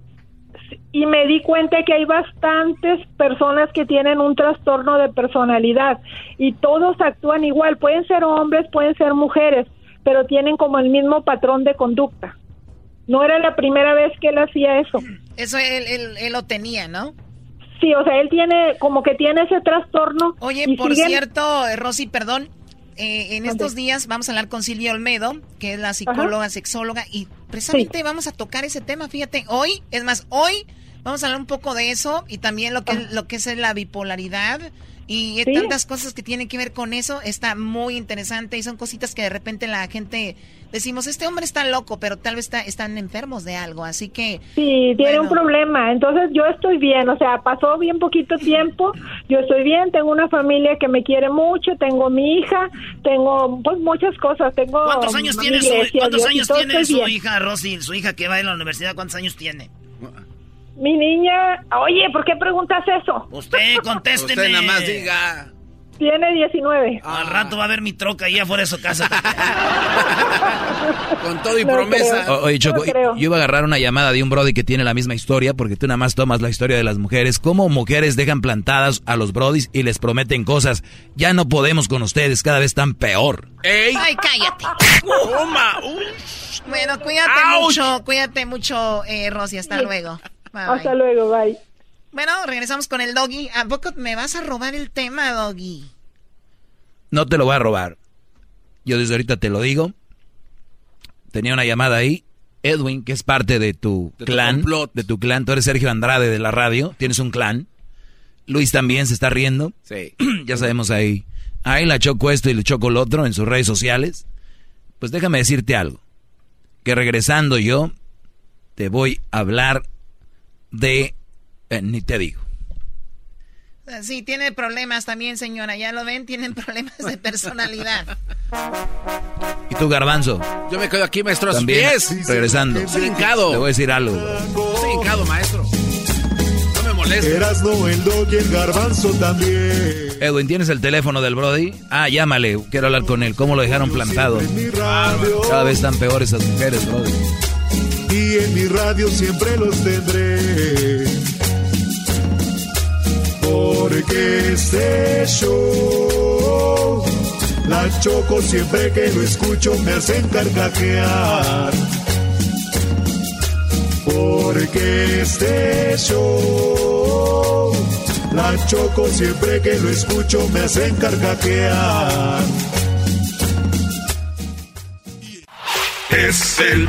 y me di cuenta que hay bastantes personas que tienen un trastorno de personalidad y todos actúan igual, pueden ser hombres, pueden ser mujeres, pero tienen como el mismo patrón de conducta. No era la primera vez que él hacía eso. Eso él, él- él lo tenía, ¿no? Sí, o sea, él tiene como que tiene ese trastorno. Oye, y por siguen- cierto, eh, Rosy, perdón. eh, en estos días vamos a hablar con Silvia Olmedo, que es la psicóloga, sexóloga, y precisamente vamos a tocar ese tema. Fíjate, hoy, es más, hoy vamos a hablar un poco de eso y también lo que, lo que es la bipolaridad Y tantas cosas que tienen que ver con eso, está muy interesante y son cositas que de repente la gente decimos, este hombre está loco, pero tal vez está, están enfermos de algo, así que... Sí, tiene un problema, entonces yo estoy bien, o sea, pasó bien poquito tiempo, yo estoy bien, tengo una familia que me quiere mucho, tengo mi hija, tengo pues muchas cosas, tengo... ¿Cuántos años tiene su, ¿cuántos años tiene su hija, Rosy, su hija que va a la universidad, cuántos años tiene? Mi niña, oye, ¿por qué preguntas eso? Usted, contésteme. Usted nada más diga. Tiene 19. Al rato va a ver mi troca ahí afuera de su casa. Con todo y promesa. oye, Choco, yo iba a agarrar una llamada de un brody que tiene la misma historia, porque tú nada más tomas la historia de las mujeres. ¿Cómo mujeres dejan plantadas a los brodis y les prometen cosas? Ya no podemos con ustedes, cada vez están peor. ¡Ey! ¡Ay, cállate! bueno, cuídate mucho, cuídate mucho, eh, Rosy. Hasta luego. Hasta luego, bye. Bueno, regresamos con el doggy. ¿A poco me vas a robar el tema, doggy? No te lo voy a robar. Yo desde ahorita te lo digo. Tenía una llamada ahí. Edwin, que es parte de tu clan, de tu clan. Tú eres Sergio Andrade de la radio. Tienes un clan. Luis también se está riendo. Sí. ya sabemos ahí. Ahí la choco esto y le choco lo otro en sus redes sociales. Pues déjame decirte algo. Que regresando yo, te voy a hablar de... Eh, ni te digo. Sí, tiene problemas también, señora. Ya lo ven, tienen problemas de personalidad. ¿Y tú, Garbanzo? Yo me quedo aquí, maestro, a También, regresando. Estoy hincado. Te voy a decir algo. Estoy hincado, maestro. No me molestes. Erasno, el dog y el garbanzo también. Edwin, ¿tienes el teléfono del Brody? Ah, llámale, quiero hablar con él. ¿Cómo lo dejaron plantado? Cada vez están peores esas mujeres, Brody. Y en mi radio siempre los tendré. Show, la choco siempre que lo escucho me hacen carcajear. Porque este show, la choco siempre que lo escucho me hacen carcajear. Es el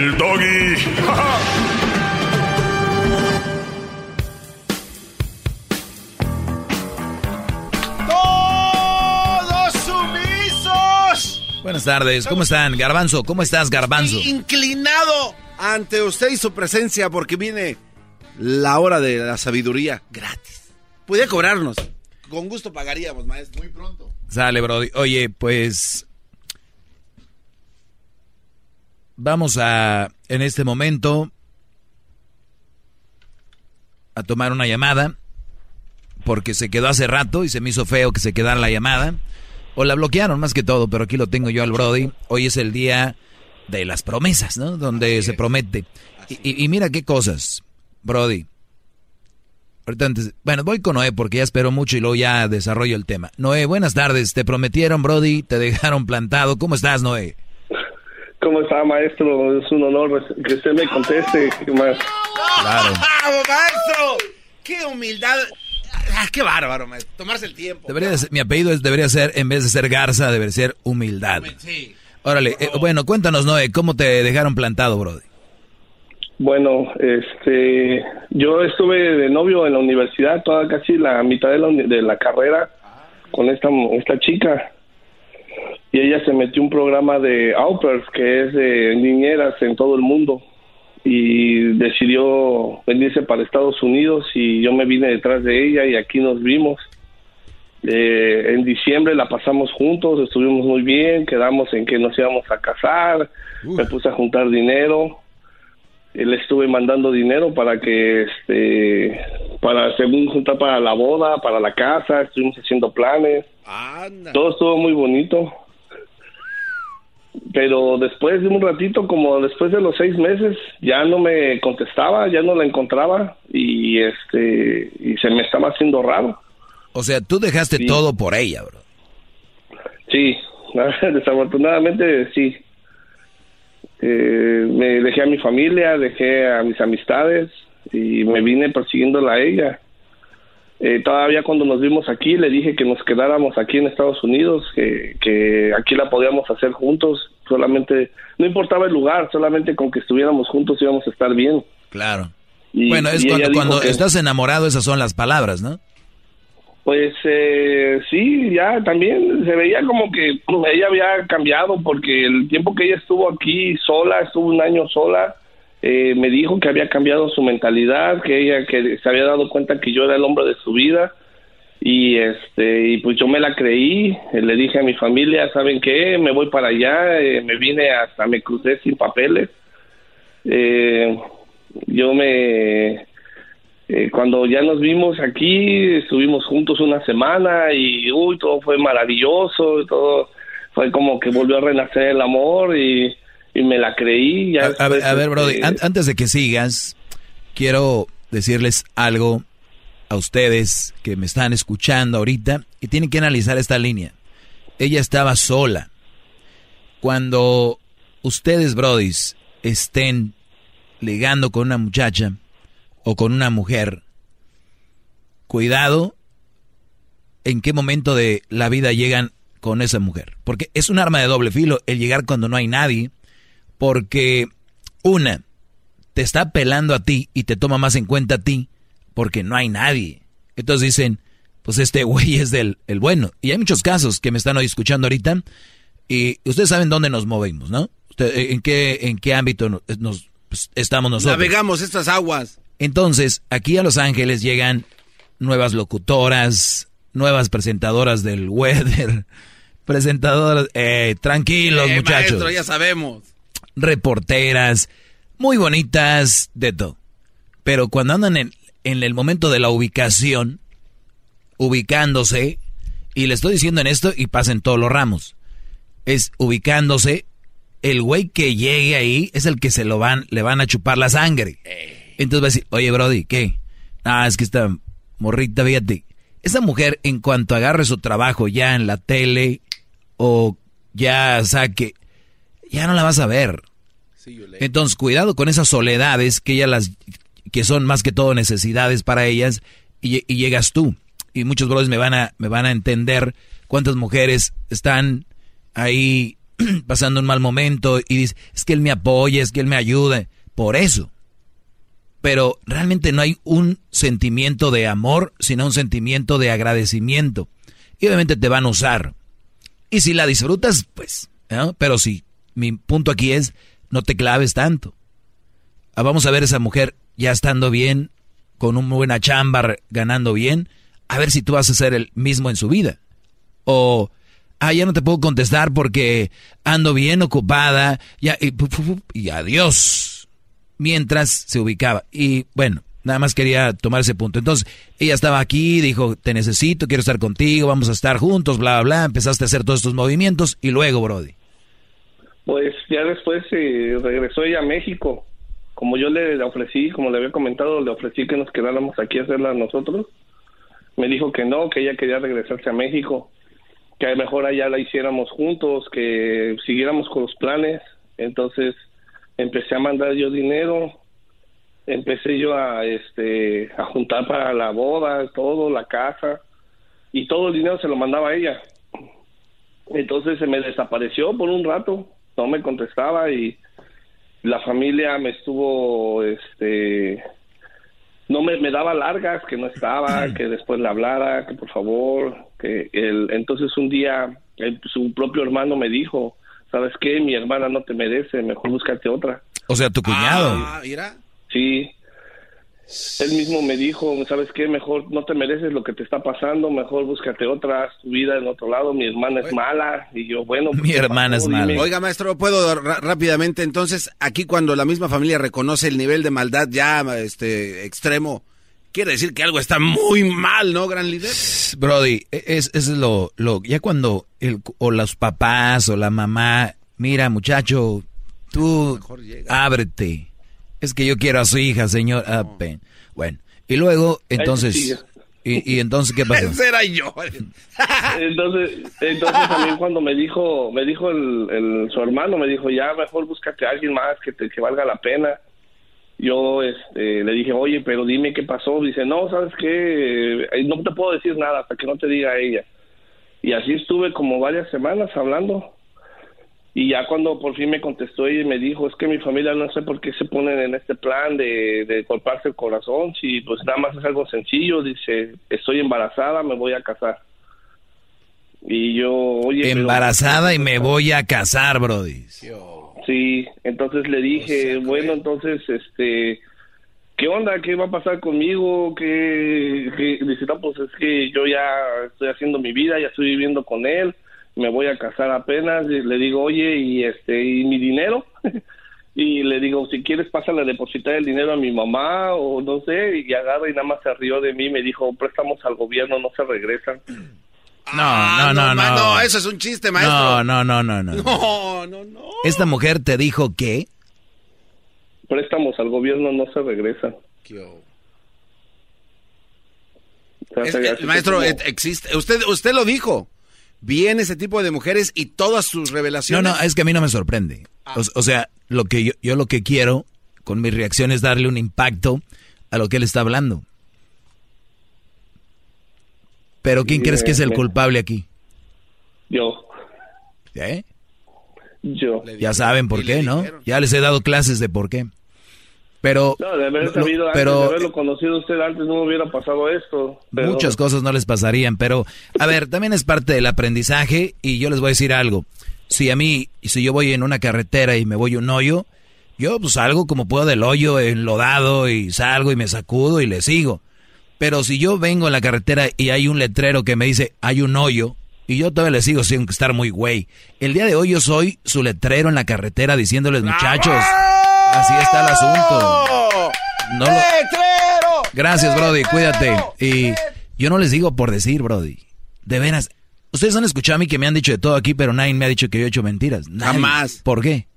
doggy. ¡Todos sumisos! Buenas tardes, ¿cómo están? Garbanzo, ¿cómo estás, Garbanzo? Inclinado ante usted y su presencia porque viene la hora de la sabiduría gratis. Puede cobrarnos. Con gusto pagaríamos, maestro. Muy pronto. Sale, Brody. Oye, pues Vamos a, en este momento, a tomar una llamada, porque se quedó hace rato y se me hizo feo que se quedara la llamada. O la bloquearon más que todo, pero aquí lo tengo yo al Brody. Hoy es el día de las promesas, ¿no? Donde se promete. Y, mira qué cosas, Brody. Ahorita antes, bueno, voy con Noé porque ya espero mucho y luego ya desarrollo el tema. Noé, buenas tardes. Te prometieron, Brody, te dejaron plantado. ¿Cómo estás, Noé? ¿Cómo está, maestro? Es un honor que usted me conteste. Más. Claro. maestro! ¡Qué humildad! Ah, ¡Qué bárbaro, maestro! Tomarse el tiempo. Debería mi apellido es, debería ser, en vez de ser Garza, debería ser humildad. Sí. Órale, eh, bueno, cuéntanos, Noé, ¿cómo te dejaron plantado, Brody? Bueno, este, yo estuve de novio en la universidad, toda casi la mitad de la, de la carrera con esta, esta chica y ella se metió un programa de au que es de niñeras en todo el mundo. Y decidió venirse para Estados Unidos y yo me vine detrás de ella y aquí nos vimos. Eh, en diciembre la pasamos juntos, estuvimos muy bien, quedamos en que nos íbamos a casar, me puse a juntar dinero, le estuve mandando dinero para que, este, para según juntar para la boda, para la casa, estuvimos haciendo planes, todo estuvo muy bonito pero después de un ratito, como después de los seis meses, ya no me contestaba, ya no la encontraba y este y se me estaba haciendo raro. O sea, tú dejaste todo por ella, bro. Sí, desafortunadamente sí. Eh, me dejé a mi familia, dejé a mis amistades y me vine persiguiéndola a ella. Eh, todavía cuando nos vimos aquí le dije que nos quedáramos aquí en Estados Unidos, que, que aquí la podíamos hacer juntos, solamente, no importaba el lugar, solamente con que estuviéramos juntos íbamos a estar bien. Claro. bueno, es cuando, cuando estás enamorado, esas son las palabras, ¿no? Pues eh, sí, ya también se veía como que ella había cambiado porque el tiempo que ella estuvo aquí sola, estuvo un año sola, eh, me dijo que había cambiado su mentalidad, que ella que se había dado cuenta que yo era el hombre de su vida y este y pues yo me la creí, le dije a mi familia, ¿saben qué? Me voy para allá, eh, me vine hasta me crucé sin papeles. yo me eh, cuando ya nos vimos aquí, estuvimos juntos una semana y uy, todo fue maravilloso, todo fue como que volvió a renacer el amor y, me la creí. Ya a, ver, a ver, Brody, antes de que sigas, quiero decirles algo a ustedes que me están escuchando ahorita y tienen que analizar esta línea. Ella estaba sola. Cuando ustedes, Brody, estén ligando con una muchacha, o con una mujer, cuidado en qué momento de la vida llegan con esa mujer. Porque es un arma de doble filo el llegar cuando no hay nadie. Porque una, te está pelando a ti y te toma más en cuenta a ti porque no hay nadie. Entonces dicen, pues este güey es del el bueno. Y hay muchos casos que me están hoy escuchando ahorita y ustedes saben dónde nos movemos, ¿no? ¿En qué, en qué ámbito nos, pues, estamos nosotros? Navegamos estas aguas. Entonces, aquí a Los Ángeles llegan nuevas locutoras, nuevas presentadoras del weather, presentadoras, eh, tranquilos eh, muchachos. Maestro, ya sabemos. Reporteras, muy bonitas, de todo. Pero cuando andan en, en el momento de la ubicación, ubicándose, y le estoy diciendo en esto y pasen todos los ramos, es ubicándose, el güey que llegue ahí es el que se lo van, le van a chupar la sangre. Eh. Entonces va a decir, oye, Brody, ¿qué? Ah, es que esta morrita, fíjate. Esa mujer, en cuanto agarre su trabajo ya en la tele o ya saque, ya no la vas a ver. Entonces, cuidado con esas soledades que ella las, que son más que todo necesidades para ellas y, llegas tú. Y muchos brothers me van a, me van a entender cuántas mujeres están ahí pasando un mal momento y dicen, es que él me apoya, es que él me ayuda. Por eso pero realmente no hay un sentimiento de amor, sino un sentimiento de agradecimiento. Y obviamente te van a usar. Y si la disfrutas, pues, pero sí, mi punto aquí es, no te claves tanto. Ah, vamos a ver esa mujer ya estando bien, con una buena chamba, ganando bien, a ver si tú vas a ser el mismo en su vida. O, ah, ya no te puedo contestar porque ando bien ocupada, ya, y, y adiós mientras se ubicaba. Y bueno, nada más quería tomar ese punto. Entonces, ella estaba aquí, dijo, te necesito, quiero estar contigo, vamos a estar juntos, bla, bla, bla. Empezaste a hacer todos estos movimientos y luego, Brody. Pues ya después eh, regresó ella a México. Como yo le ofrecí, como le había comentado, le ofrecí que nos quedáramos aquí a hacerla nosotros. Me dijo que no, que ella quería regresarse a México, que mejor allá la hiciéramos juntos, que siguiéramos con los planes. Entonces, empecé a mandar yo dinero, empecé yo a este a juntar para la boda, todo, la casa y todo el dinero se lo mandaba a ella. Entonces se me desapareció por un rato, no me contestaba y la familia me estuvo este no me, me daba largas que no estaba, que después le hablara, que por favor, que el entonces un día su propio hermano me dijo, ¿sabes qué? Mi hermana no te merece, mejor búscate otra. O sea, tu cuñado. Ah, mira. Sí. Él mismo me dijo, ¿sabes qué? Mejor no te mereces lo que te está pasando, mejor búscate otra, tu vida en otro lado, mi hermana es mala. Y yo, bueno. Pues, mi hermana es mala. Oiga, maestro, ¿puedo rápidamente? Entonces, aquí cuando la misma familia reconoce el nivel de maldad ya este extremo, quiere decir que algo está muy mal, ¿no, gran líder? Brody, e, es, es lo, lo, ya cuando el, o los papás o la mamá, mira muchacho, tú ábrete. Es que yo quiero a su hija, señor. Ah, bueno, y luego, entonces, ¿Y, entonces qué pasó? Ese era yo. entonces, entonces también cuando me dijo, me dijo el, su hermano, me dijo, ya mejor búscate a alguien más que, te, que valga la pena. Yo este, le dije, oye, pero dime qué pasó. Dice, no, ¿sabes qué? Eh, no te puedo decir nada hasta que no te diga ella. Y así estuve como varias semanas hablando. Y ya cuando por fin me contestó y me dijo, es que mi familia no sé por qué se ponen en este plan de, de golparse el corazón, si pues nada más es algo sencillo, dice, estoy embarazada, me voy a casar. Y yo, oye... Embarazada y me voy a casar, Brody. Sí, entonces le dije, bueno, entonces, este, ¿qué onda? ¿Qué va a pasar conmigo? ¿Qué, qué? Dice, no, pues es que yo ya estoy haciendo mi vida, ya estoy viviendo con él me voy a casar apenas, y le digo, oye, y este, y mi dinero, y le digo, si quieres pásale a depositar el dinero a mi mamá, o no sé, y agarra y nada más se rió de mí, me dijo, préstamos al gobierno, no se regresan. No, no, no, no, no. eso es un chiste, maestro. No, no, no, no, no. No, no, no. ¿Esta mujer te dijo qué? Préstamos al gobierno no se regresan. maestro, existe, usted, usted lo dijo viene ese tipo de mujeres y todas sus revelaciones. No, no, es que a mí no me sorprende. Ah. O, sea, lo que yo, yo lo que quiero con mi reacción es darle un impacto a lo que él está hablando. Pero ¿quién crees que es el culpable aquí? Yo. ¿Eh? Yo. Ya saben por qué, ¿no? Ya les he dado clases de por qué. Pero, no, de haber sabido antes, de haberlo conocido usted antes, no me hubiera pasado esto. Muchas cosas no les pasarían, pero a ver, también es parte del aprendizaje y yo les voy a decir algo. Si a mí, si yo voy en una carretera y me voy a un hoyo, yo pues salgo como puedo del hoyo enlodado y salgo y me sacudo y le sigo. Pero si yo vengo en la carretera y hay un letrero que me dice hay un hoyo, y yo todavía le sigo sin estar muy güey. El día de hoy yo soy su letrero en la carretera diciéndoles, muchachos, Así está el asunto. No Gracias, Brody, cuídate. Y yo no les digo por decir, Brody. De veras, ustedes han escuchado a mí que me han dicho de todo aquí, pero nadie me ha dicho que yo he hecho mentiras. Jamás. ¿Por qué?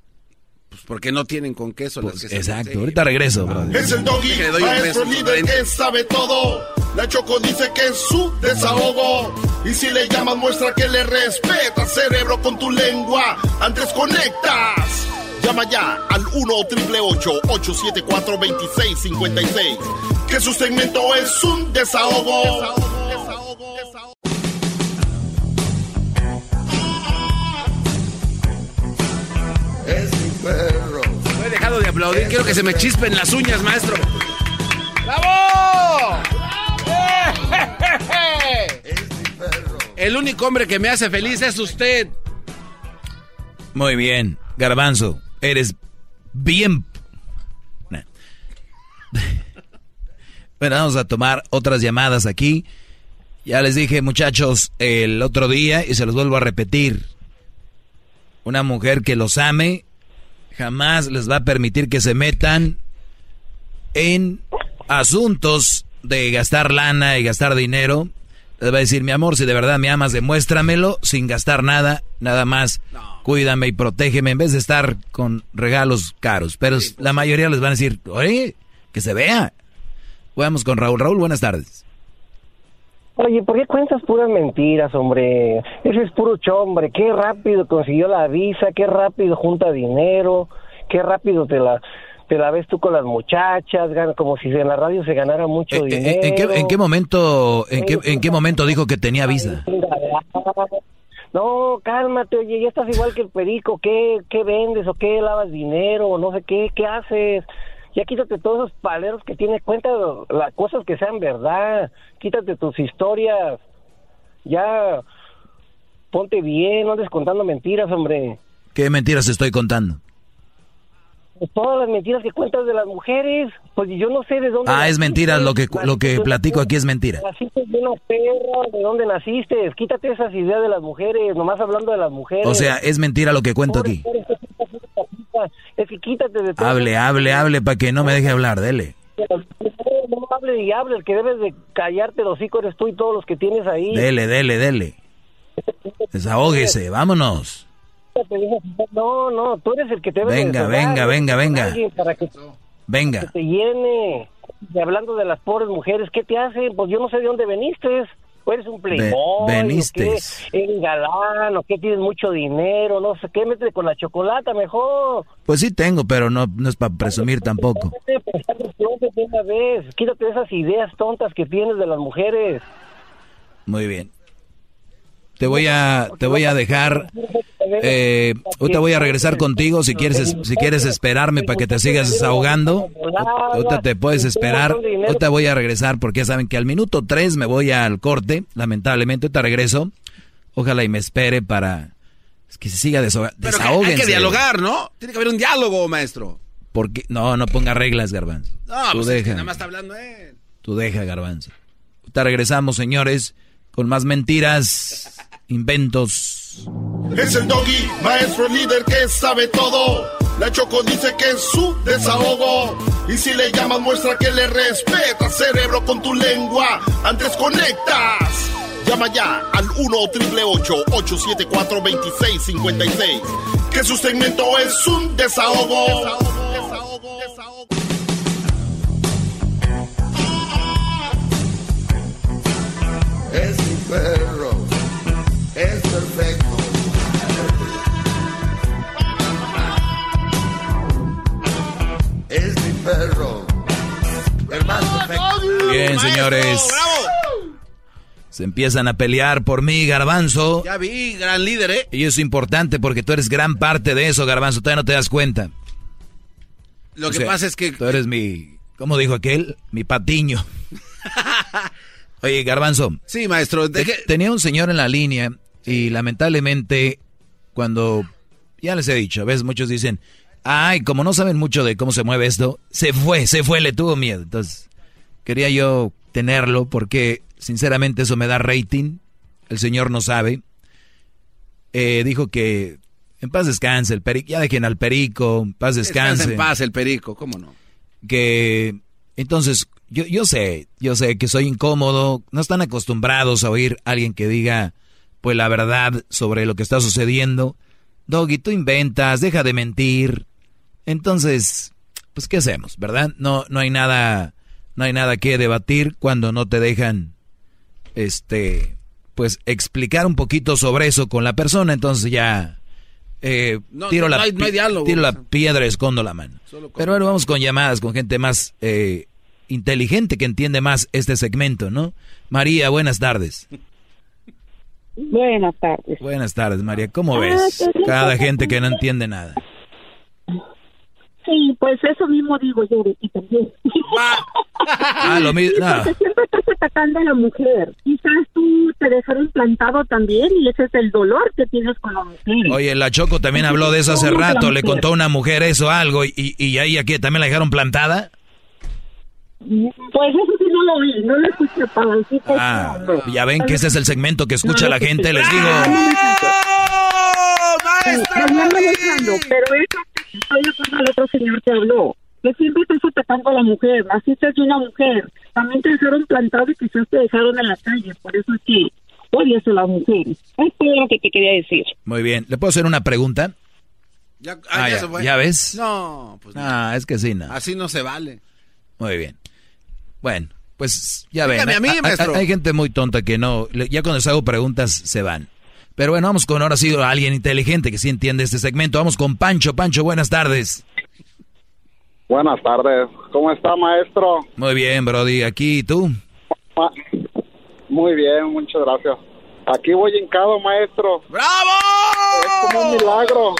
Pues porque no tienen con queso. Pues, exacto, ahorita regreso, Brody. Es el doggy, maestro líder que sabe todo. La Choco dice que es su desahogo. Y si le llamas, muestra que le respeta, cerebro, con tu lengua. Antes conectas. Llama ya al 1-888-874-2656. Que su segmento es un desahogo. desahogo, Es mi perro. No he dejado de aplaudir. Quiero que se me chispen las uñas, maestro. ¡Bravo! Es mi perro. El único hombre que me hace feliz es usted. Muy bien, Garbanzo. Eres bien... Bueno, vamos a tomar otras llamadas aquí. Ya les dije, muchachos, el otro día, y se los vuelvo a repetir. Una mujer que los ame jamás les va a permitir que se metan en asuntos de gastar lana y gastar dinero. Les va a decir, mi amor, si de verdad me amas, demuéstramelo sin gastar nada, nada más cuídame y protégeme en vez de estar con regalos caros. Pero la mayoría les van a decir, oye, que se vea. Vamos con Raúl. Raúl, buenas tardes. Oye, ¿por qué cuentas puras mentiras, hombre? Ese es puro chombre. Qué rápido consiguió la visa, qué rápido junta dinero, qué rápido te la te la ves tú con las muchachas, como si en la radio se ganara mucho dinero. Eh, eh, ¿En qué, en qué momento en qué, en qué momento dijo que tenía visa? No, cálmate, oye, ya estás igual que el perico, ¿qué, qué vendes o qué lavas dinero o no sé qué, qué haces? Ya quítate todos esos paleros que tienes, cuenta las cosas que sean verdad, quítate tus historias, ya ponte bien, no andes contando mentiras, hombre. ¿Qué mentiras estoy contando? Todas las mentiras que cuentas de las mujeres, pues yo no sé de dónde. Ah, es mentira, lo que lo que platico aquí es mentira. Naciste de una perra, ¿de dónde naciste? Quítate esas ideas de las mujeres, nomás hablando de las mujeres. O sea, es mentira lo que cuento aquí. Es que quítate de todo. Hable, hable, hable para que no me deje hablar, dele. No hable y hable, el que debes de callarte los hijos eres tú y todos los que tienes ahí. Dele, dele, dele. Desahógese, vámonos. No, no, tú eres el que te Venga, venga, venga, venga. Venga. Que te llene. Y hablando de las pobres mujeres, ¿qué te hacen? Pues yo no sé de dónde veniste. ¿O eres un playboy? veniste. ¿Eres galán? ¿O qué tienes mucho dinero? No sé qué, métete con la chocolata mejor. Pues sí tengo, pero no, no es para presumir tampoco. Quítate esas ideas tontas que tienes de las mujeres. Muy bien. Te voy a, te voy a dejar. Eh, ahorita voy a regresar contigo si quieres, si quieres esperarme para que te sigas desahogando. Ahorita te puedes esperar. Ahorita voy a regresar porque ya saben que al minuto 3 me voy al corte. Lamentablemente, ahorita regreso. Ojalá y me espere para que se siga desahoga- Pero que hay que dialogar, ¿no? Tiene que haber un diálogo, maestro. Porque, no, no ponga reglas, Garbanzo. No, Tú pues es que deja. nada más está hablando él. Tú deja, Garbanzo. Ahorita regresamos, señores, con más mentiras, inventos. Es el doggy, maestro líder que sabe todo. La Choco dice que es su desahogo. Y si le llamas, muestra que le respeta, cerebro, con tu lengua. Antes conectas. Llama ya al 1-888-874-2656. Que su segmento es un desahogo. Es mi perro, perfecto. Es mi perro, el más perfecto. Bien, señores. Se empiezan a pelear por mí, Garbanzo. Ya vi, gran líder, ¿eh? Y eso es importante porque tú eres gran parte de eso, Garbanzo. Todavía no te das cuenta. Lo O que sea, pasa es que... Tú eres mi... ¿Cómo dijo aquel? Mi patiño. Oye, Garbanzo. Sí, maestro. te- Tenía un señor en la línea y lamentablemente cuando... Ya les he dicho, a veces muchos dicen, ay, como no saben mucho de cómo se mueve esto, se fue, se fue, le tuvo miedo. Entonces, quería yo tenerlo porque sinceramente eso me da rating. El señor no sabe. Eh, dijo que en paz descanse el perico. Ya dejen al perico, en paz descanse. en paz el perico, ¿cómo no? Que entonces yo, yo sé, yo sé que soy incómodo. No están acostumbrados a oír a alguien que diga pues la verdad sobre lo que está sucediendo. Doggy, tú inventas, deja de mentir. Entonces, pues qué hacemos, ¿verdad? No no hay nada no hay nada que debatir cuando no te dejan este pues explicar un poquito sobre eso con la persona, entonces ya eh, No, tiro, no la, no hay diálogo. tiro la piedra, escondo la mano. Con- Pero ahora vamos con llamadas, con gente más eh, inteligente que entiende más este segmento, ¿no? María, buenas tardes. Buenas tardes. Buenas tardes, María. ¿Cómo Ah, ves? Cada gente que no entiende nada. Sí, pues eso mismo digo yo de ti también. Ah, lo mismo. Sí, no. porque siempre estás atacando a la mujer. Quizás tú te dejaron plantado también y ese es el dolor que tienes con la mujer. Oye, la Choco también habló de eso hace ¿Cómo rato. Le contó a una mujer eso, algo, y, y ahí aquí también la dejaron plantada. Pues eso sí no lo oí, no lo escuché, Pablito. Ah, ya ven que ese es el segmento que escucha la gente, les digo. Sí, venía manejando, pero eso estoy de acuerdo al otro señor que habló. Que siempre estás atacando a la mujer, así es una mujer. También te dejaron plantado y quizás te dejaron en la calle, por eso es que odias a las mujeres. Es todo lo que te quería decir. Muy bien. ¿Le puedo hacer una pregunta? Ya, Ah, ya, se fue. ¿ya ves? No, pues no. Ah, es que sí, no. Así no se vale. Muy bien. Bueno, pues ya ven. Dígame a mí, hay- hay- maestro. Hay, gente muy tonta que no, ya cuando les hago preguntas se van. Pero bueno, vamos con ahora sí alguien inteligente que sí entiende este segmento. Vamos con Pancho. Pancho, buenas tardes. Buenas tardes. ¿Cómo está, maestro? Muy bien, Brody. Aquí, ¿y tú? Muy bien, muchas gracias. Aquí voy hincado, maestro. ¡Bravo! Es como un milagro.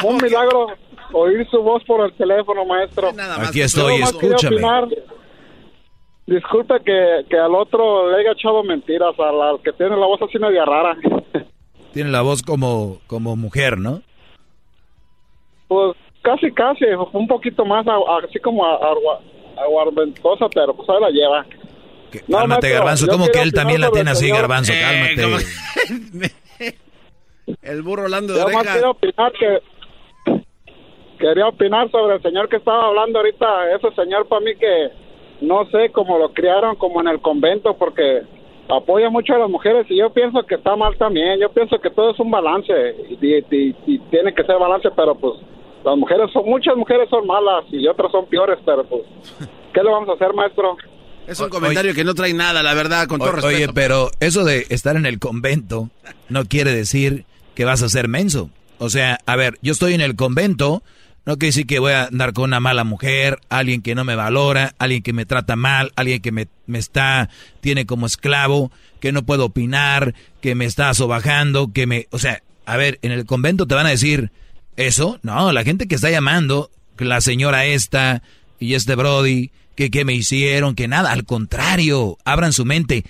Como un milagro oír su voz por el teléfono, maestro. Aquí estoy, Yo nomás quería escúchame. opinar. Disculpe que, que al otro le haya echado mentiras, al, al que tiene la voz así media rara. Tiene la voz como, como mujer, ¿no? Pues casi, casi, un poquito más, así como a- agua- aguardentosa, pero pues ahí la lleva. No, Cálmate, Garbanzo. yo ¿Cómo que él también la tiene así, señor- Garbanzo? Eh, Cálmate. El burro hablando de Yo más orejas. quería opinar que quería opinar sobre el señor que estaba hablando ahorita, ese señor para mí que no sé cómo lo criaron como en el convento porque apoya mucho a las mujeres y yo pienso que está mal también, yo pienso que todo es un balance y, y- y- y tiene que ser balance, pero pues las mujeres son, muchas mujeres son malas y otras son peores, pero pues, ¿qué le vamos a hacer, maestro? Es un comentario que no trae nada, la verdad, con todo respeto. Oye, pero eso de estar en el convento no quiere decir que vas a ser menso. O sea, a ver, yo estoy en el convento, no quiere decir que voy a andar con una mala mujer, alguien que no me valora, alguien que me trata mal, alguien que me, me está, tiene como esclavo, que no puedo opinar, que me está sobajando, que me, o sea, a ver, en el convento te van a decir eso, no, la gente que está llamando, la señora esta y este Brody, que, que me hicieron, que nada, al contrario, abran su mente.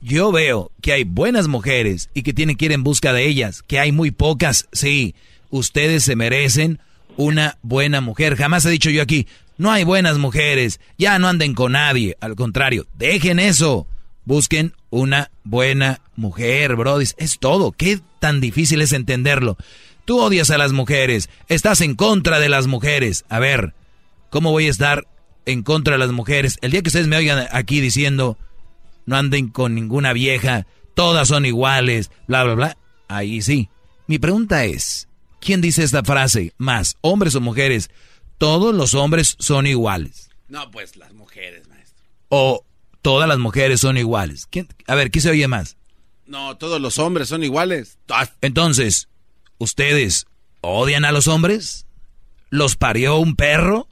Yo veo que hay buenas mujeres y que tienen que ir en busca de ellas, que hay muy pocas, sí, ustedes se merecen una buena mujer. Jamás he dicho yo aquí, no hay buenas mujeres, ya no anden con nadie. Al contrario, dejen eso. Busquen una buena mujer, Brody. Es todo. ¿Qué tan difícil es entenderlo? Tú odias a las mujeres, estás en contra de las mujeres. A ver, ¿cómo voy a estar en contra de las mujeres? El día que ustedes me oigan aquí diciendo, no anden con ninguna vieja, todas son iguales, bla, bla, bla, ahí sí. Mi pregunta es, ¿quién dice esta frase? Más, hombres o mujeres, todos los hombres son iguales. No, pues las mujeres, maestro. O todas las mujeres son iguales. ¿Quién? A ver, ¿qué se oye más? No, todos los hombres son iguales. Entonces, ¿ustedes odian a los hombres? ¿Los parió un perro?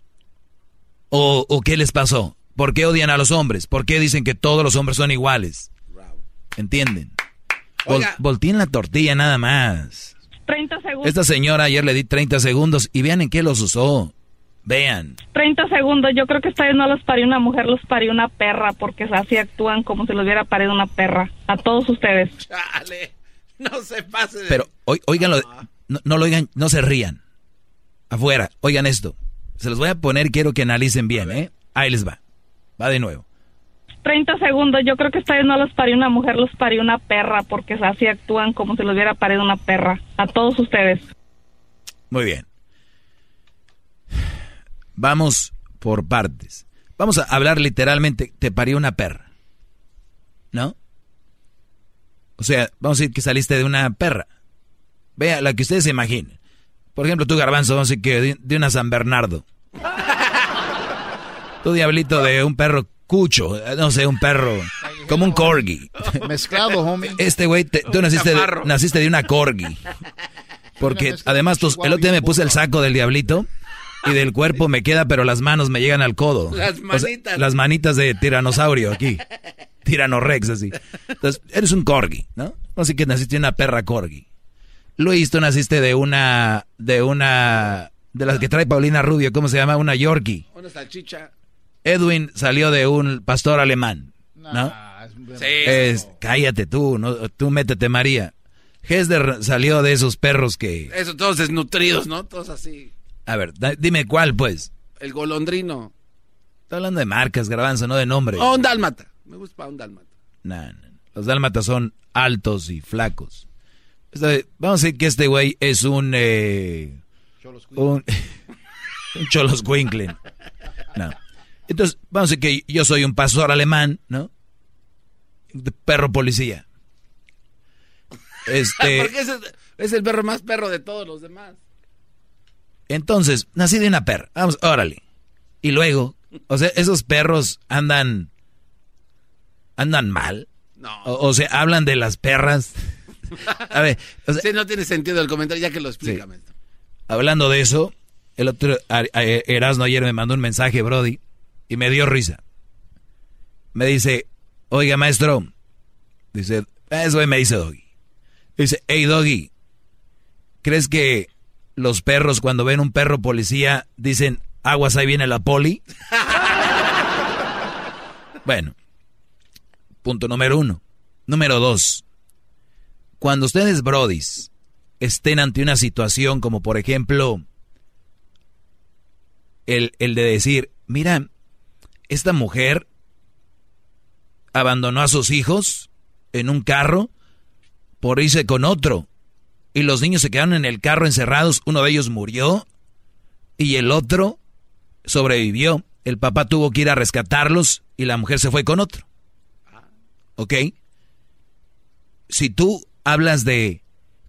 ¿O, o qué les pasó? ¿Por qué odian a los hombres? ¿Por qué dicen que todos los hombres son iguales? ¿Entienden? Vol volteen la tortilla nada más. 30 segundos. Esta señora ayer le di 30 segundos y vean en qué los usó. Vean. 30 segundos. Yo creo que esta vez no los parió una mujer, los parió una perra, porque así actúan como si los hubiera parido una perra. A todos ustedes. Chale, no se pase de... Pero, oiganlo, no, no lo oigan, no se rían. Afuera, oigan esto. Se los voy a poner, quiero que analicen bien, ¿eh? Ahí les va. Va de nuevo. 30 segundos. Yo creo que esta vez no los parió una mujer, los parió una perra, porque así actúan como si los hubiera parido una perra. A todos ustedes. Muy bien. Vamos por partes. Vamos a hablar literalmente, te parió una perra. ¿No? O sea, vamos a decir que saliste de una perra. Vea, la que ustedes se imaginen. Por ejemplo, tú, Garbanzo, vamos a decir que de, de una San Bernardo. Tu diablito de un perro cucho, no sé, un perro, como un corgi. Mezclado, homie. Este güey, tú naciste de, naciste de una corgi. Porque además tus- el otro día me puse el saco del diablito y del cuerpo me queda, pero las manos me llegan al codo. Las O sea, manitas. las manitas de tiranosaurio aquí. Tiranorex así. Entonces, eres un corgi, ¿no? Así que naciste de una perra corgi. Luis, tú naciste de una, de una, de las que trae Paulina Rubio, ¿cómo se llama? Una Yorkie. Una salchicha. Edwin salió de un pastor alemán, ¿no? Sí. Es- cállate tú, no, tú métete María. Hesder salió de esos perros que... Eso, todos desnutridos, ¿no? Todos así. A ver, da- dime cuál, pues. El golondrino. Estoy hablando de marcas, garbanzo, no de nombre. Oh, un dálmata. Me gusta para un dálmata. Nah, nah. Los dálmatas son altos y flacos. Este- vamos a decir que este güey es un... Eh, un, un choloscuincle. No. Entonces, vamos a decir que yo soy un pastor alemán, ¿no? De perro policía. Este, Porque es el, es el perro más perro de todos los demás. entonces, nací de una perra. Vamos, órale. Y luego, o sea, esos perros andan... ¿Andan mal? No. O, o sea, hablan de las perras. A ver, o sea, Sí, no tiene sentido el comentario, ya que lo explica, Sí. Hablando de eso, el otro Erasmo ayer me mandó un mensaje, Brody, y me dio risa. Me dice, oiga, maestro, dice, eso me dice Doggy. Dice, hey, Doggy, ¿crees que los perros cuando ven un perro policía dicen, aguas, ahí viene la poli? bueno, punto número uno. Número dos, cuando ustedes, brodis, estén ante una situación como por ejemplo el, el de decir, mira, esta mujer abandonó a sus hijos en un carro por irse con otro y los niños se quedaron en el carro encerrados, uno de ellos murió y el otro sobrevivió. El papá tuvo que ir a rescatarlos y la mujer se fue con otro. ¿Ok? Si tú hablas de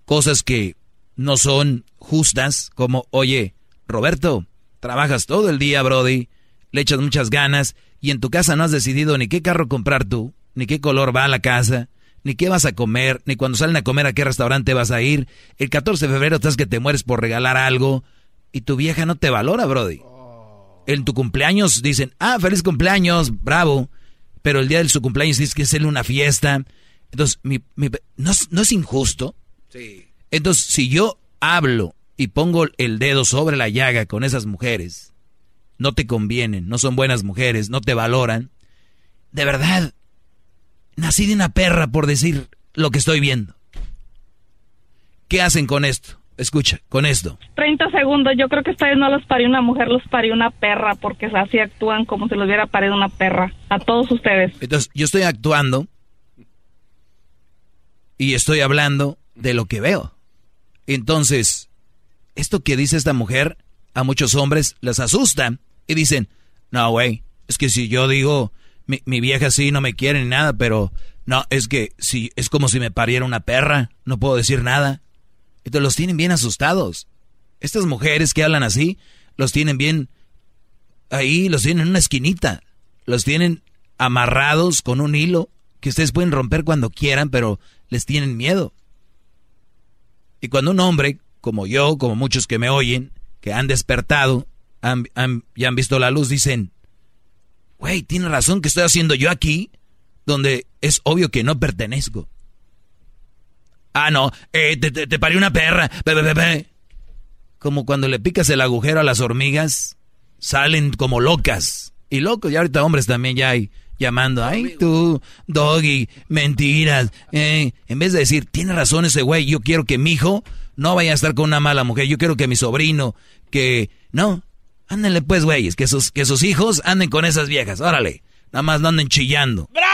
cosas que no son justas, como, oye, Roberto, trabajas todo el día, Brody, le echas muchas ganas y en tu casa no has decidido ni qué carro comprar tú, ni qué color va a la casa, ni qué vas a comer, ni cuando salen a comer a qué restaurante vas a ir. El 14 de febrero estás que te mueres por regalar algo y tu vieja no te valora, Brody. En tu cumpleaños dicen, ah, feliz cumpleaños, bravo. Pero el día de su cumpleaños dices que es una fiesta. Entonces, mi, ¿no, ¿no es injusto? Sí. Entonces, si yo hablo y pongo el dedo sobre la llaga con esas mujeres, no te convienen, no son buenas mujeres, no te valoran, de verdad, Nací de una perra por decir lo que estoy viendo. ¿Qué hacen con esto? Escucha, con esto. 30 segundos. Yo creo que esta vez no los parió una mujer, los parió una perra, porque así actúan como si los hubiera parido una perra. A todos ustedes. Entonces, yo estoy actuando y estoy hablando de lo que veo. Entonces, esto que dice esta mujer a muchos hombres les asusta y dicen, no, güey, es que si yo digo mi, vieja sí no me quiere ni nada, pero no, es que si es como si me pariera una perra, no puedo decir nada. Entonces los tienen bien asustados. Estas mujeres que hablan así, los tienen bien ahí, los tienen en una esquinita, los tienen amarrados con un hilo que ustedes pueden romper cuando quieran, pero les tienen miedo. Y cuando un hombre, como yo, como muchos que me oyen, que han despertado, han, ya han visto la luz, dicen, güey, tiene razón que estoy haciendo yo aquí, donde es obvio que no pertenezco. Ah, no, eh, te, te, paré una perra. Como cuando le picas el agujero a las hormigas, salen como locas. Y locos, y ahorita hombres también ya hay llamando, ay tú, doggy, mentiras. Eh, en vez de decir, tiene razón ese güey, yo quiero que mi hijo no vaya a estar con una mala mujer, yo quiero que mi sobrino, que... No, Ándenle pues, güeyes, que sus, que sus hijos anden con esas viejas, órale. Nada más no anden chillando. ¡Bravo!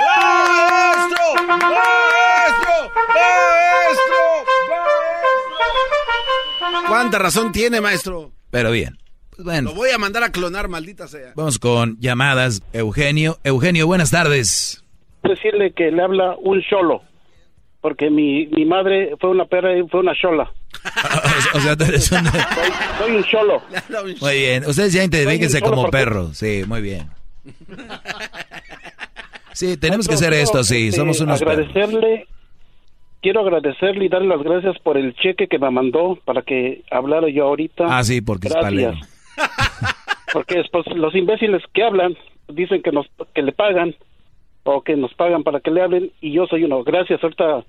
¡Maestro! ¡Maestro! ¡Maestro! ¿Cuánta razón tiene, maestro? Pero bien. Pues bueno. Lo voy a mandar a clonar, maldita sea. Vamos con llamadas. Eugenio. Eugenio, buenas tardes. Decirle que le habla un solo porque mi, mi madre fue una perra y fue una chola. o sea, tú eres un... soy, un cholo. Muy bien. Ustedes ya identifíquense como perro. Sí, muy bien. Sí, tenemos que hacer esto, sí. Este, Somos unos Agradecerle, quiero agradecerle y darle las gracias por el cheque que me mandó para que hablara yo ahorita. Ah, sí, porque gracias. Porque después los imbéciles que hablan dicen que nos que le pagan o que nos pagan para que le hablen y yo soy uno. Gracias, ahorita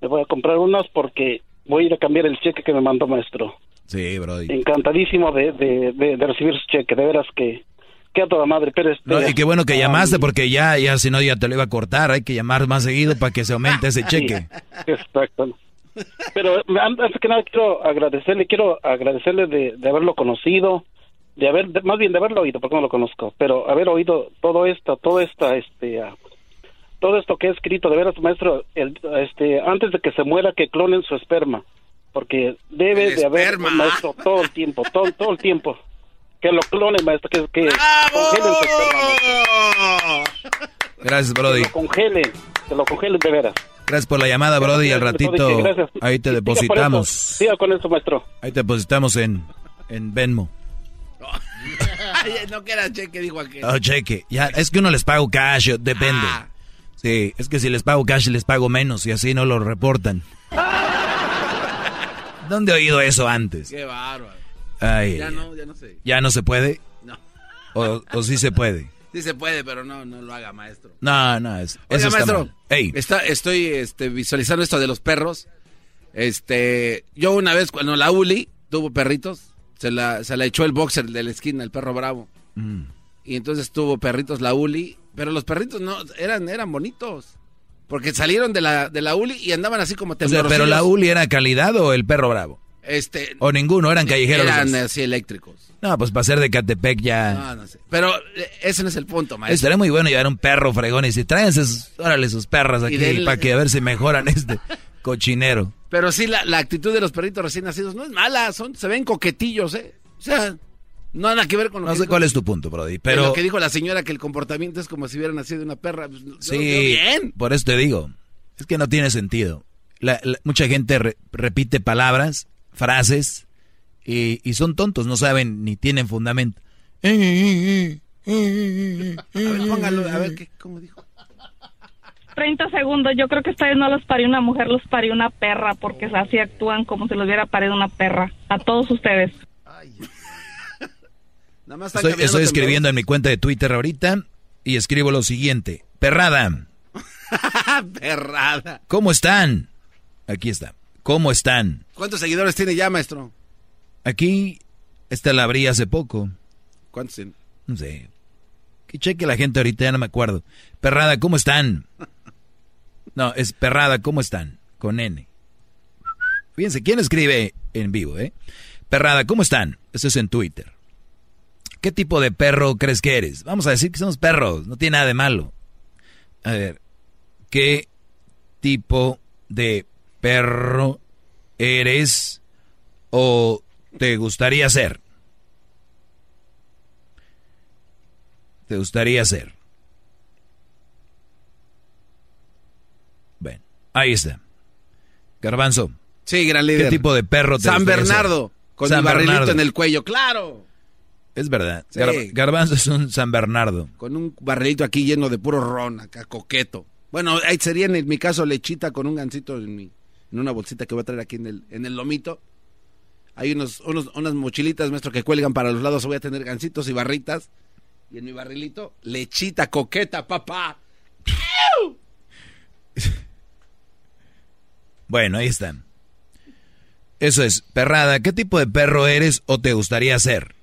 me voy a comprar unas porque voy a ir a cambiar el cheque que me mandó maestro. Sí, bro. Encantadísimo de, de, recibir su cheque, de veras que, que a toda madre. Pero este, y qué bueno que llamaste porque ya, ya si no ya te lo iba a cortar, hay que llamar más seguido para que se aumente ese cheque. exacto. Pero antes que nada quiero agradecerle, quiero agradecerle de, de haberlo conocido, de haber, más bien de haberlo oído, porque no lo conozco, pero haber oído todo esto, todo esta, este, ah, todo esto que he escrito, de veras, maestro, el, este, antes de que se muera, que clonen su esperma, porque debe de haber, maestro, todo el tiempo, todo, todo el tiempo. Que lo clonen, maestro, que, que congelen su esperma. Gracias, Brody. Que lo congelen, que lo congelen de veras. Gracias por la llamada, Brody. Al ratito ahí te depositamos. Siga con esto, maestro. Ahí te depositamos en, en Venmo. no que era cheque, dijo aquel. Oh, cheque. Ya, es que uno les pago cash, depende. Ah. Sí, es que si les pago cash les pago menos y así no lo reportan. ¿Dónde he oído eso antes? Qué bárbaro. ya no, ya no sé. ¿Ya no se puede? No. ¿O, o sí se puede? Sí se puede, pero no, no lo haga, maestro. No, no, es, eso maestro, está, estoy este, visualizando esto de los perros. Este, yo una vez cuando la Uli tuvo perritos, se la, se la echó el boxer de la esquina, el perro bravo. Mm. Y entonces tuvo perritos la Uli pero los perritos no, eran, eran bonitos. Porque salieron de la, de la Uli y andaban así como temblorosos. pero la Uli era calidad o el perro bravo. Este. O ninguno, eran callejeros. Eran así eléctricos. No, pues para ser de Catepec ya. No, no sé. Pero eh, ese no es el punto, maestro. Estaría muy bueno llevar un perro fregón y decir, tráiganse sus, órale sus perras aquí para que a ver si mejoran este cochinero. Pero sí, la, la, actitud de los perritos recién nacidos no es mala, son, se ven coquetillos, ¿eh? O sea, no nada que ver con lo No sé cuál es tu punto, Brody, pero... Lo que dijo la señora, que el comportamiento es como si hubiera nacido una perra. Pues, sí, bien. por eso te digo. Es que no tiene sentido. mucha gente repite palabras, frases, y, y, son tontos, no saben ni tienen fundamento. a ver, póngalo, a ver, ¿qué, ¿cómo dijo? 30 segundos. Yo creo que esta vez no los parió una mujer, los parió una perra, porque así actúan como si los hubiera parido una perra. A todos ustedes. Estoy, estoy escribiendo en mi cuenta de Twitter ahorita y escribo lo siguiente. Perrada. Perrada. ¿Cómo están? Aquí está. ¿Cómo están? ¿Cuántos seguidores tiene ya, maestro? Aquí, esta la abrí hace poco. ¿Cuántos tiene? No sé. Que cheque la gente ahorita, ya no me acuerdo. Perrada, ¿cómo están? No, es Perrada, ¿cómo están? Con N. Fíjense, ¿quién escribe en vivo, eh? Perrada, ¿cómo están? Eso es en Twitter. ¿Qué tipo de perro crees que eres? Vamos a decir que somos perros, no tiene nada de malo. A ver, ¿qué tipo de perro eres o te gustaría ser? ¿Te gustaría ser? Bueno, ahí está. Garbanzo. Sí, gran líder. ¿Qué tipo de perro te San Bernardo, con el barrilito en el cuello, claro. Es verdad. Garbanzo es un San Bernardo. Con un barrilito aquí lleno de puro ron, acá coqueto. Bueno, ahí sería en mi caso lechita con un gancito en, mi, en una bolsita que voy a traer aquí en el, en el lomito. Hay unos, unos, unas mochilitas, maestro, que cuelgan para los lados. Voy a tener gancitos y barritas. Y en mi barrilito, lechita coqueta, papá. Bueno, ahí están. Eso es, perrada, ¿qué tipo de perro eres o te gustaría ser?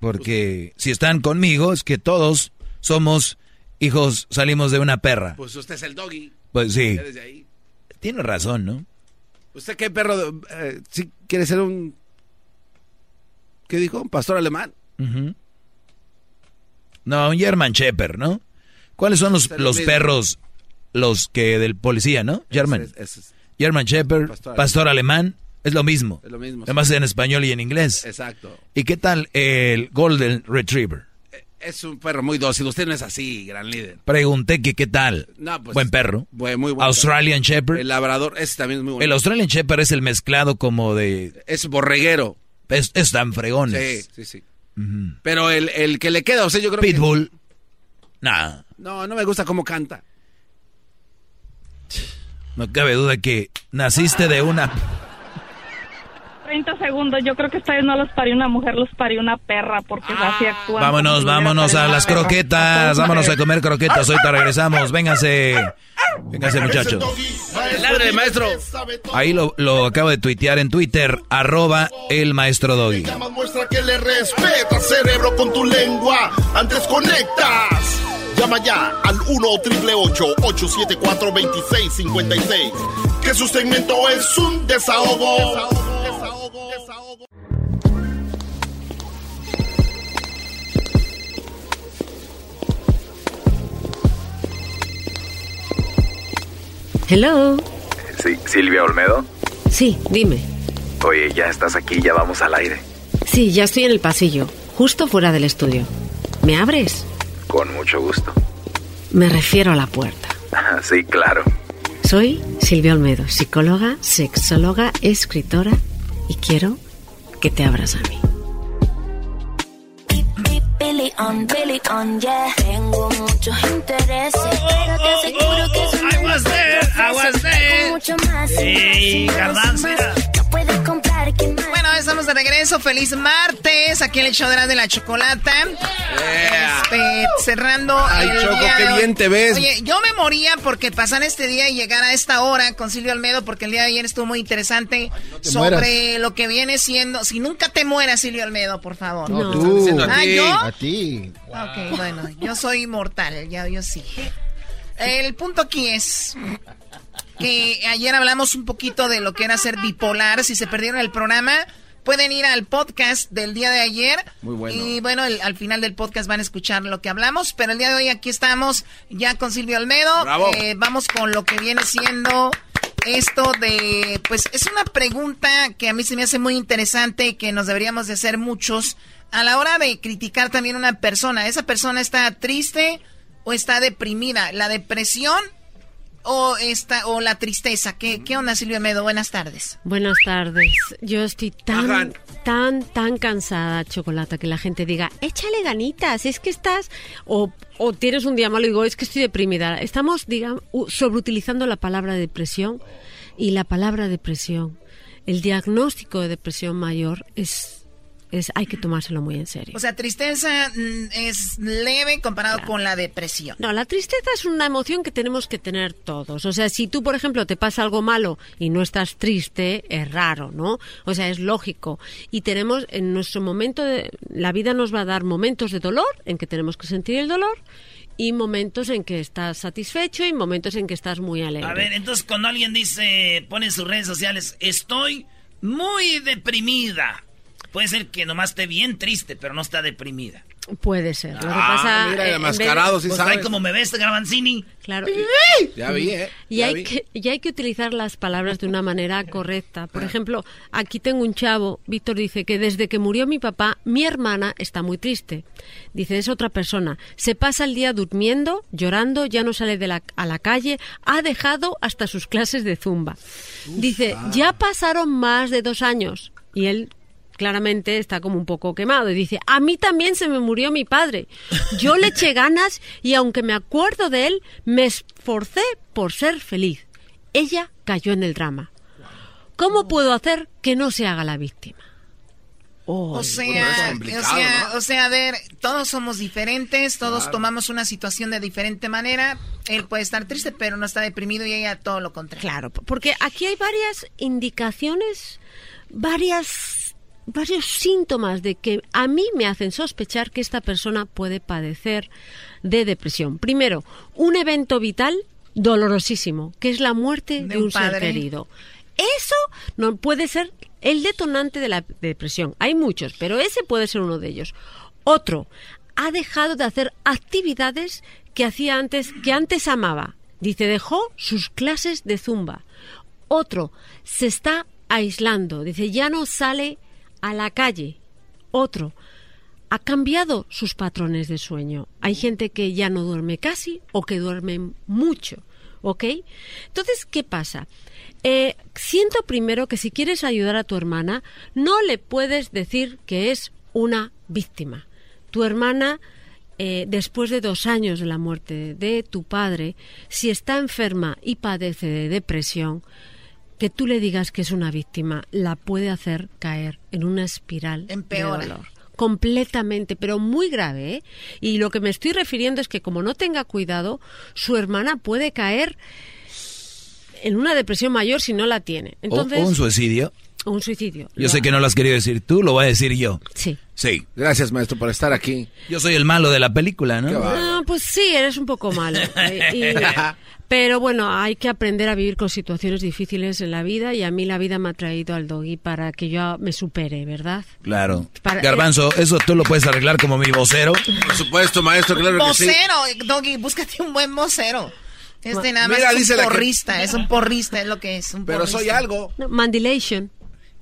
Porque si están conmigo es que todos somos hijos, salimos de una perra. Pues usted es el doggy. Pues sí. Tiene razón, ¿no? ¿Usted qué perro? Eh, si quiere ser un... ¿Qué dijo? ¿Un pastor alemán? No, un German Shepherd, ¿no? ¿Cuáles son los, los perros, los que del policía, no? German. German Shepherd, pastor, alemán, es lo mismo. Es lo mismo. Además en español y en inglés. Exacto. ¿Y qué tal el Golden Retriever? Es un perro muy dócil. Usted no es así, gran líder. Pregunté que qué tal. No, pues, buen perro. muy buen Australian Shepherd. El labrador, ese también es muy bueno. El Australian Shepherd es el mezclado como de... Es borreguero. Es, es tan fregones. Sí, sí, sí. Pero el, el, que le queda, o sea, yo creo Pitbull. Nah. No, no me gusta cómo canta. No cabe duda que naciste de una 30 segundos. Yo creo que esta vez no los parió una mujer, los parió una perra, porque así actúan. Vámonos, vámonos a las croquetas. Vámonos a comer croquetas. Ahorita regresamos. Vénganse. Vénganse, muchachos. El maestro. Ahí lo, lo acabo de tuitear en Twitter. Arroba el maestro Doggy. Muestra que le respeta, cerebro, con tu lengua. Antes conectas. Llama ya al 1-888-874-2656. Que su segmento es un desahogo. desahogo, desahogo, Hello. Sí, Silvia Olmedo. Sí, dime. Oye, ya estás aquí, ya vamos al aire. Sí, ya estoy en el pasillo, justo fuera del estudio. ¿Me abres? Con mucho gusto. Me refiero a la puerta. Sí, claro. Soy Silvia Olmedo, psicóloga, sexóloga, escritora y quiero que te abras a mí. Tengo muchos intereses, pero te aseguro que oh, I was there, I was there. Mucho más. Sí, garbanzo, No puedes estamos de regreso. Feliz martes. Aquí en el show de la, de la chocolata. Este, cerrando. Ay, el Choco, día qué de hoy. bien te ves. Oye, yo me moría porque pasar este día y llegar a esta hora con Silvio Almedo, porque el día de ayer estuvo muy interesante te sobre mueras. lo que viene siendo. Si nunca te mueras, Silvio Almedo, por favor. No, tú. Ah, ¿yo? A ti. Ok, bueno, yo soy inmortal, ya yo sí. El punto aquí es que ayer hablamos un poquito de lo que era ser bipolar. Si se perdieron el programa, pueden ir al podcast del día de ayer. Muy bueno. Y bueno, el- al final del podcast van a escuchar lo que hablamos. Pero el día de hoy aquí estamos ya con Silvio Almedo. Bravo. Eh, vamos con lo que viene siendo esto de, pues es una pregunta que a mí se me hace muy interesante y que nos deberíamos de hacer muchos a la hora de criticar también a una persona. ¿Esa persona está triste o está deprimida? La depresión o esta o la tristeza? ¿Qué, qué onda, Silvia Medo? Buenas tardes. Buenas tardes. Yo estoy tan, tan, tan cansada, Chocolata, que la gente diga, échale ganitas, es que estás... O, o tienes un día malo y digo, es que estoy deprimida. Estamos, digamos, sobreutilizando la palabra depresión y la palabra depresión. El diagnóstico de depresión mayor es... es hay que tomárselo muy en serio. O sea, tristeza mm, es leve comparado con la depresión. No, la tristeza es una emoción que tenemos que tener todos. O sea, si tú, por ejemplo, te pasa algo malo y no estás triste, es raro, ¿no? O sea, es lógico. Y tenemos, en nuestro momento, de, la vida nos va a dar momentos de dolor, en que tenemos que sentir el dolor, y momentos en que estás satisfecho y momentos en que estás muy alegre. A ver, entonces cuando alguien dice, pone en sus redes sociales, estoy muy deprimida. Puede ser que nomás esté bien triste, pero no está deprimida. Puede ser. Lo que Ah, pasa, mira, eh, el en mascarado, vez- sí Pues sabes. como me ves, Garbanzini. Claro. Ya vi, ¿eh? Y hay, vi. que, y hay que utilizar las palabras de una manera correcta. Por ejemplo, aquí tengo un chavo, Víctor dice que desde que murió mi papá, mi hermana está muy triste. Dice, es otra persona. Se pasa el día durmiendo, llorando, ya no sale de la, a la calle, ha dejado hasta sus clases de zumba. Dice, ya pasaron más de dos años. Y él claramente está como un poco quemado y dice, a mí también se me murió mi padre. Yo le eché ganas y aunque me acuerdo de él, me esforcé por ser feliz. Ella cayó en el drama. ¿Cómo puedo hacer que no se haga la víctima? O sea, o sea, o sea, a ver, todos somos diferentes, todos Claro. tomamos una situación de diferente manera. Él puede estar triste, pero no está deprimido y ella todo lo contrario. Claro, porque aquí hay varias indicaciones, varias varios síntomas de que a mí me hacen sospechar que esta persona puede padecer de depresión. Primero, un evento vital dolorosísimo, que es la muerte de, un un, ser querido. Eso no puede ser el detonante de la depresión. Hay muchos, pero ese puede ser uno de ellos. Otro, ha dejado de hacer actividades que hacía antes, que antes amaba. Dice, dejó sus clases de zumba. Otro, se está aislando. Dice, ya no sale a la calle. Otro, ha cambiado sus patrones de sueño. Hay gente que ya no duerme casi o que duerme mucho. ¿Ok? Entonces, ¿qué pasa? Eh, siento primero que si quieres ayudar a tu hermana, no le puedes decir que es una víctima. Tu hermana, eh, después de dos años de la muerte de tu padre, si está enferma y padece de depresión, que tú le digas que es una víctima, la puede hacer caer en una espiral Empeora. de dolor. Completamente, pero muy grave. ¿eh? Y lo que me estoy refiriendo es que como no tenga cuidado, su hermana puede caer en una depresión mayor si no la tiene. O- Entonces, o un suicidio. o un suicidio. Yo sé que no lo has querido decir tú, lo voy a decir yo. Sí. Sí. Gracias, maestro, por estar aquí. Yo soy el malo de la película, ¿no? Ah, pues sí, eres un poco malo. Y- pero bueno, hay que aprender a vivir con situaciones difíciles en la vida y a mí la vida me ha traído al doggy para que yo me supere, ¿verdad? Claro. Para- Garbanzo, eso tú lo puedes arreglar como mi vocero. Por supuesto, maestro, claro que sí. Vocero, Doggy, búscate un buen vocero. Este nada más Mira, es dice un que- porrista, es un porrista, es lo que es. Un Pero soy algo. No, mandilation.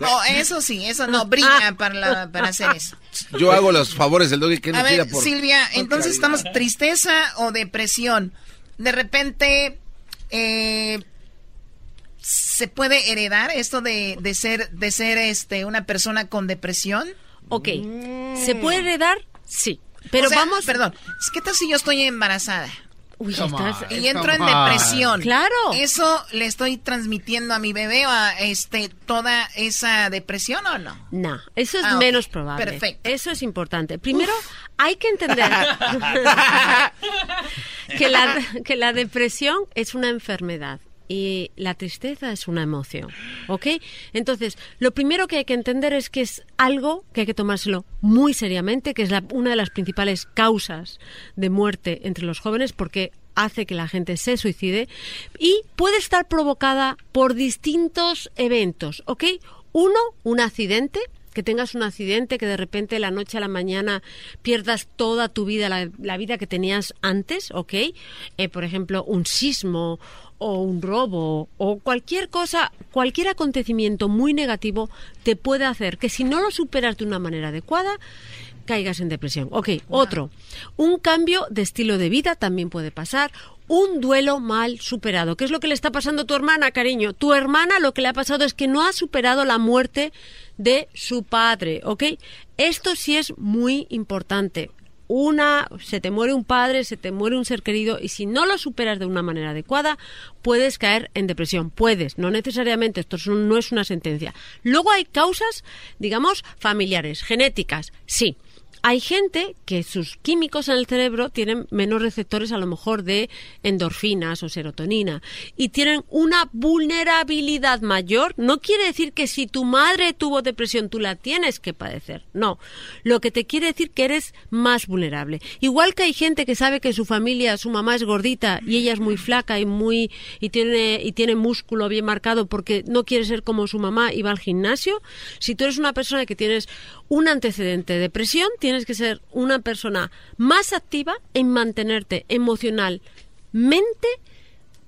Oh, eso sí, eso no, brilla para, la- para hacer eso. Yo hago los favores del doggy que A me pida ver, por... Silvia, por entonces estamos tristeza o depresión. De repente, eh, ¿se puede heredar esto de, de ser, de ser este, una persona con depresión? Ok, ¿se puede heredar? Sí. Pero O sea, vamos... Perdón, ¿qué tal si yo estoy embarazada? Uy, estás- on, y entro en depresión. Claro. ¿Eso le estoy transmitiendo a mi bebé a este toda esa depresión o no? No, eso es Ah, menos probable. Perfecto. Eso es importante. Primero, hay que entender que, la, que la depresión es una enfermedad y la tristeza es una emoción. ¿Ok? Entonces, lo primero que hay que entender es que es algo que hay que tomárselo muy seriamente, que es la- una de las principales causas de muerte entre los jóvenes, porque hace que la gente se suicide y puede estar provocada por distintos eventos, ¿ok? Uno, un accidente, que tengas un accidente, que de repente de la noche a la mañana pierdas toda tu vida, la, la vida que tenías antes, ¿ok? Eh, por ejemplo, un sismo o un robo o cualquier cosa, cualquier acontecimiento muy negativo te puede hacer que si no lo superas de una manera adecuada, caigas en depresión. Ok, otro. Un cambio de estilo de vida también puede pasar. Un duelo mal superado. ¿Qué es lo que le está pasando a tu hermana, cariño? Tu hermana lo que le ha pasado es que no ha superado la muerte de su padre, ¿ok? Esto sí es muy importante. Una, se te muere un padre, se te muere un ser querido y si no lo superas de una manera adecuada, puedes caer en depresión. Puedes, no necesariamente, esto no es una sentencia. Luego hay causas, digamos, familiares, genéticas, sí hay gente que sus químicos en el cerebro tienen menos receptores a lo mejor de endorfinas o serotonina y tienen una vulnerabilidad mayor. No quiere decir que si tu madre tuvo depresión tú la tienes que padecer. No. Lo que te quiere decir que eres más vulnerable. Igual que hay gente que sabe que su familia, su mamá es gordita y ella es muy flaca y muy y tiene y tiene músculo bien marcado porque no quiere ser como su mamá y va al gimnasio. Si tú eres una persona que tienes un antecedente de depresión, tienes que ser una persona más activa en mantenerte emocionalmente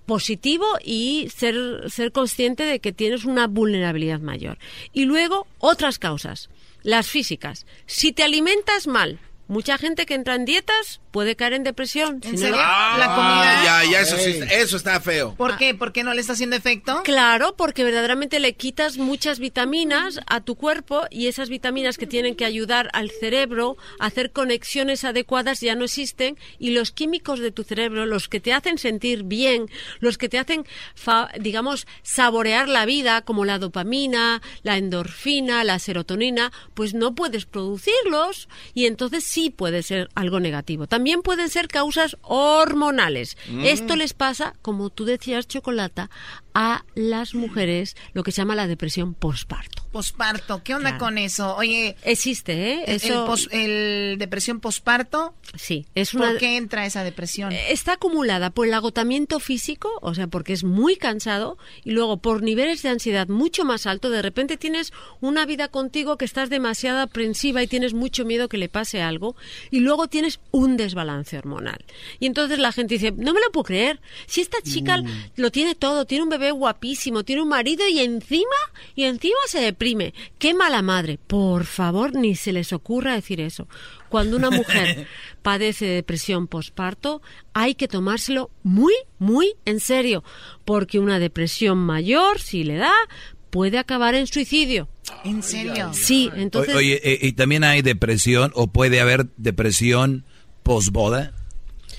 positivo y ser, ser consciente de que tienes una vulnerabilidad mayor. Y luego, otras causas, las físicas. Si te alimentas mal, mucha gente que entra en dietas puede caer en depresión. ¿En serio? la comida. Ya, ya, eso, sí, eso está feo. ¿Por qué? ¿Por qué no le está haciendo efecto? Claro, porque verdaderamente le quitas muchas vitaminas a tu cuerpo y esas vitaminas que tienen que ayudar al cerebro a hacer conexiones adecuadas ya no existen y los químicos de tu cerebro, los que te hacen sentir bien, los que te hacen, digamos, saborear la vida, como la dopamina, la endorfina, la serotonina, pues no puedes producirlos y entonces sí puede ser algo negativo. También pueden ser causas hormonales. Mm. Esto les pasa, como tú decías, Chocolata, a las mujeres lo que se llama la depresión posparto. Posparto, ¿qué onda con eso? Oye, existe, ¿eh? Eso, el, depresión posparto. Sí, es una. ¿Por qué entra esa depresión? Eh, está acumulada por el agotamiento físico, o sea, porque es muy cansado, y luego por niveles de ansiedad mucho más alto. De repente tienes una vida contigo que estás demasiado aprensiva y tienes mucho miedo que le pase algo, y luego tienes un desbalance hormonal. Y entonces la gente dice, no me lo puedo creer. Si esta chica mm. lo tiene todo, tiene un bebé guapísimo, tiene un marido y encima, y encima se deprime. Qué mala madre. Por favor, ni se les ocurra decir eso. Cuando una mujer padece depresión posparto, hay que tomárselo muy, muy en serio, porque una depresión mayor, si le da, puede acabar en suicidio. ¿En serio? Sí, entonces... Oye, eh, ¿y también hay depresión o puede haber depresión posboda?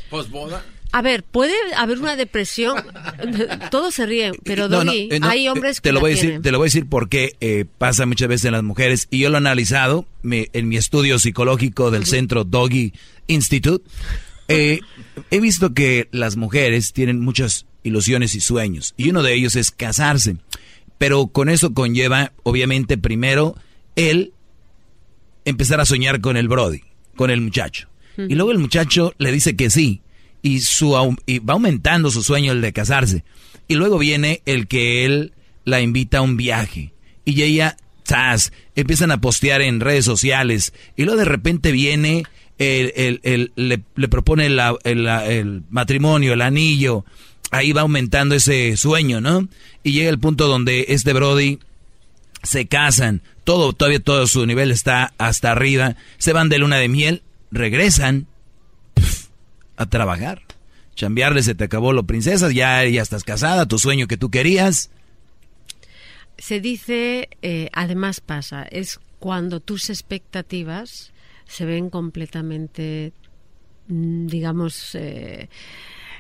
¿Posboda? A ver, puede haber una depresión. Todos se ríen, pero Doggy, eh, hay hombres te que lo voy a decir, Te lo voy a decir porque eh, pasa muchas veces en las mujeres y yo lo he analizado en mi estudio psicológico del centro Doggy Institute. Eh, he visto que las mujeres tienen muchas ilusiones y sueños y uno de ellos es casarse. Pero con eso conlleva, obviamente, primero él empezar a soñar con el Brody, con el muchacho. Y luego el muchacho le dice que sí y, su, y va aumentando su sueño el de casarse. Y luego viene el que él la invita a un viaje. Y ella, ¡zas! Empiezan a postear en redes sociales. Y luego de repente viene, el, le, le, propone el, matrimonio, el anillo. Ahí va aumentando ese sueño, ¿no? Y llega el punto donde este Brody se casan. Todo, todavía todo su nivel está hasta arriba. Se van de luna de miel, regresan a trabajar. Chambearle se te acabó lo princesa, ya, ya estás casada, tu sueño que tú querías. Se dice, eh, además pasa, es cuando tus expectativas se ven completamente, mm, digamos, eh,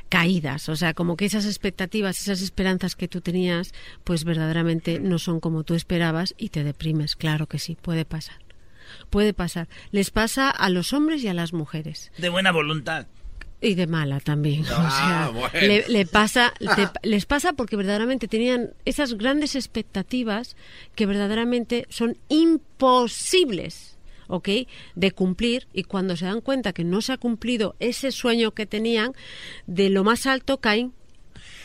caídas, o sea, como que esas expectativas, esas esperanzas que tú tenías, pues verdaderamente no son como tú esperabas y te deprimes, claro que sí, puede pasar. Puede pasar. Les pasa a los hombres y a las mujeres. De buena voluntad. Y de mala también. Ah, le, pasa, les pasa porque verdaderamente tenían esas grandes expectativas que verdaderamente son imposibles. ¿ok? De cumplir y cuando se dan cuenta que no se ha cumplido ese sueño que tenían, de lo más alto caen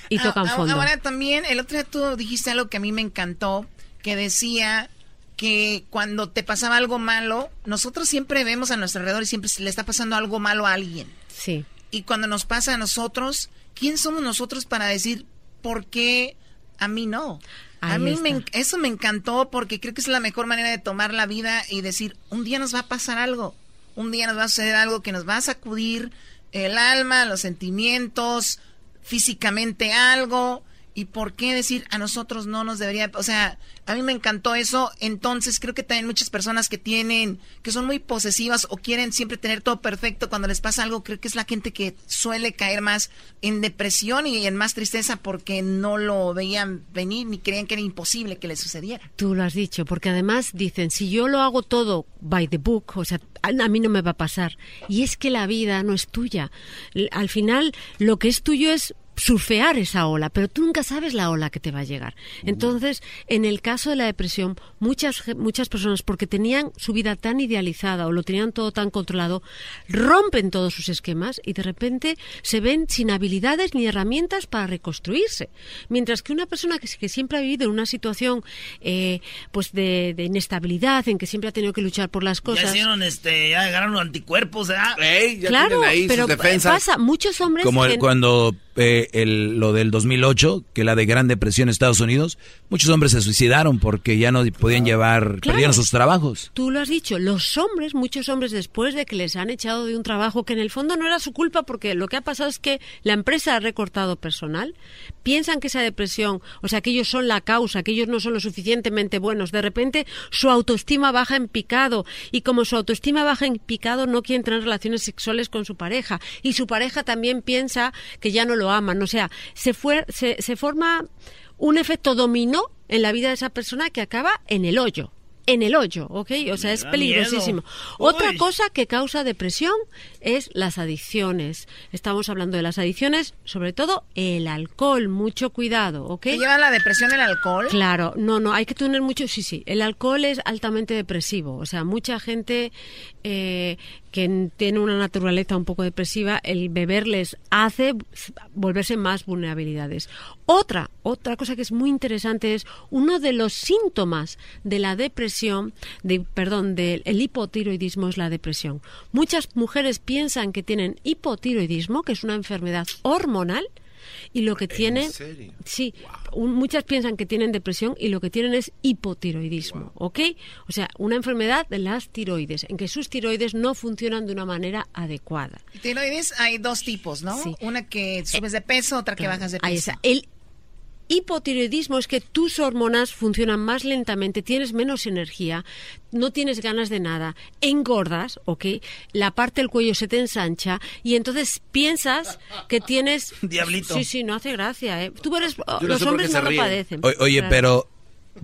y ah, tocan ah, fondo. Ahora también, el otro día tú dijiste algo que a mí me encantó, que decía que cuando te pasaba algo malo, nosotros siempre vemos a nuestro alrededor y siempre le está pasando algo malo a alguien. Sí y cuando nos pasa a nosotros, ¿quién somos nosotros para decir por qué a mí no? a mí eso me encantó porque creo que es la mejor manera de tomar la vida y decir, un día nos va a pasar algo, un día nos va a suceder algo que nos va a sacudir el alma, los sentimientos, físicamente algo. ¿Y por qué decir a nosotros no nos debería? O sea, a mí me encantó eso. Entonces creo que también muchas personas que tienen, que son muy posesivas o quieren siempre tener todo perfecto cuando les pasa algo, creo que es la gente que suele caer más en depresión y en más tristeza porque no lo veían venir ni creían que era imposible que le sucediera. Tú lo has dicho, porque además dicen, si yo lo hago todo by the book, o sea, a mí no me va a pasar. Y es que la vida no es tuya. Al final, lo que es tuyo es surfear esa ola, pero tú nunca sabes la ola que te va a llegar. Entonces, en el caso de la depresión, muchas, muchas personas, porque tenían su vida tan idealizada o lo tenían todo tan controlado, rompen todos sus esquemas y de repente se ven sin habilidades ni herramientas para reconstruirse. Mientras que una persona que, siempre ha vivido en una situación eh, pues de, inestabilidad, en que siempre ha tenido que luchar por las cosas. Ya hicieron, este, ya ganaron anticuerpos, claro, pero pasa, muchos hombres. Como cuando eh, el, lo del 2008, que la de Gran Depresión en Estados Unidos, muchos hombres se suicidaron porque ya no podían llevar, perdieron sus trabajos. Tú lo has dicho, los hombres, muchos hombres después de que les han echado de un trabajo que en el fondo no era su culpa porque lo que ha pasado es que la empresa ha recortado personal, piensan que esa depresión, o sea, que ellos son la causa, que ellos no son lo suficientemente buenos, de repente su autoestima baja en picado y como su autoestima baja en picado no quieren tener relaciones sexuales con su pareja. Y su pareja también piensa que ya no lo aman, o sea, se, fue, se, se forma un efecto dominó en la vida de esa persona que acaba en el hoyo en el hoyo, ¿ok? O sea, es peligrosísimo. Otra cosa que causa depresión es las adicciones. Estamos hablando de las adicciones, sobre todo el alcohol, mucho cuidado, ¿ok? ¿Te lleva la depresión el alcohol? Claro, no, no, hay que tener mucho, sí, sí, el alcohol es altamente depresivo, o sea, mucha gente eh, que tiene una naturaleza un poco depresiva, el beber les hace volverse más vulnerabilidades. Otra, otra cosa que es muy interesante es uno de los síntomas de la depresión, de, perdón, del hipotiroidismo es la depresión. Muchas mujeres piensan que tienen hipotiroidismo, que es una enfermedad hormonal, y lo que tienen, sí, muchas piensan que tienen depresión y lo que tienen es hipotiroidismo, ¿ok? O sea, una enfermedad de las tiroides, en que sus tiroides no funcionan de una manera adecuada. Tiroides hay dos tipos, ¿no? Una que subes de peso, otra que bajas de peso. Ahí está. El hipotiroidismo es que tus hormonas funcionan más lentamente, tienes menos energía, no tienes ganas de nada, engordas, ¿ok? La parte del cuello se te ensancha y entonces piensas que tienes... Diablito. Sí, sí, no hace gracia, ¿eh? Tú eres... los hombres no lo padecen. oye, pero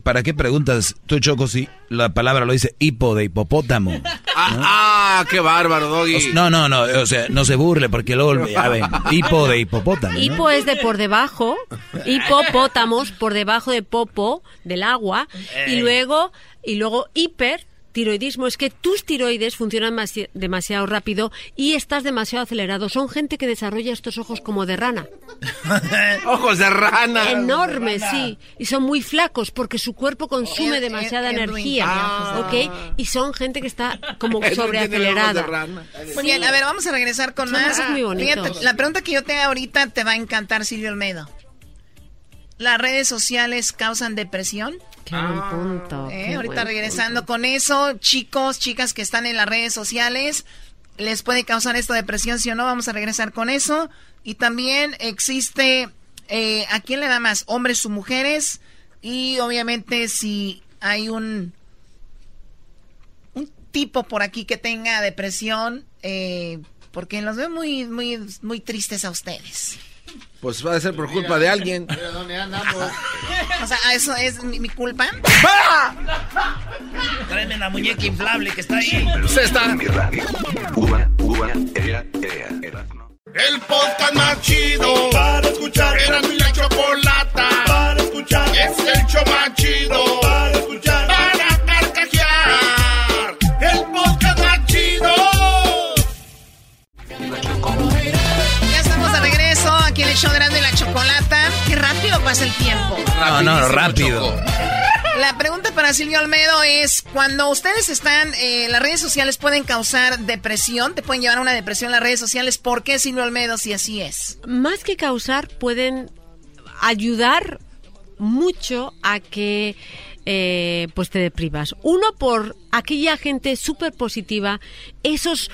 ¿Para qué preguntas tú, Choco, si la palabra lo dice hipo de hipopótamo? Ah, ah, qué bárbaro, Doggy. no, no, no, o sea, no se burle porque luego, ven, hipo de hipopótamo. Hipo es de por debajo, hipopótamos por debajo de popo, del agua, y luego, y luego hiper tiroidismo es que tus tiroides funcionan demasiado rápido y estás demasiado acelerado. Son gente que desarrolla estos ojos como de rana. ojos de rana. Enormes, sí. Y son muy flacos porque su cuerpo consume demasiada energía. ¿Ok? Y son gente que está como sobreacelerada. Muy bien, a ver, vamos a regresar con más. muy la pregunta que yo te ahorita te va a encantar, Silvio Almedo. ¿Las redes sociales causan depresión? Ah, punto. Eh, ahorita regresando con eso, chicos, chicas que están en las redes sociales, ¿les puede causar esto depresión, sí o no? Vamos a regresar con eso. Y también existe, eh, ¿a quién le da más? ¿Hombres o mujeres? Y obviamente si hay un, un tipo por aquí que tenga depresión, eh, porque los veo muy, muy, muy tristes a ustedes. Pues va a ser por culpa de alguien. o sea, ¿eso es mi, culpa? Tráeme la muñeca inflable que está ahí. Se está. El podcast más chido para escuchar. Era mi la chocolata para escuchar. Es el show más chido para escuchar. El show grande la chocolata. Qué rápido pasa el tiempo. No, no, rápido. La pregunta para Silvio Almedo es, cuando ustedes están, eh, las redes sociales pueden causar depresión, te pueden llevar a una depresión las redes sociales, ¿por qué Silvio Almedo si así es? Más que causar, pueden ayudar mucho a que eh, pues te deprimas. Uno por aquella gente súper positiva, esos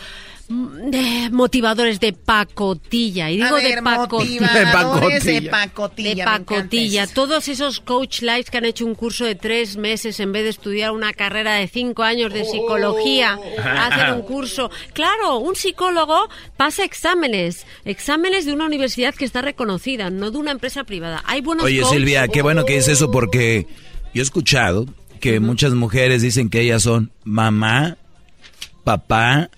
eh, motivadores de pacotilla y digo de pacotilla. de pacotilla, de pacotilla todos esos coach lives que han hecho un curso de tres meses en vez de estudiar una carrera de cinco años de psicología hacen un curso. Claro un psicólogo pasa exámenes exámenes de una universidad que está reconocida no de una empresa privada. Hay buenos Oye, Silvia, qué bueno que es eso porque yo he escuchado que muchas mujeres dicen que ellas son mamá, papá,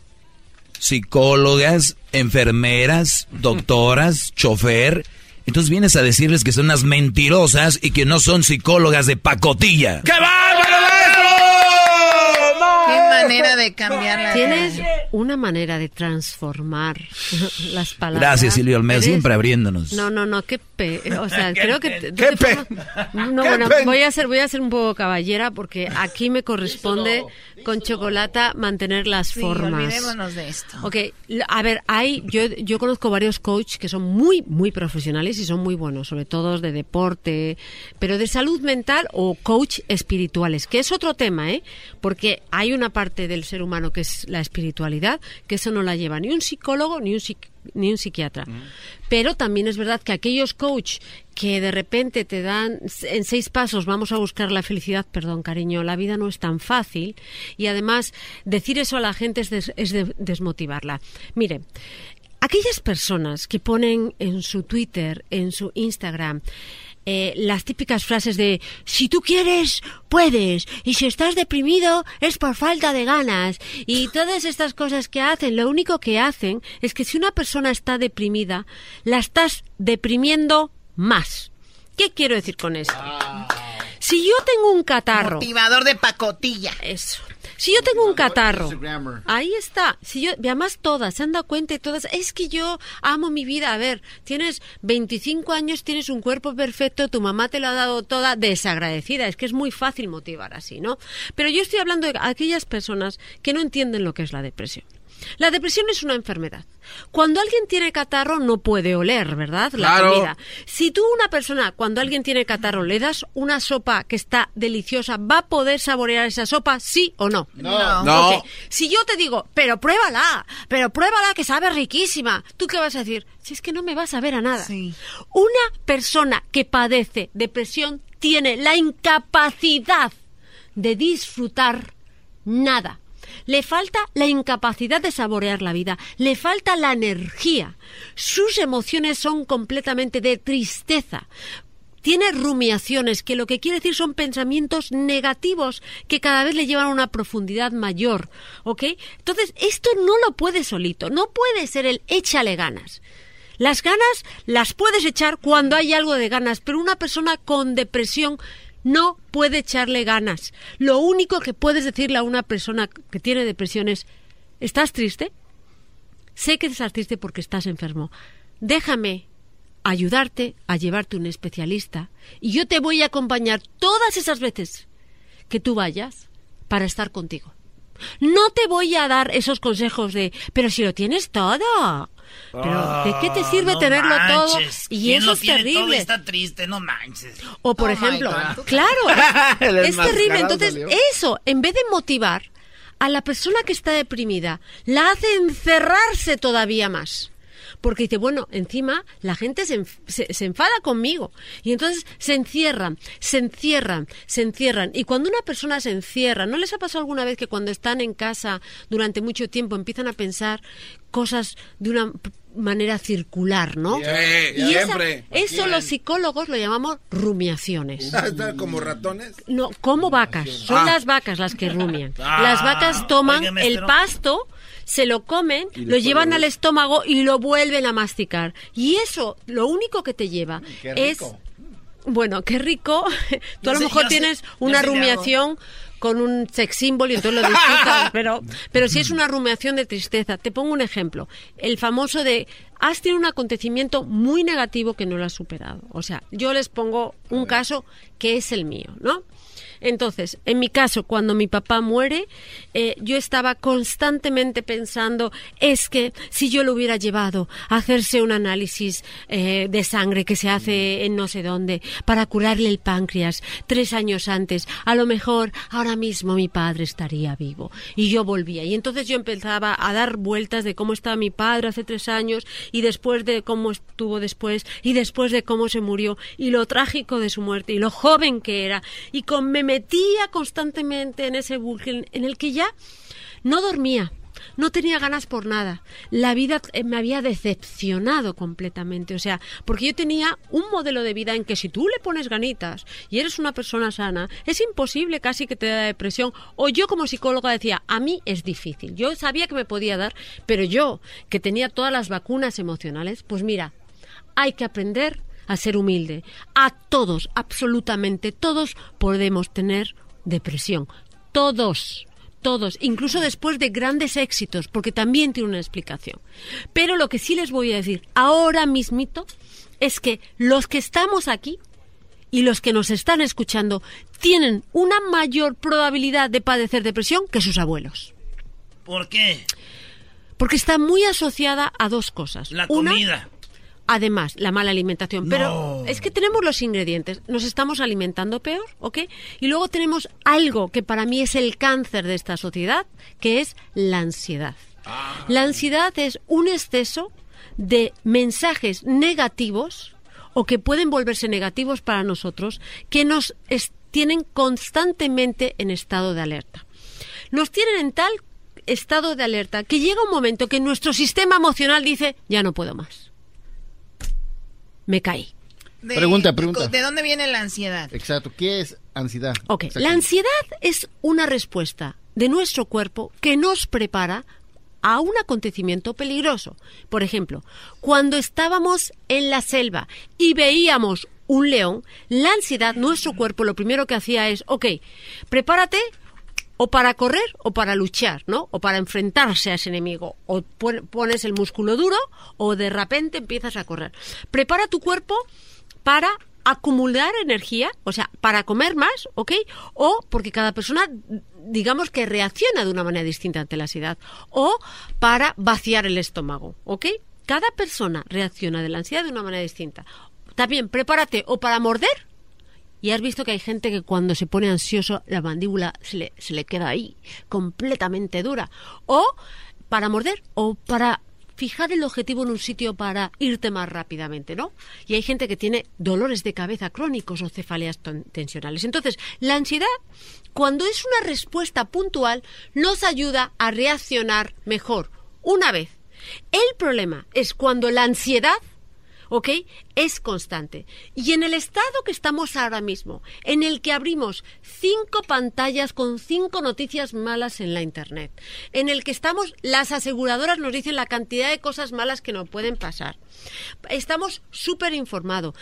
psicólogas, enfermeras, doctoras, chofer. Entonces vienes a decirles que son unas mentirosas y que no son psicólogas de pacotilla. ¡Qué bárbaro, maestro! ¡Qué manera de cambiar la Tienes una manera de transformar las palabras. Gracias, Silvia Olmedo, siempre abriéndonos. No, no, no, qué pe... O sea, ¿Qué creo que... qué te pe- No, qué bueno, pe- voy a, ser, voy a ser un poco caballera porque aquí me corresponde con chocolate mantener las Sí, formas. olvidémonos de esto. Ok, a ver, hay, yo, yo conozco varios coaches que son muy, muy profesionales y son muy buenos, sobre todo de deporte, pero de salud mental o coach espirituales, que es otro tema, ¿eh? Porque hay una parte del ser humano que es la espiritualidad, que eso no la lleva ni un psicólogo ni un psic- ni un psiquiatra. Pero también es verdad que aquellos coach que de repente te dan en seis pasos vamos a buscar la felicidad, perdón cariño, la vida no es tan fácil y además decir eso a la gente es, des- es de- desmotivarla. Mire, aquellas personas que ponen en su Twitter, en su Instagram, eh, las típicas frases de si tú quieres, puedes, y si estás deprimido es por falta de ganas, y todas estas cosas que hacen, lo único que hacen es que si una persona está deprimida, la estás deprimiendo más. ¿Qué quiero decir con eso? Si yo tengo un catarro. Motivador de pacotilla. Eso. Si yo tengo un catarro, ahí está. Si yo, además todas, se han dado cuenta y todas, es que yo amo mi vida. A ver, tienes 25 años, tienes un cuerpo perfecto, tu mamá te lo ha dado toda desagradecida. Es que es muy fácil motivar así, ¿no? Pero yo estoy hablando de aquellas personas que no entienden lo que es la depresión. La depresión es una enfermedad. Cuando alguien tiene catarro no puede oler, ¿verdad? La Claro. comida. Si tú una persona, cuando alguien tiene catarro, le das una sopa que está deliciosa, ¿va a poder saborear esa sopa, sí o no? No. No. Si yo te digo, pero pruébala, pero pruébala que sabe riquísima, ¿tú qué vas a decir? Si es que no me vas a ver a nada. Una persona que padece depresión tiene la incapacidad de disfrutar nada. Le falta la incapacidad de saborear la vida, le falta la energía. Sus emociones son completamente de tristeza. Tiene rumiaciones, que lo que quiere decir son pensamientos negativos que cada vez le llevan a una profundidad mayor. ¿Ok? Entonces, esto no lo puede solito, no puede ser el échale ganas. Las ganas las puedes echar cuando hay algo de ganas, pero una persona con depresión no puede echarle ganas. Lo único que puedes decirle a una persona que tiene depresión es, ¿estás triste? Sé que estás triste porque estás enfermo. Déjame ayudarte a llevarte un especialista y yo te voy a acompañar todas esas veces que tú vayas para estar contigo. No te voy a dar esos consejos de, pero si lo tienes todo. Pero, ¿de qué te sirve Ah, no tenerlo todo? manches. Y ¿Quién eso lo es tiene todo y terrible. está triste, no manches. O por Oh, ejemplo, claro, es, es terrible. Entonces, salió. eso, en vez de motivar a la persona que está deprimida, la hace encerrarse todavía más. Porque dice, bueno, encima la gente se, enf- se- se enfada conmigo. Y entonces se encierran, se encierran, se encierran. Y cuando una persona se encierra, ¿no les ha pasado alguna vez que cuando están en casa durante mucho tiempo empiezan a pensar cosas de una manera circular, ¿no? Sí, y esa- siempre. eso los psicólogos lo llamamos rumiaciones. ¿Están como ratones? No, como vacas. Son Ah. las vacas las que rumian. Ah. Las vacas toman el pasto, se lo comen, lo llevan al estómago y lo vuelven a masticar. Y eso, lo único que te lleva qué es... rico. Bueno, qué rico. Tú Yo a lo sé- mejor tienes una qué rumiación con un sex symbol y entonces lo disfrutas, pero, pero si es una rumiación de tristeza, te pongo un ejemplo. El famoso de has tenido un acontecimiento muy negativo que no lo has superado. O sea, yo les pongo un caso que es el mío, ¿no? Entonces, en mi caso, cuando mi papá muere, eh, yo estaba constantemente pensando, es que si yo lo hubiera llevado a hacerse un análisis eh, de sangre que se hace en no sé dónde para curarle el páncreas tres años antes, a lo mejor ahora mismo mi padre estaría vivo. Y yo volvía. Y entonces yo empezaba a dar vueltas de cómo estaba mi padre hace tres años y después de cómo estuvo después y después de cómo se murió y lo trágico de su muerte y lo joven que era y con metía constantemente en ese bucle en el que ya no dormía. No tenía ganas por nada. La vida eh, me había decepcionado completamente. O sea, porque yo tenía un modelo de vida en que si tú le pones ganitas y eres una persona sana, es imposible casi que te dé depresión. O yo como psicóloga decía, a mí es difícil. Yo sabía que me podía dar, pero yo, que tenía todas las vacunas emocionales, pues mira, hay que aprender a ser humilde. A todos, absolutamente todos podemos tener depresión. Todos todos, incluso después de grandes éxitos, porque también tiene una explicación. Pero lo que sí les voy a decir ahora mismito es que los que estamos aquí y los que nos están escuchando tienen una mayor probabilidad de padecer depresión que sus abuelos. ¿Por qué? Porque está muy asociada a dos cosas. La comida. Además, la mala alimentación. Pero es que tenemos los ingredientes. Nos estamos alimentando peor, ¿ok? Y luego tenemos algo que para mí es el cáncer de esta sociedad, que es la ansiedad. Ah. La ansiedad es un exceso de mensajes negativos o que pueden volverse negativos para nosotros, que nos tienen constantemente en estado de alerta. Nos tienen en tal estado de alerta que llega un momento que nuestro sistema emocional dice, ya no puedo más me caí. pregunta, pregunta. ¿De dónde viene la ansiedad? Exacto, ¿qué es ansiedad? Ok, la ansiedad es una respuesta de nuestro cuerpo que nos prepara a un acontecimiento peligroso. Por ejemplo, cuando estábamos en la selva y veíamos un león, la ansiedad, nuestro cuerpo lo primero que hacía es, ok, prepárate o para correr o para luchar, ¿no? O para enfrentarse a ese enemigo. O pones el músculo duro o de repente empiezas a correr. Prepara tu cuerpo para acumular energía, o sea, para comer más, ¿ok? O porque cada persona, digamos que reacciona de una manera distinta ante la ansiedad. O para vaciar el estómago, ¿ok? Cada persona reacciona de la ansiedad de una manera distinta. También prepárate o para morder y has visto que hay gente que cuando se pone ansioso la mandíbula se le, se le queda ahí, completamente dura. O para morder o para fijar el objetivo en un sitio para irte más rápidamente, ¿no? Y hay gente que tiene dolores de cabeza crónicos o cefaleas tensionales. Entonces, la ansiedad, cuando es una respuesta puntual, nos ayuda a reaccionar mejor. Una vez. El problema es cuando la ansiedad ¿ok? Es constante. Y en el estado que estamos ahora mismo, en el que abrimos cinco pantallas con cinco noticias malas en la Internet, en el que estamos, las aseguradoras nos dicen la cantidad de cosas malas que nos pueden pasar. Estamos súper informados,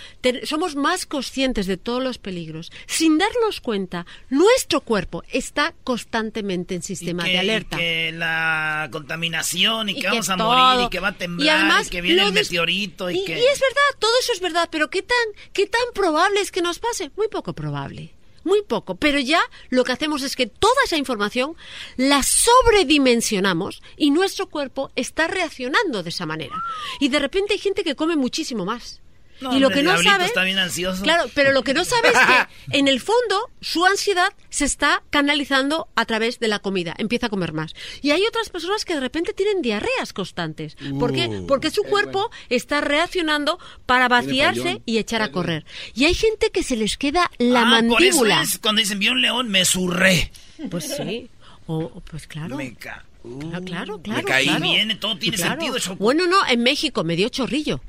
somos más conscientes de todos los peligros. Sin darnos cuenta, nuestro cuerpo está constantemente en sistema de alerta. Y que la contaminación y, que, vamos a morir y que va a temblar y, que viene el meteorito y, que es verdad, todo eso es verdad, pero ¿qué tan, ¿qué tan probable es que nos pase? Muy poco probable. Muy poco, pero ya lo que hacemos es que toda esa información la sobredimensionamos y nuestro cuerpo está reaccionando de esa manera. Y de repente hay gente que come muchísimo más y lo que no sabe, está bien ansioso. Claro, pero lo que no sabe es que en el fondo su ansiedad se está canalizando a través de la comida. Empieza a comer más. Y hay otras personas que de repente tienen diarreas constantes. ¿Por qué? Uh, Porque su cuerpo está reaccionando para vaciarse y echar a correr. Y hay gente que se les queda la ah, mandíbula. cuando dicen vi un león me surré. Pues sí. O, pues claro. Me ca ah, claro, claro, Me caí bien, todo tiene sentido eso. Bueno, no, en México me dio chorrillo.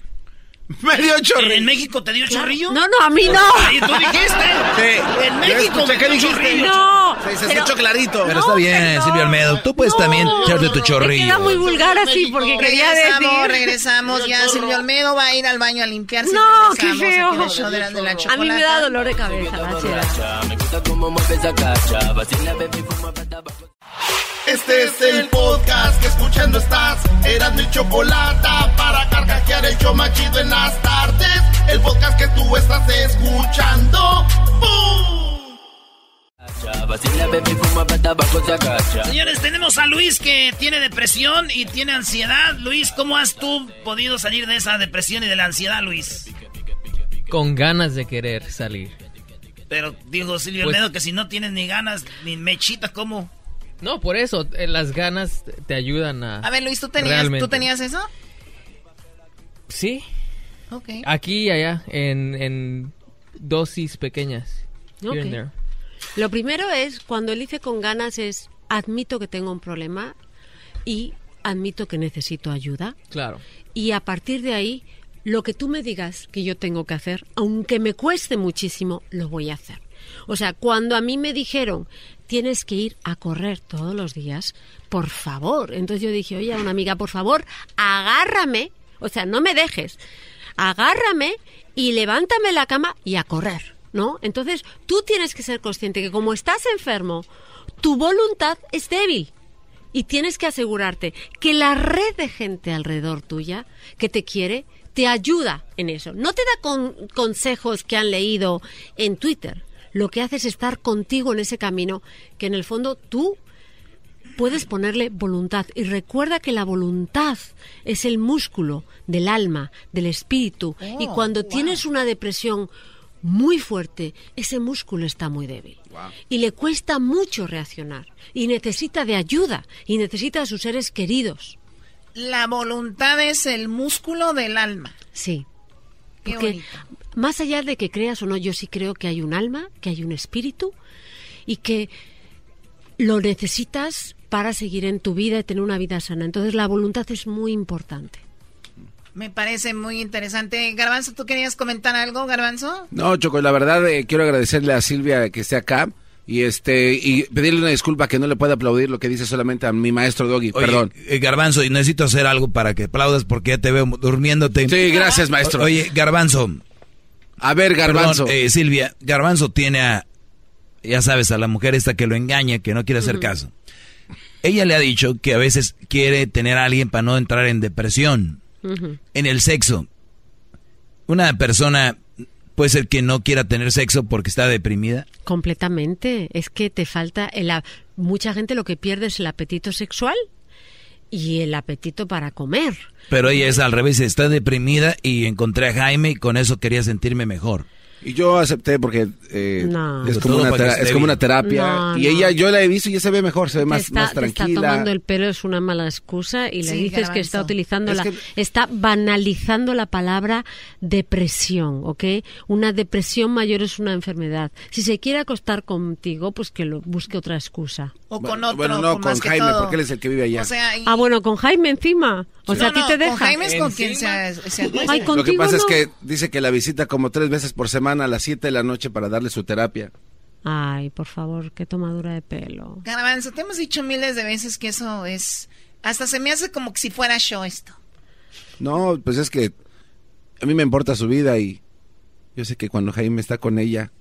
Me dio chorrillo. ¿En México te dio chorrillo? No, no, a mí no. Ahí tú dijiste. Sí. En México te dio chorrillo. No. Se, se escuchó clarito. Pero está bien, Silvio Almedo. Tú puedes también echarte tu chorrillo. Era muy vulgar así porque quería decir. Regresamos, ya. Silvio Almedo va a ir al baño a limpiarse. No, qué feo. a mí me da dolor de cabeza, la Este es el podcast que escuchando estás. Eran mi chocolate para carcajear el yo machido en las tardes. El podcast que tú estás escuchando. ¡Bum! Señores, tenemos a Luis que tiene depresión y tiene ansiedad. Luis, ¿cómo has tú podido salir de esa depresión y de la ansiedad, Luis? Con ganas de querer salir. Pero digo Silvio Pues- Almedo que si no tienes ni ganas ni mechita, ¿cómo? No, por eso, eh, las ganas te ayudan a... A ver, Luis, ¿tú tenías, Realmente. ¿tú tenías eso? Sí, Ok. aquí y allá, en, en dosis pequeñas. Here Ok. and there. Lo primero es, cuando él dice con ganas, es admito que tengo un problema y admito que necesito ayuda. Claro. Y a partir de ahí, lo que tú me digas que yo tengo que hacer, aunque me cueste muchísimo, lo voy a hacer. O sea, cuando a mí me dijeron, tienes que ir a correr todos los días, por favor. Entonces yo dije, oye, a una amiga, por favor, agárrame, o sea, no me dejes, agárrame y levántame la cama y a correr, ¿no? Entonces tú tienes que ser consciente que como estás enfermo, tu voluntad es débil. Y tienes que asegurarte que la red de gente alrededor tuya que te quiere te ayuda en eso. No te da con- consejos que han leído en Twitter. Lo que hace es estar contigo en ese camino que en el fondo tú puedes ponerle voluntad. Y recuerda que la voluntad es el músculo del alma, del espíritu. y Oh, cuando wow. tienes una depresión muy fuerte, ese músculo está muy débil. Y le cuesta mucho reaccionar. Y necesita de ayuda. Y necesita a sus seres queridos. La voluntad es el músculo del alma. Sí. Porque más allá de que creas o no, yo sí creo que hay un alma, que hay un espíritu y que lo necesitas para seguir en tu vida y tener una vida sana. Entonces la voluntad es muy importante. Me parece muy interesante. Garbanzo, ¿tú querías comentar algo, Garbanzo? No, Choco, la verdad eh, quiero agradecerle a Silvia que esté acá y este y pedirle una disculpa que no le pueda aplaudir lo que dice solamente a mi maestro Doggy, Oye, perdón. eh, Garbanzo, y necesito hacer algo para que aplaudas porque ya te veo durmiéndote. Sí, gracias, maestro. O- Oye, Garbanzo. A ver, Garbanzo. Perdón, eh, Silvia, Garbanzo tiene a, ya sabes, a la mujer esta que lo engaña, que no quiere hacer caso. Ella le ha dicho que a veces quiere tener a alguien para no entrar en depresión. En el sexo. Una persona puede ser que no quiera tener sexo porque está deprimida. Completamente. Es que te falta el a- mucha gente lo que pierde es el apetito sexual y el apetito para comer. Pero ella es al revés, está deprimida y encontré a Jaime y con eso quería sentirme mejor. Y yo acepté porque eh, No. es, como una es como una terapia. No, y no. ella, yo la he visto y ya se ve mejor, se ve más, está, más te está tranquila. tomando el pelo es una mala excusa y le Sí, dices que está utilizando Es la, que- está banalizando la palabra depresión, ¿ok? Una depresión mayor es una enfermedad. Si se quiere acostar contigo, pues que lo busque otra excusa. O Bueno, con otro. bueno, no, con con Jaime, todo. porque él es el que vive allá. O sea, y- Ah, bueno, con Jaime encima. O sea, No, a ti no, te deja. Con Jaime es con quien se, se acuesta. Ay, Lo que pasa es que dice que la visita como tres veces por semana a las 7 de la noche para darle su terapia. Ay, por favor, qué tomadura de pelo. Garbanzo, te hemos dicho miles de veces que eso es... Hasta se me hace como que si fuera show esto. No, pues es que a mí me importa su vida y yo sé que cuando Jaime está con ella,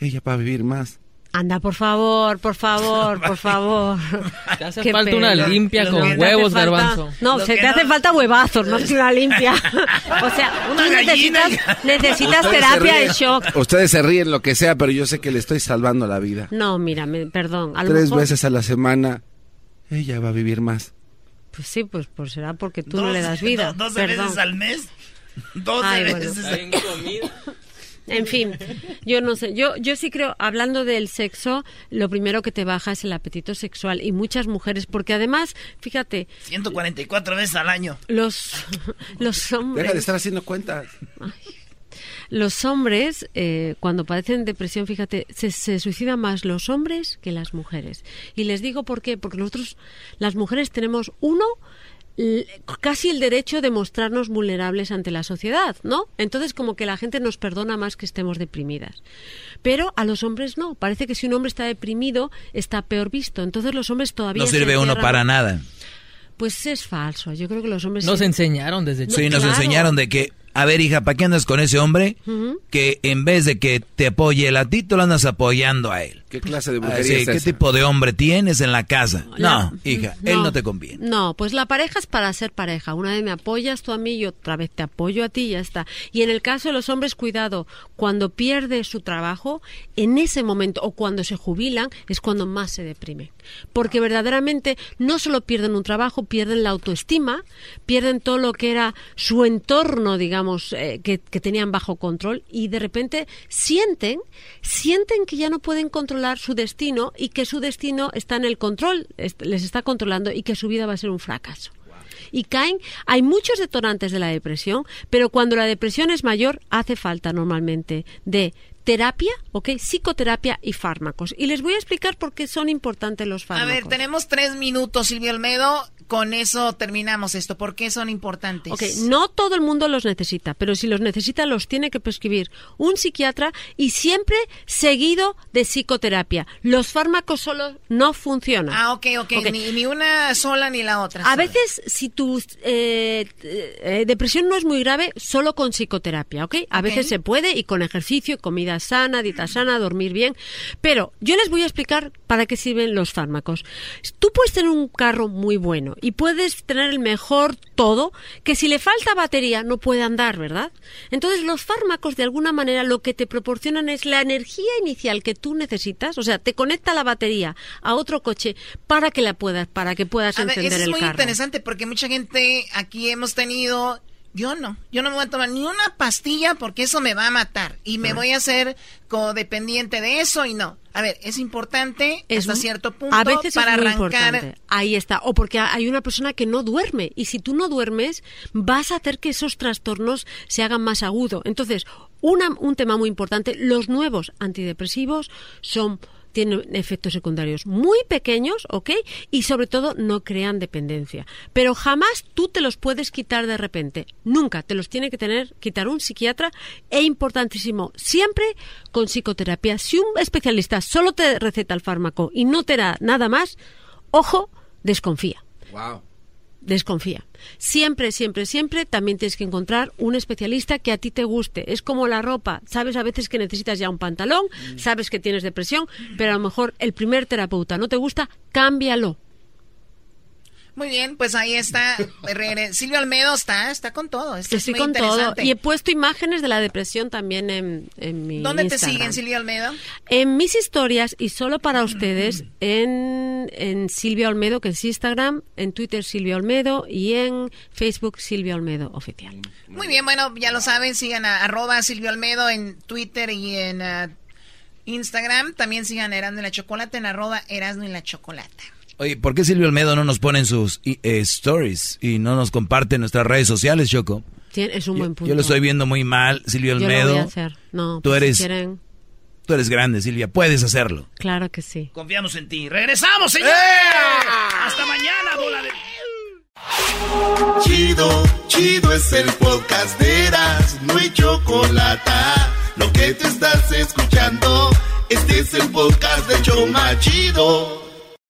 ella va a vivir más. Anda, por favor, por favor, por favor. Te hace Qué falta una limpia Lo con te huevos, garbanzo. No, Lo se te no- hace falta huevazos, no es una limpia. O sea, tú Una necesitas, necesitas terapia de shock. Ustedes se ríen lo que sea, pero yo sé que le estoy salvando la vida. No, mira, me- perdón. A Tres mejor, veces a la semana, ella va a vivir más. Pues sí, pues, pues será porque tú no le das vida. do- 12 Perdón. veces al mes. 12 Ay, bueno. veces. al- En fin, yo no sé, yo, yo sí creo, hablando del sexo, lo primero que te baja es el apetito sexual y muchas mujeres, porque además, fíjate, 144 veces al año. los, los hombres... Deja de estar haciendo cuentas. Los hombres, eh, cuando padecen depresión, fíjate, se, se suicidan más los hombres que las mujeres. Y les digo por qué, porque nosotros, las mujeres, tenemos uno casi el derecho de mostrarnos vulnerables ante la sociedad, ¿no? Entonces como que la gente nos perdona más que estemos deprimidas. Pero a los hombres no, parece que si un hombre está deprimido está peor visto. Entonces los hombres todavía No se sirve uno para nada. Pues es falso. Yo creo que los hombres Nos sí- enseñaron desde Sí, nos claro. enseñaron de que, a ver, hija, ¿para qué andas con ese hombre? Que en vez de que te apoye él a ti, tú lo andas apoyando a él. ¿Qué clase de Ah, brujería sí, es ¿Qué esa? tipo de hombre tienes en la casa? No, hija, él no te conviene. No, pues la pareja es para ser pareja. Una vez me apoyas tú a mí y otra vez te apoyo a ti y ya está. Y en el caso de los hombres, cuidado, cuando pierde su trabajo, en ese momento o cuando se jubilan es cuando más se deprimen. Porque verdaderamente no solo pierden un trabajo, pierden la autoestima, pierden todo lo que era su entorno, digamos, eh, que, que tenían bajo control y de repente sienten, sienten que ya no pueden controlar su destino y que su destino está en el control, les está controlando y que su vida va a ser un fracaso. Y caen, hay muchos detonantes de la depresión, pero cuando la depresión es mayor, hace falta normalmente de terapia, ¿ok? Psicoterapia y fármacos. Y les voy a explicar por qué son importantes los A fármacos. ver, tenemos tres minutos, Silvio Almedo. Con eso terminamos esto. ¿Por qué son importantes? Ok, no todo el mundo los necesita, pero si los necesita los tiene que prescribir un psiquiatra y siempre seguido de psicoterapia. Los fármacos solo no funcionan. Ah, ok, ok. Ok. Ni, ni una sola ni la otra. A sola. veces, si tu eh, eh, depresión no es muy grave, solo con psicoterapia, ¿ok? A veces se puede y con ejercicio, comida sana, dieta sana, dormir bien. Pero yo les voy a explicar para qué sirven los fármacos. Tú puedes tener un carro muy bueno y puedes tener el mejor todo, que si le falta batería no puede andar, ¿verdad? Entonces los fármacos de alguna manera lo que te proporcionan es la energía inicial que tú necesitas, o sea, te conecta la batería a otro coche para que la puedas, para que puedas A ver, encender eso es el muy carro. interesante porque mucha gente aquí hemos tenido. Yo no, yo no me voy a tomar ni una pastilla porque eso me va a matar y me voy a hacer codependiente de eso y no. A ver, es importante Es hasta mu- cierto punto a veces para es muy arrancar. importante. Ahí está. O porque hay una persona que no duerme. Y si tú no duermes, vas a hacer que esos trastornos se hagan más agudos. Entonces, una- un tema muy importante, los nuevos antidepresivos son tienen efectos secundarios muy pequeños, ¿ok? Y sobre todo no crean dependencia. Pero jamás tú te los puedes quitar de repente. Nunca. Te los tiene que tener, quitar un psiquiatra. E importantísimo, siempre con psicoterapia. Si un especialista solo te receta el fármaco y no te da nada más, ojo, desconfía. Wow. Desconfía. Siempre, siempre, siempre también tienes que encontrar un especialista que a ti te guste. Es como la ropa. Sabes a veces que necesitas ya un pantalón, sabes que tienes depresión, pero a lo mejor el primer terapeuta no te gusta, cámbialo. Muy bien, pues ahí está. Silvio Almedo está, está con todo. Esto es Estoy muy con todo. Y he puesto imágenes de la depresión también en, en mi ¿Dónde te siguen, Silvio Almedo? En mis historias y solo para ustedes en, en Silvia Olmedo, que es Instagram, en Twitter Silvia Olmedo y en Facebook Silvia Olmedo Oficial. Muy bien, bueno, ya lo saben, sigan a arroba Silvio Almedo en Twitter y en ah, Instagram. También sigan a Erasmo y la Chocolata en arroba Erasmo y la Chocolata. Oye, ¿por qué Silvio Almedo no nos pone en sus eh, stories y no nos comparte en nuestras redes sociales, Choco? Es un buen punto. Yo lo estoy viendo muy mal, Silvio Yo Almedo. lo voy a hacer. No, Tú pues, si eres- quieren, Tú eres grande, Silvia, puedes hacerlo. claro que sí. Confiamos en ti. Regresamos, señores. Hasta mañana, bola de... Chido, chido es el podcast de Eras, no hay chocolate. Lo que te estás escuchando, este es el podcast de Choma Chido.